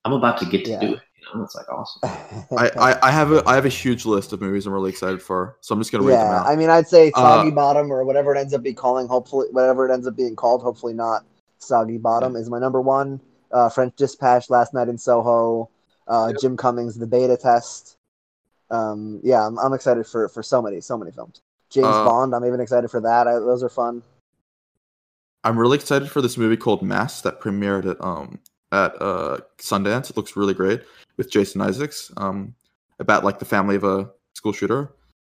I'm about to get to Yeah. do it. You know, it's like awesome. I, I, I have a I have a huge list of movies I'm really excited for, so I'm just gonna read them yeah, out. I mean, I'd say Uh, Soggy Bottom or whatever it ends up being calling. Hopefully, whatever it ends up being called. Hopefully, not Soggy Bottom is my number one. Uh, French Dispatch, Last Night in Soho, uh, Yep. Jim Cummings, The Beta Test. Um, yeah, I'm, I'm excited for for so many so many films. James Uh, Bond, I'm even excited for that. I, those are fun. I'm really excited for this movie called Mass that premiered at um at uh Sundance. It looks really great with Jason Isaacs. Um, about like the family of a school shooter.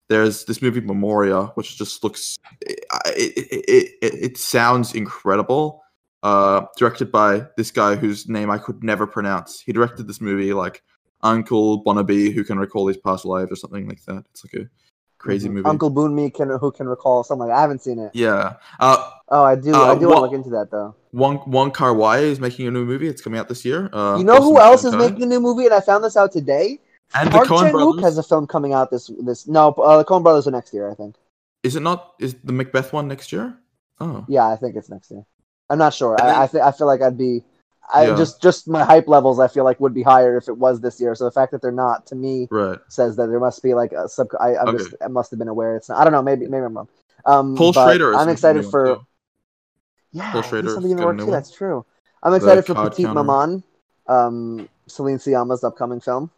There's this movie Memoria, which just looks it it, it, it, sounds incredible. Uh, directed by this guy whose name I could never pronounce. He directed this movie like Uncle Bonnaby, who can recall his past lives or something like that. It's like a crazy Mhm. movie. Uncle Boonmee can who can recall something. Like, I haven't seen it. Yeah. Uh, Oh, I do. Uh, I do want to look into that though. Wong Wong Kar Wai is making a new movie. It's coming out this year. Uh, you know who else is making a new movie? And I found this out today. And the Coen brothers. has a film coming out this this. No, uh, the Coen Brothers are next year, I think. Is it not? Is the Macbeth one next year? Oh, Yeah, I think it's next year. I'm not sure. I I, th- I feel like I'd be, I Yeah. just just my hype levels. I feel like would be higher if it was this year. So the fact that they're not, to me, right. says that there must be like a sub. I, Okay. just I must have been aware. It's not. I don't know. Maybe maybe I'm wrong. Um, Paul Schrader. I'm excited for. Yeah, Paul he's Schrader's something in the works too. one. That's true. I'm excited for Petite Counter. Maman, um, Celine Sciamma's upcoming film.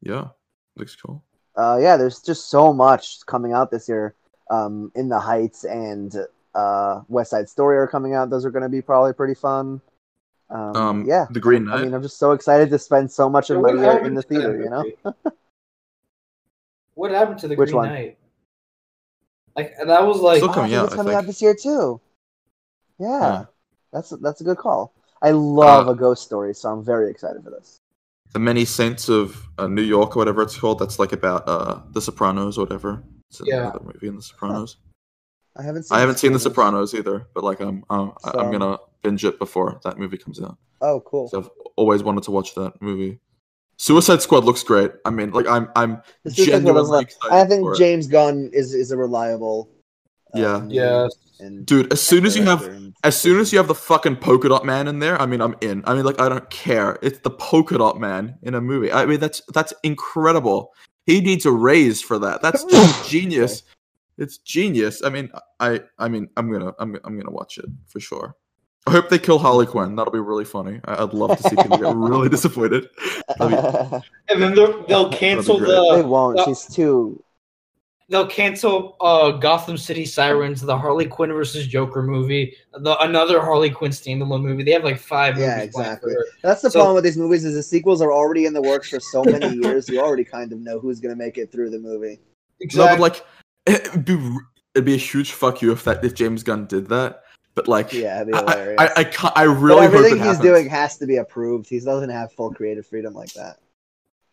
Yeah, looks cool. uh, yeah, there's just so much coming out this year. Um, In the Heights and uh, West Side Story are coming out. Those are going to be probably pretty fun. Um, Um, yeah, The Green Knight. I mean, I'm just so excited to spend so much of my year in the theater. You know. What happened to the Which Green one? Knight? Like that was like Still Oh, coming think out, it's coming out this year too. Yeah, Yeah. that's that's a good call. I love Uh, a ghost story, so I'm very excited for this. the Many Saints of uh, New York, or whatever it's called. That's like about uh, The Sopranos, or whatever. It's Yeah. another movie in The Sopranos. I haven't seen. I haven't seen The Sopranos. Sopranos either, but like I'm I'm, So- I'm gonna binge it before that movie comes out. Oh, cool. So I've always wanted to watch that movie. Suicide Squad looks great. I mean, like I'm I'm The Suicide Squad is genuinely like- excited I think for it. James Gunn is is a reliable. Yeah. um, Yeah. And dude. As soon as you have and- As soon as you have the fucking polka dot man in there, I mean, I'm in. I mean, like, I don't care. It's the polka dot man in a movie. I mean, that's that's incredible. He needs a raise for that. That's just genius. It's genius. I mean, I I mean, I'm gonna I'm I'm gonna watch it for sure. I hope they kill Harley Quinn. That'll be really funny. I- I'd love to see people get really disappointed. That'd and then they'll, they'll cancel great. they won't. uh, She's too. they'll cancel uh Gotham City Sirens, the Harley Quinn versus Joker movie, the another Harley Quinn standalone movie. They have like five Yeah, movies exactly. That's the So- problem with these movies is the sequels are already in the works for so many years. You already kind of know who's gonna make it through the movie. No, but like, it'd be it'd be a huge fuck you if that if James Gunn did that. But like, Yeah, it'd be I, hilarious. I, I, can't, I But really hope it everything he's happens. doing has to be approved. He doesn't have full creative freedom like that.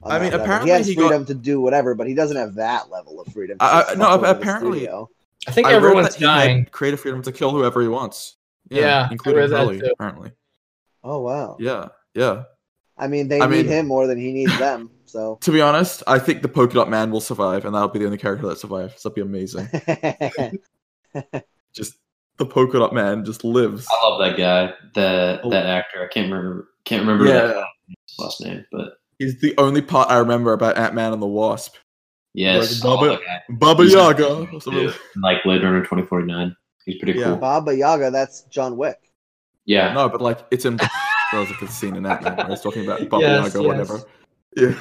I that mean, level. apparently he has he got- freedom to do whatever, but he doesn't have that level of freedom. to I- no, fuck with the apparently- I think I read everyone's that dying. creative freedom to kill whoever he wants. Yeah, I including read that Harley, too. apparently. Oh wow. Yeah, yeah. I mean, they I need mean- him more than he needs them. So To be honest, I think the polka dot man will survive, and that'll be the only character that survives. That'll be amazing. just the polka dot man just lives. I love that guy, the Oh. that actor. I can't remember can't remember Yeah. that last name, but He's the only part I remember about Ant Man and the Wasp. yes, Like I love Bubba- that guy. Baba Yaga. or something. like Blade Runner twenty forty nine. He's pretty Yeah. cool. Baba Yaga, that's John Wick. Yeah, No, but like it's in. That was like a scene in Ant Man where he's talking about Baba Yes, Yaga, yes. whatever. Yeah.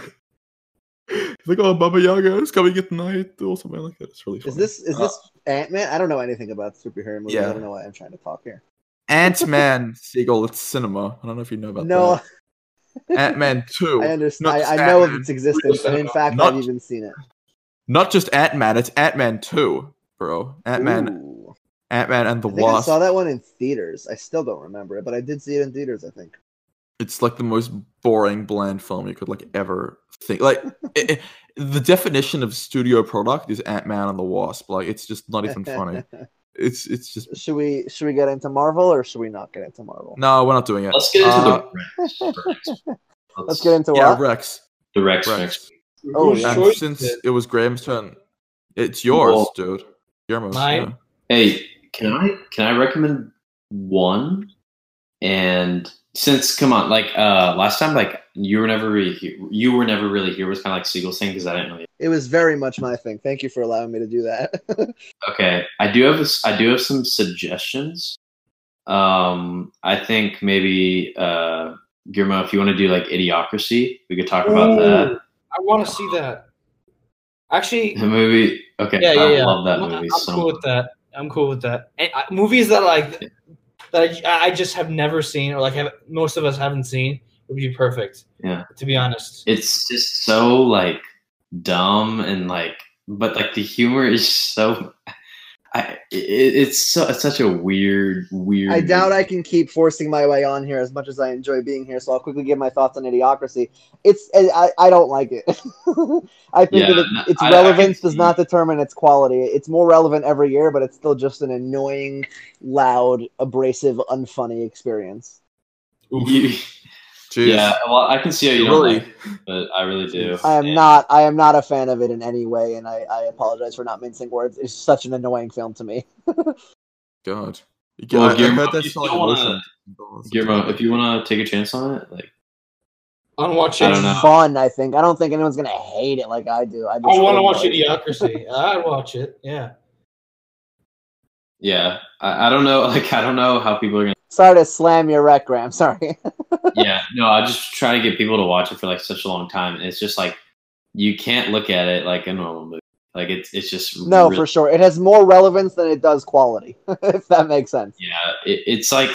He's like, oh, Baba Yaga is coming at night, or something like that. It's really funny. Is this is this Ant Man? I don't know anything about superhero movies. Yeah. I don't know why I'm trying to talk here. Ant Man Siegel? It's cinema. I don't know if you know about No, that. Ant Man Two. I understand. I, I know of its existence, and in fact, Not- I've even seen it. Not just Ant Man. It's Ant Man Two, bro. Ant Man, Ant Man and the I think I Wasp. saw that one in theaters. I still don't remember it, but I did see it in theaters. I think. it's like the most boring, bland film you could like ever think. Like it, it- the definition of studio product is Ant Man and the Wasp. Like it's just not even funny. It's it's just should we should we get into Marvel or should we not get into Marvel? no, we're not doing it. let's get into Uh, the recs first. Let's get into yeah, what? recs. the recs. recs. recs. Oh, yeah. And since it? it was Graham's turn, it's yours, Well- dude. Guillermo's. Mine? yeah. Hey, can I can I recommend one? And since come on, like uh last time, like you were never really here, you were never really here was kind of like Siegel's thing because I didn't know. you. It was very much my thing. Thank you for allowing me to do that. Okay, I do have a s- I do have some suggestions. Um, I think maybe uh Guillermo, if you want to do like Idiocracy, we could talk about that. I want to see that. Actually, The movie. Okay, yeah, yeah, I yeah. love that I'm, movie I'm so cool much. with that. I'm cool with that. And, uh, movies that like that I, I just have never seen, or like have, most of us haven't seen, would be perfect. Yeah. To be honest. It's just so like dumb and like, but like the humor is so. I it, it's so it's such a weird weird. I doubt I can keep forcing my way on here as much as I enjoy being here. So I'll quickly give my thoughts on Idiocracy. It's I, I don't like it. I think Yeah, that it, its I- I can relevance does not determine its quality. It's more relevant every year, but it's still just an annoying, loud, abrasive, unfunny experience. You- Jeez. yeah, well, I can see how you don't Really? like it, but I really do. I am And- not I am not a fan of it in any way, and I, I apologize for not mincing words. It's such an annoying film to me. God. You Well, I, I Guillermo, heard that you wanna- Guillermo, if you want to take a chance on it, like I want to watch it. don't. Fun, I think. I don't think anyone's gonna hate it like I do. I, I want to watch enjoy it. Idiocracy. I'd watch it. Yeah. yeah, I, I don't know, like I don't know how people are gonna. Sorry to slam your rec, Graham. Sorry. Yeah, no, I just try to get people to watch it for like such a long time, and it's just like you can't look at it like a normal movie. Like it's it's just No, really- for sure. It has more relevance than it does quality, if that makes sense. yeah, it, it's like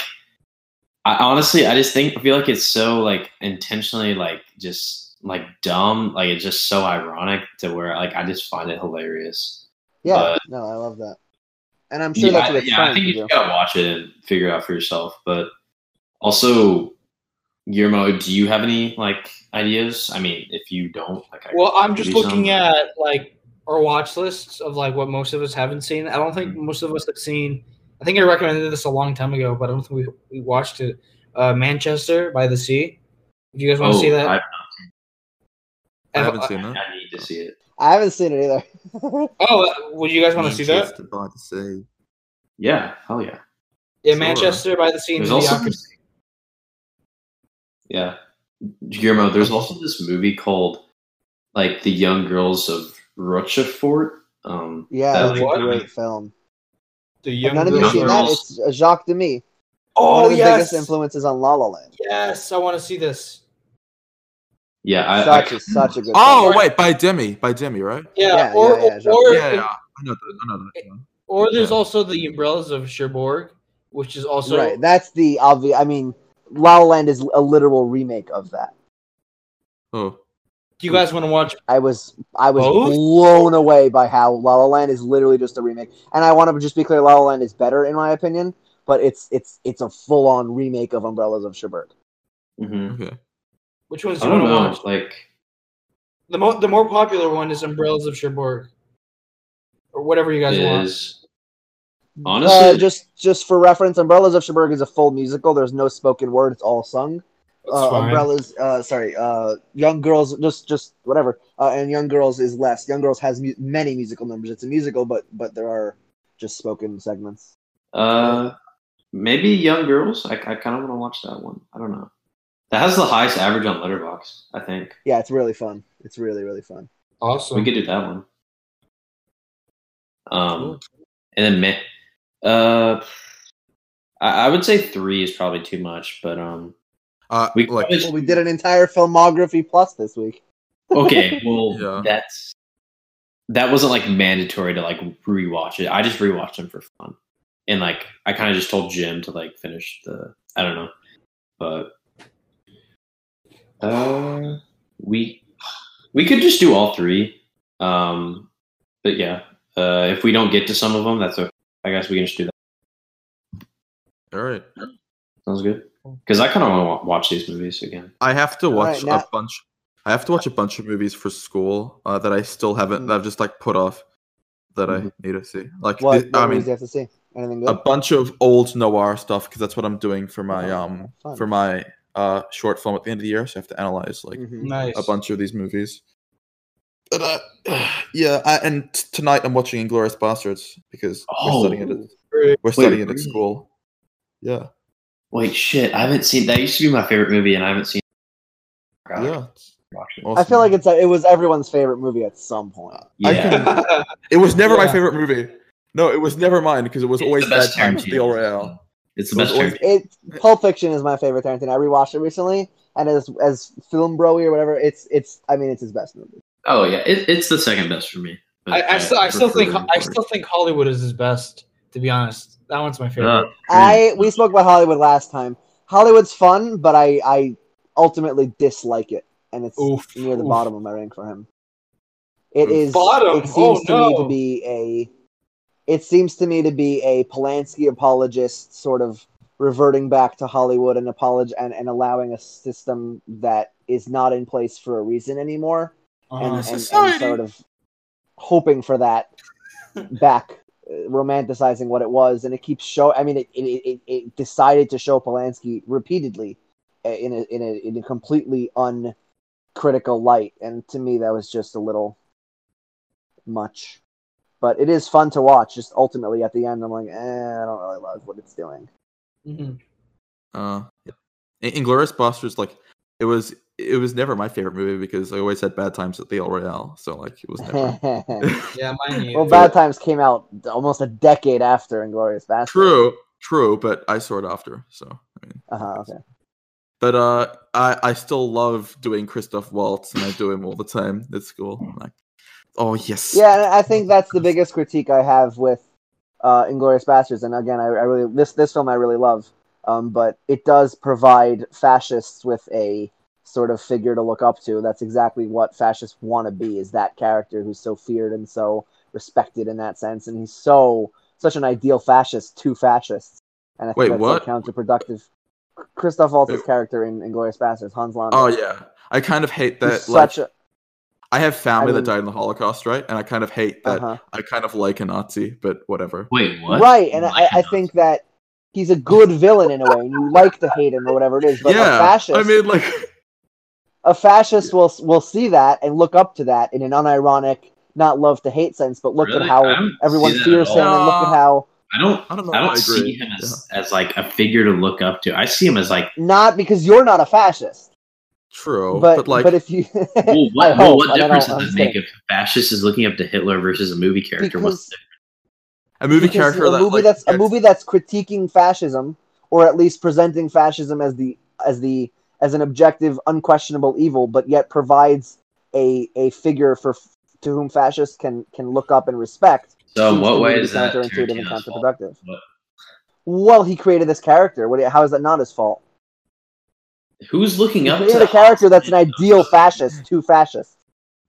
I honestly I just think I feel like it's so like intentionally like just like dumb, like it's just so ironic to where like I just find it hilarious. Yeah, But- no, I love that. And I'm sure yeah, that's what it's yeah, I think to you gotta watch it and figure it out for yourself. But also, Guillermo, do you have any like ideas? I mean, if you don't, like, I Well, I'm just looking some- at like our watch lists of like what most of us haven't seen. I don't think Mhm. most of us have seen. I think I recommended this a long time ago, but I don't think we we watched it. Uh, Manchester by the Sea. Do you guys want to oh, see that? I, I Have- haven't seen that. I need to see it. I haven't seen it either. Oh, uh, would you guys want to see that? Manchester by the Sea. Yeah, hell yeah. Yeah, Sure. Manchester by the Sea. There's also Idiocracy. Yeah, Guillermo. There's also this movie called like the Young Girls of Rochefort. Um, yeah, that, it's like, a what? great film. The Have young none of you girls seen are- that? It's uh, Jacques Demy. One Oh of the yes, biggest influences on La La Land. yes, I want to see this. yeah, I, Such I, a such a good. Oh film. wait, by Demy, by Demy, right? Yeah, Yeah, or yeah, yeah, or, Yeah, yeah. I know that. I know that. yeah. or there's Yeah. also the Umbrellas of Cherbourg, which is also right, that's the obvious. I mean, La La Land is a literal remake of that. Oh, Do you guys want to watch? I was I was Both? blown away by how La La Land is literally just a remake. And I want to just be clear, La La Land is better in my opinion, but it's it's it's a full on remake of Umbrellas of Cherbourg. mhm. okay. Which ones I do you want to watch? Like, The mo- the more popular one is Umbrellas of Cherbourg, or whatever you guys want. Is honestly Uh, just just for reference, Umbrellas of Cherbourg is a full musical. There's no spoken word; it's all sung. That's Uh, fine. Umbrellas, uh, sorry, uh, Young Girls, just just whatever. Uh, and Young Girls is less. Young Girls has mu- many musical numbers. It's a musical, but but there are just spoken segments. uh maybe Young Girls. I, I kind of want to watch that one. I don't know. That has the highest average on Letterboxd. I think Yeah, it's really fun. It's really really fun. Awesome. we could do that one. Um, and then ma- uh, I, I would say three is probably too much, but um, Uh, we like probably- Well, we did an entire filmography plus this week. okay. Well, Yeah. that's that wasn't like mandatory to like rewatch it. I just rewatched them for fun, and like I kind of just told Jem to like finish the. I don't know, but uh, we we could just do all three. Um, but yeah, uh, if we don't get to some of them, that's okay. I guess we can just do that. all right. Sounds good. Because I kind of want to watch these movies again. I have to watch right, now- a bunch. I have to watch a bunch of movies for school uh, that I still haven't. That I've just like put off. That Mhm. I need to see. Like What, thi- what I mean, you have to see? Anything a bunch of old noir stuff because that's what I'm doing for my Oh, um fun. for my uh short film at the end of the year. So I have to analyze like Mhm. nice. a bunch of these movies. But uh, yeah, I, and tonight I'm watching Inglourious Basterds because we're Oh. studying it. At, we're studying it at school. Yeah, Wait, shit! I haven't seen that. Used to be my favorite movie, and I haven't seen. God, yeah. watch it. I feel like it's a, it was everyone's favorite movie at some point. I Yeah. can- It was never my favorite movie. No, it was never mine because it was It's always the Bad best Times at the El Royale. It's the It best. always- Tarantino. It Pulp Fiction is my favorite Tarantino. I rewatched it recently, and as as film broy or whatever, it's it's I mean it's his best movie. Oh yeah, it, it's the second best for me. But I, I still, I still think, I still think Hollywood is his best. To be honest, that one's my favorite. Uh, I we spoke about Hollywood last time. Hollywood's fun, but I I ultimately dislike it, and it's Oof, near the oof. bottom of my rank for him. It Oof. is. Bottom? It seems Oh, to me to be a. It seems to me to be a Polanski apologist, sort of reverting back to Hollywood and apolog- and, and allowing a system that is not in place for a reason anymore, and, and, and sort of hoping for that back, uh, romanticizing what it was, and it keeps show. I mean, it it, it, it decided to show Polanski repeatedly uh, in a in a in a completely uncritical light, and to me that was just a little much. But it is fun to watch. Just ultimately at the end, I'm like, eh, I don't really love what it's doing. Mhm. Uh, yeah. In- Inglourious Basterds, like it was, it was never my favorite movie because I always had Bad Times at the El Royale. So like it was never. Yeah, mine. well. Bad Times came out almost a decade after Inglourious Basterds. true, true, but I saw it after. So I mean, Uh huh. Okay. but uh, I I still love doing Christoph Waltz, and I do him all the time at school. I'm like, oh yes, Yeah, and I think that's the biggest critique I have with uh, Inglourious Basterds. And again, I, I really this this film I really love, um, but it does provide fascists with a sort of figure to look up to. That's exactly what fascists want to be: is that character who's so feared and so respected in that sense. And he's so such an ideal fascist to fascists. And I think Wait, that's what? so counterproductive. Christoph Waltz's Wait. character in Inglourious Basterds, Hans Landa. Oh yeah, I kind of hate that. he's Like, such a I have family I mean- that died in the Holocaust, right? And I kind of hate that. uh-huh. I kind of like a Nazi, but whatever. Wait, what? Right, and Like I, I a think that he's a good villain in a way, and you like to hate him or whatever it is. But a yeah, fascist, I mean, like, a fascist will will see that and look up to that in an unironic, not love to hate sense, but look Really? at how everyone fears him and look at how I don't. I don't know. I don't I see him as, as like a figure to look up to. I see him as like, not because you're not a fascist, True, but but, like, but if you, well, I what, well, what difference does it just make if a fascist is looking up to Hitler versus a movie character? What's Because- the a movie character a that movie like, that's a movie that's critiquing fascism or at least presenting fascism as the as the as an objective unquestionable evil but yet provides a a figure for to whom fascists can can look up and respect So, in what way to be is that counterintuitive and counterproductive? well he created this character. What how is that not his fault? Who's looking he up created to a character that's an ideal fascist to fascists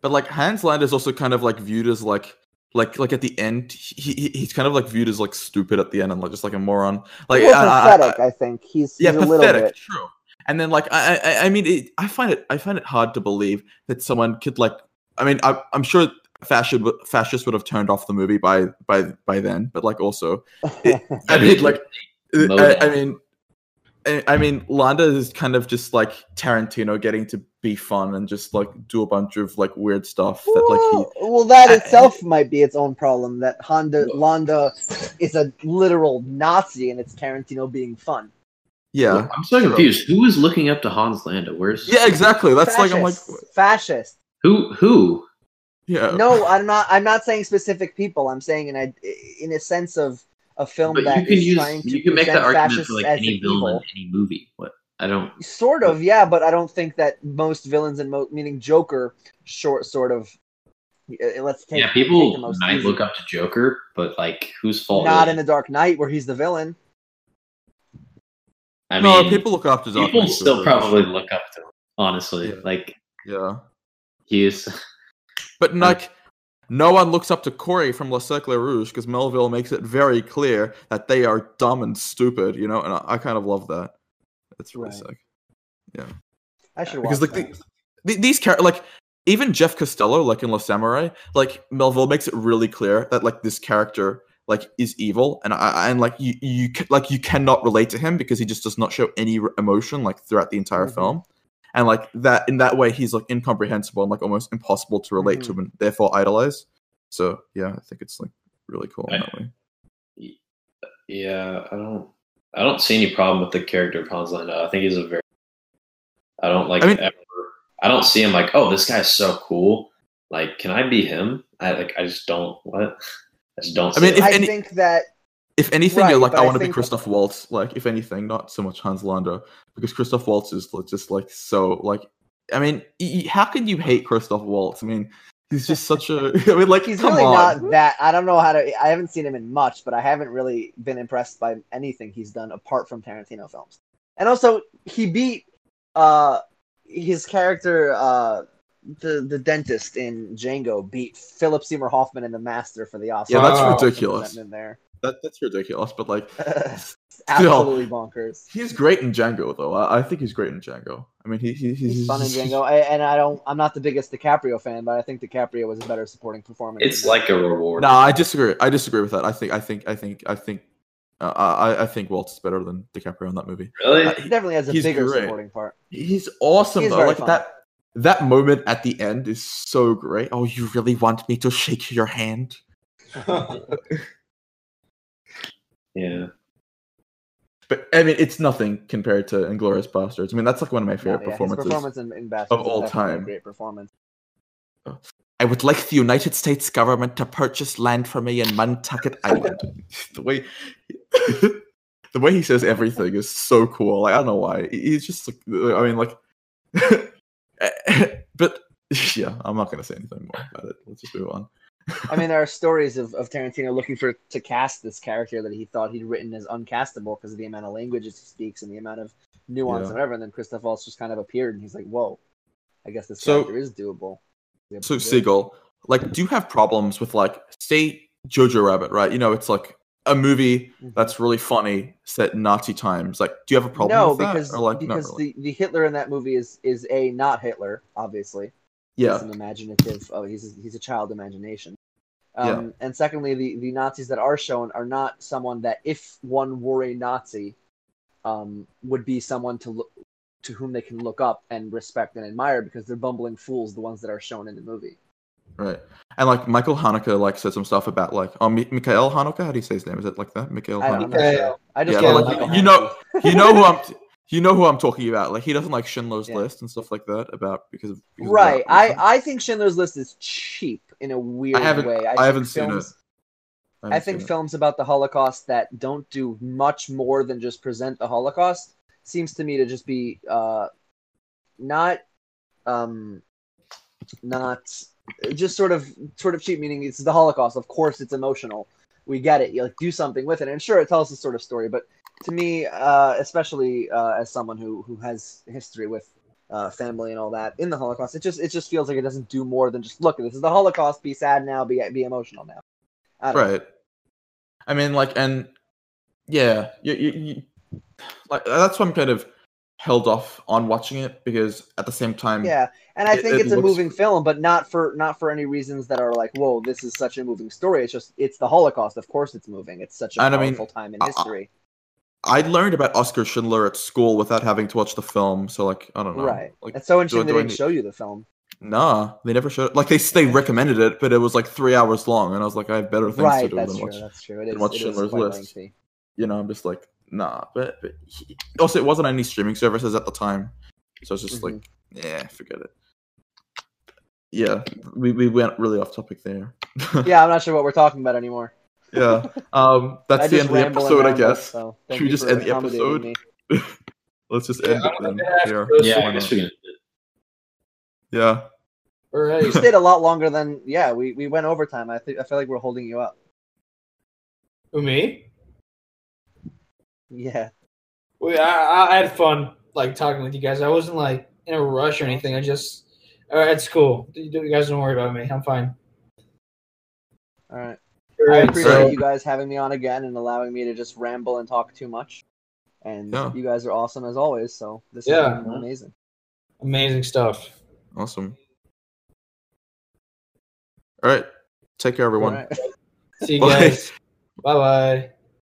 But like Hans Landa is also kind of like viewed as like like like at the end he, he he's kind of like viewed as like stupid at the end and like just like a moron. Like well, I- I- I- pathetic I, think. He's, yeah, he's a little pathetic. bit True. And then like I I, I mean it, I find it I find it hard to believe that someone could like I mean, I, I'm sure fascist fascists would have turned off the movie by by by then, but like also, it, I mean, like, I, I mean, I I mean, Landa is kind of just like Tarantino getting to be fun and just like do a bunch of like weird stuff that like he well, well, that I- itself might be its own problem. That Hans Landa is a literal Nazi, and it's Tarantino being fun. Yeah I'm so confused. Who is looking up to Hans Landa? Where's yeah exactly that's like I'm like Fascist. fascist. who? Who? yeah No, I'm not. I'm not saying specific people. I'm saying in a in a sense of a film But that you can is use trying to you can make present that argument for like as any villain evil. in any movie. What? I don't. Sort of, yeah, but I don't think that most villains and mo- meaning Joker, short sort of. uh, Let's take yeah, take the people most might easy- look up to Joker, but like, whose fault? Not is in the Dark Knight where he's the villain. I no mean, people look up to Dark people Knight still for- probably look up to him. Honestly, Yeah. like yeah he is. But um, like, no one looks up to Corey from Le Cercle Rouge because Melville makes it very clear that they are dumb and stupid, you know, and I, I kind of love that. It's really Right. sick. Yeah, I should Because watch like that. the, the, these characters, like even Jeff Costello, like in La Samurai, like Melville makes it really clear that like this character like is evil, and I and like you you like you cannot relate to him because he just does not show any emotion like throughout the entire Mhm. film, and like that in that way he's like incomprehensible and like almost impossible to relate Mhm. to and therefore idolize. So yeah, I think it's like really cool in that way. Yeah, I don't. I don't see any problem with the character of Hans Landa. I think he's a very. I don't like I mean- ever. I don't see him like, oh, this guy's so cool. Like, can I be him? I like. I just don't. What? I just don't. I mean, it. if I any- think that If anything, Right, you're like, I I want to be Christoph Waltz. Like, if anything, not so much Hans Landa, because Christoph Waltz is just like so like. I mean, y- y- how can you hate Christoph Waltz? I mean, he's just such a. I mean, like, he's come really on. not that. I don't know how to. I haven't seen him in much, but I haven't really been impressed by anything he's done apart from Tarantino films. And also, he beat uh his character, uh the the dentist in Django, beat Philip Seymour Hoffman in The Master for the Oscar. Yeah, that's Wow. ridiculous. In there, That, that's ridiculous, but like, absolutely bonkers. he's great in Django, though. I, I think he's great in Django. I mean, he, he he's, He's fun in Django, I, and I don't. I'm not the biggest DiCaprio fan, but I think DiCaprio was a better supporting performance. it's like a reward. No, I disagree. I disagree with that. I think, I think, I think, I think, uh, I, I think Waltz is better than DiCaprio in that movie. really. Uh, He definitely has a He's bigger great. supporting part. He's awesome He though. Like fun. that that moment at the end is so great. Oh, you really want me to shake your hand? yeah. But I mean, it's nothing compared to Inglourious Basterds. I mean, that's like one of my favorite yeah, his performances. performance in, in of all time. great performance. Oh, I would like the United States government to purchase land for me in Nantucket Island. the way the way he says everything is so cool. Like, I don't know why. He's just like I mean, like, but yeah, I'm not gonna say anything more about it. Let's just move on. I mean, there are stories of, of Tarantino looking for to cast this character that he thought he'd written as uncastable because of the amount of languages he speaks and the amount of nuance Yeah. and whatever. And then Christoph Waltz just kind of appeared, and he's like, "Whoa, I guess this So- character is doable." So. Siegel, like, do you have problems with like, say, Jojo Rabbit, right? You know, it's like a movie Mhm. that's really funny set in Nazi times. Like, do you have a problem no, with that? because or like, because really? the, the Hitler in that movie is is a not Hitler, obviously. yeah, He's an imaginative. Oh, he's a, he's a child imagination. Um, Yeah. And secondly, the, the Nazis that are shown are not someone that, if one were a Nazi, um, would be someone to look to whom they can look up and respect and admire because they're bumbling fools, the ones that are shown in the movie. Right. And like Michael Haneke, like said some stuff about like, oh, Mi- Mikhail Haneke. How do you say his name? Is it like that? Mikhail I, I'm Haneke. not Yeah, sure. I just Yeah, call but him like, Michael you know- You know who I'm. T- you know who I'm talking about. Like he doesn't like Schindler's Yeah. List and stuff like that about because of because right. that I. I think Schindler's List is cheap in a weird haven't- way. I think haven't seen films, I I think seen it. films about the Holocaust that don't do much more than just present the Holocaust seems to me to just be uh, not um, not just sort of sort of cheap. Meaning it's the Holocaust. Of course, it's emotional. We get it. You like do something with it, and sure, it tells a sort of story. But to me, uh, especially uh, as someone who who has history with uh, family and all that in the Holocaust, it just it just feels like it doesn't do more than just look. At this is the Holocaust. Be sad now. Be be emotional now. I don't know. right i mean like and yeah you, you, you like that's what i'm kind of held off on watching it because at the same time, Yeah, and I think it it's a looks- moving film, but not for not for any reasons that are like, whoa, this is such a moving story. It's just it's the Holocaust. Of course, it's moving. It's such a And I mean, time in history. I learned about Oskar Schindler at school without having to watch the film. So like, I don't know. Right. Like, It's so interesting do they I didn't show you the film. nah, they never showed. Like they they recommended it, but it was like three hours long, and I was like, I have better things to do that's than true. watch. That's true. It than watch it is Schindler's List. lengthy. You know, I'm just like, nah. But, but he, also, it wasn't any streaming services at the time, so it's just Mhm. like, yeah, forget it. Yeah, we, we went really off topic there. Yeah, I'm not sure what we're talking about anymore. yeah. Um, that's I the end of the ramble episode, I guess. So Should we you just end the episode? Let's just Yeah, end it then. Here. Yeah, I guess we can. Yeah. All right. You stayed a lot longer than yeah. We, we went overtime. I think I feel like we're holding you up. Who me? Yeah. We, I, I had fun like talking with you guys. I wasn't like in a rush or anything. I just, uh, all right, it's cool. You, you guys don't worry about me. I'm fine. All right. I appreciate so- you guys having me on again and allowing me to just ramble and talk too much. And Yeah. you guys are awesome as always. So this Yeah. has been amazing. amazing stuff. Awesome. All right. Take care, everyone. All right. See you guys. Bye bye.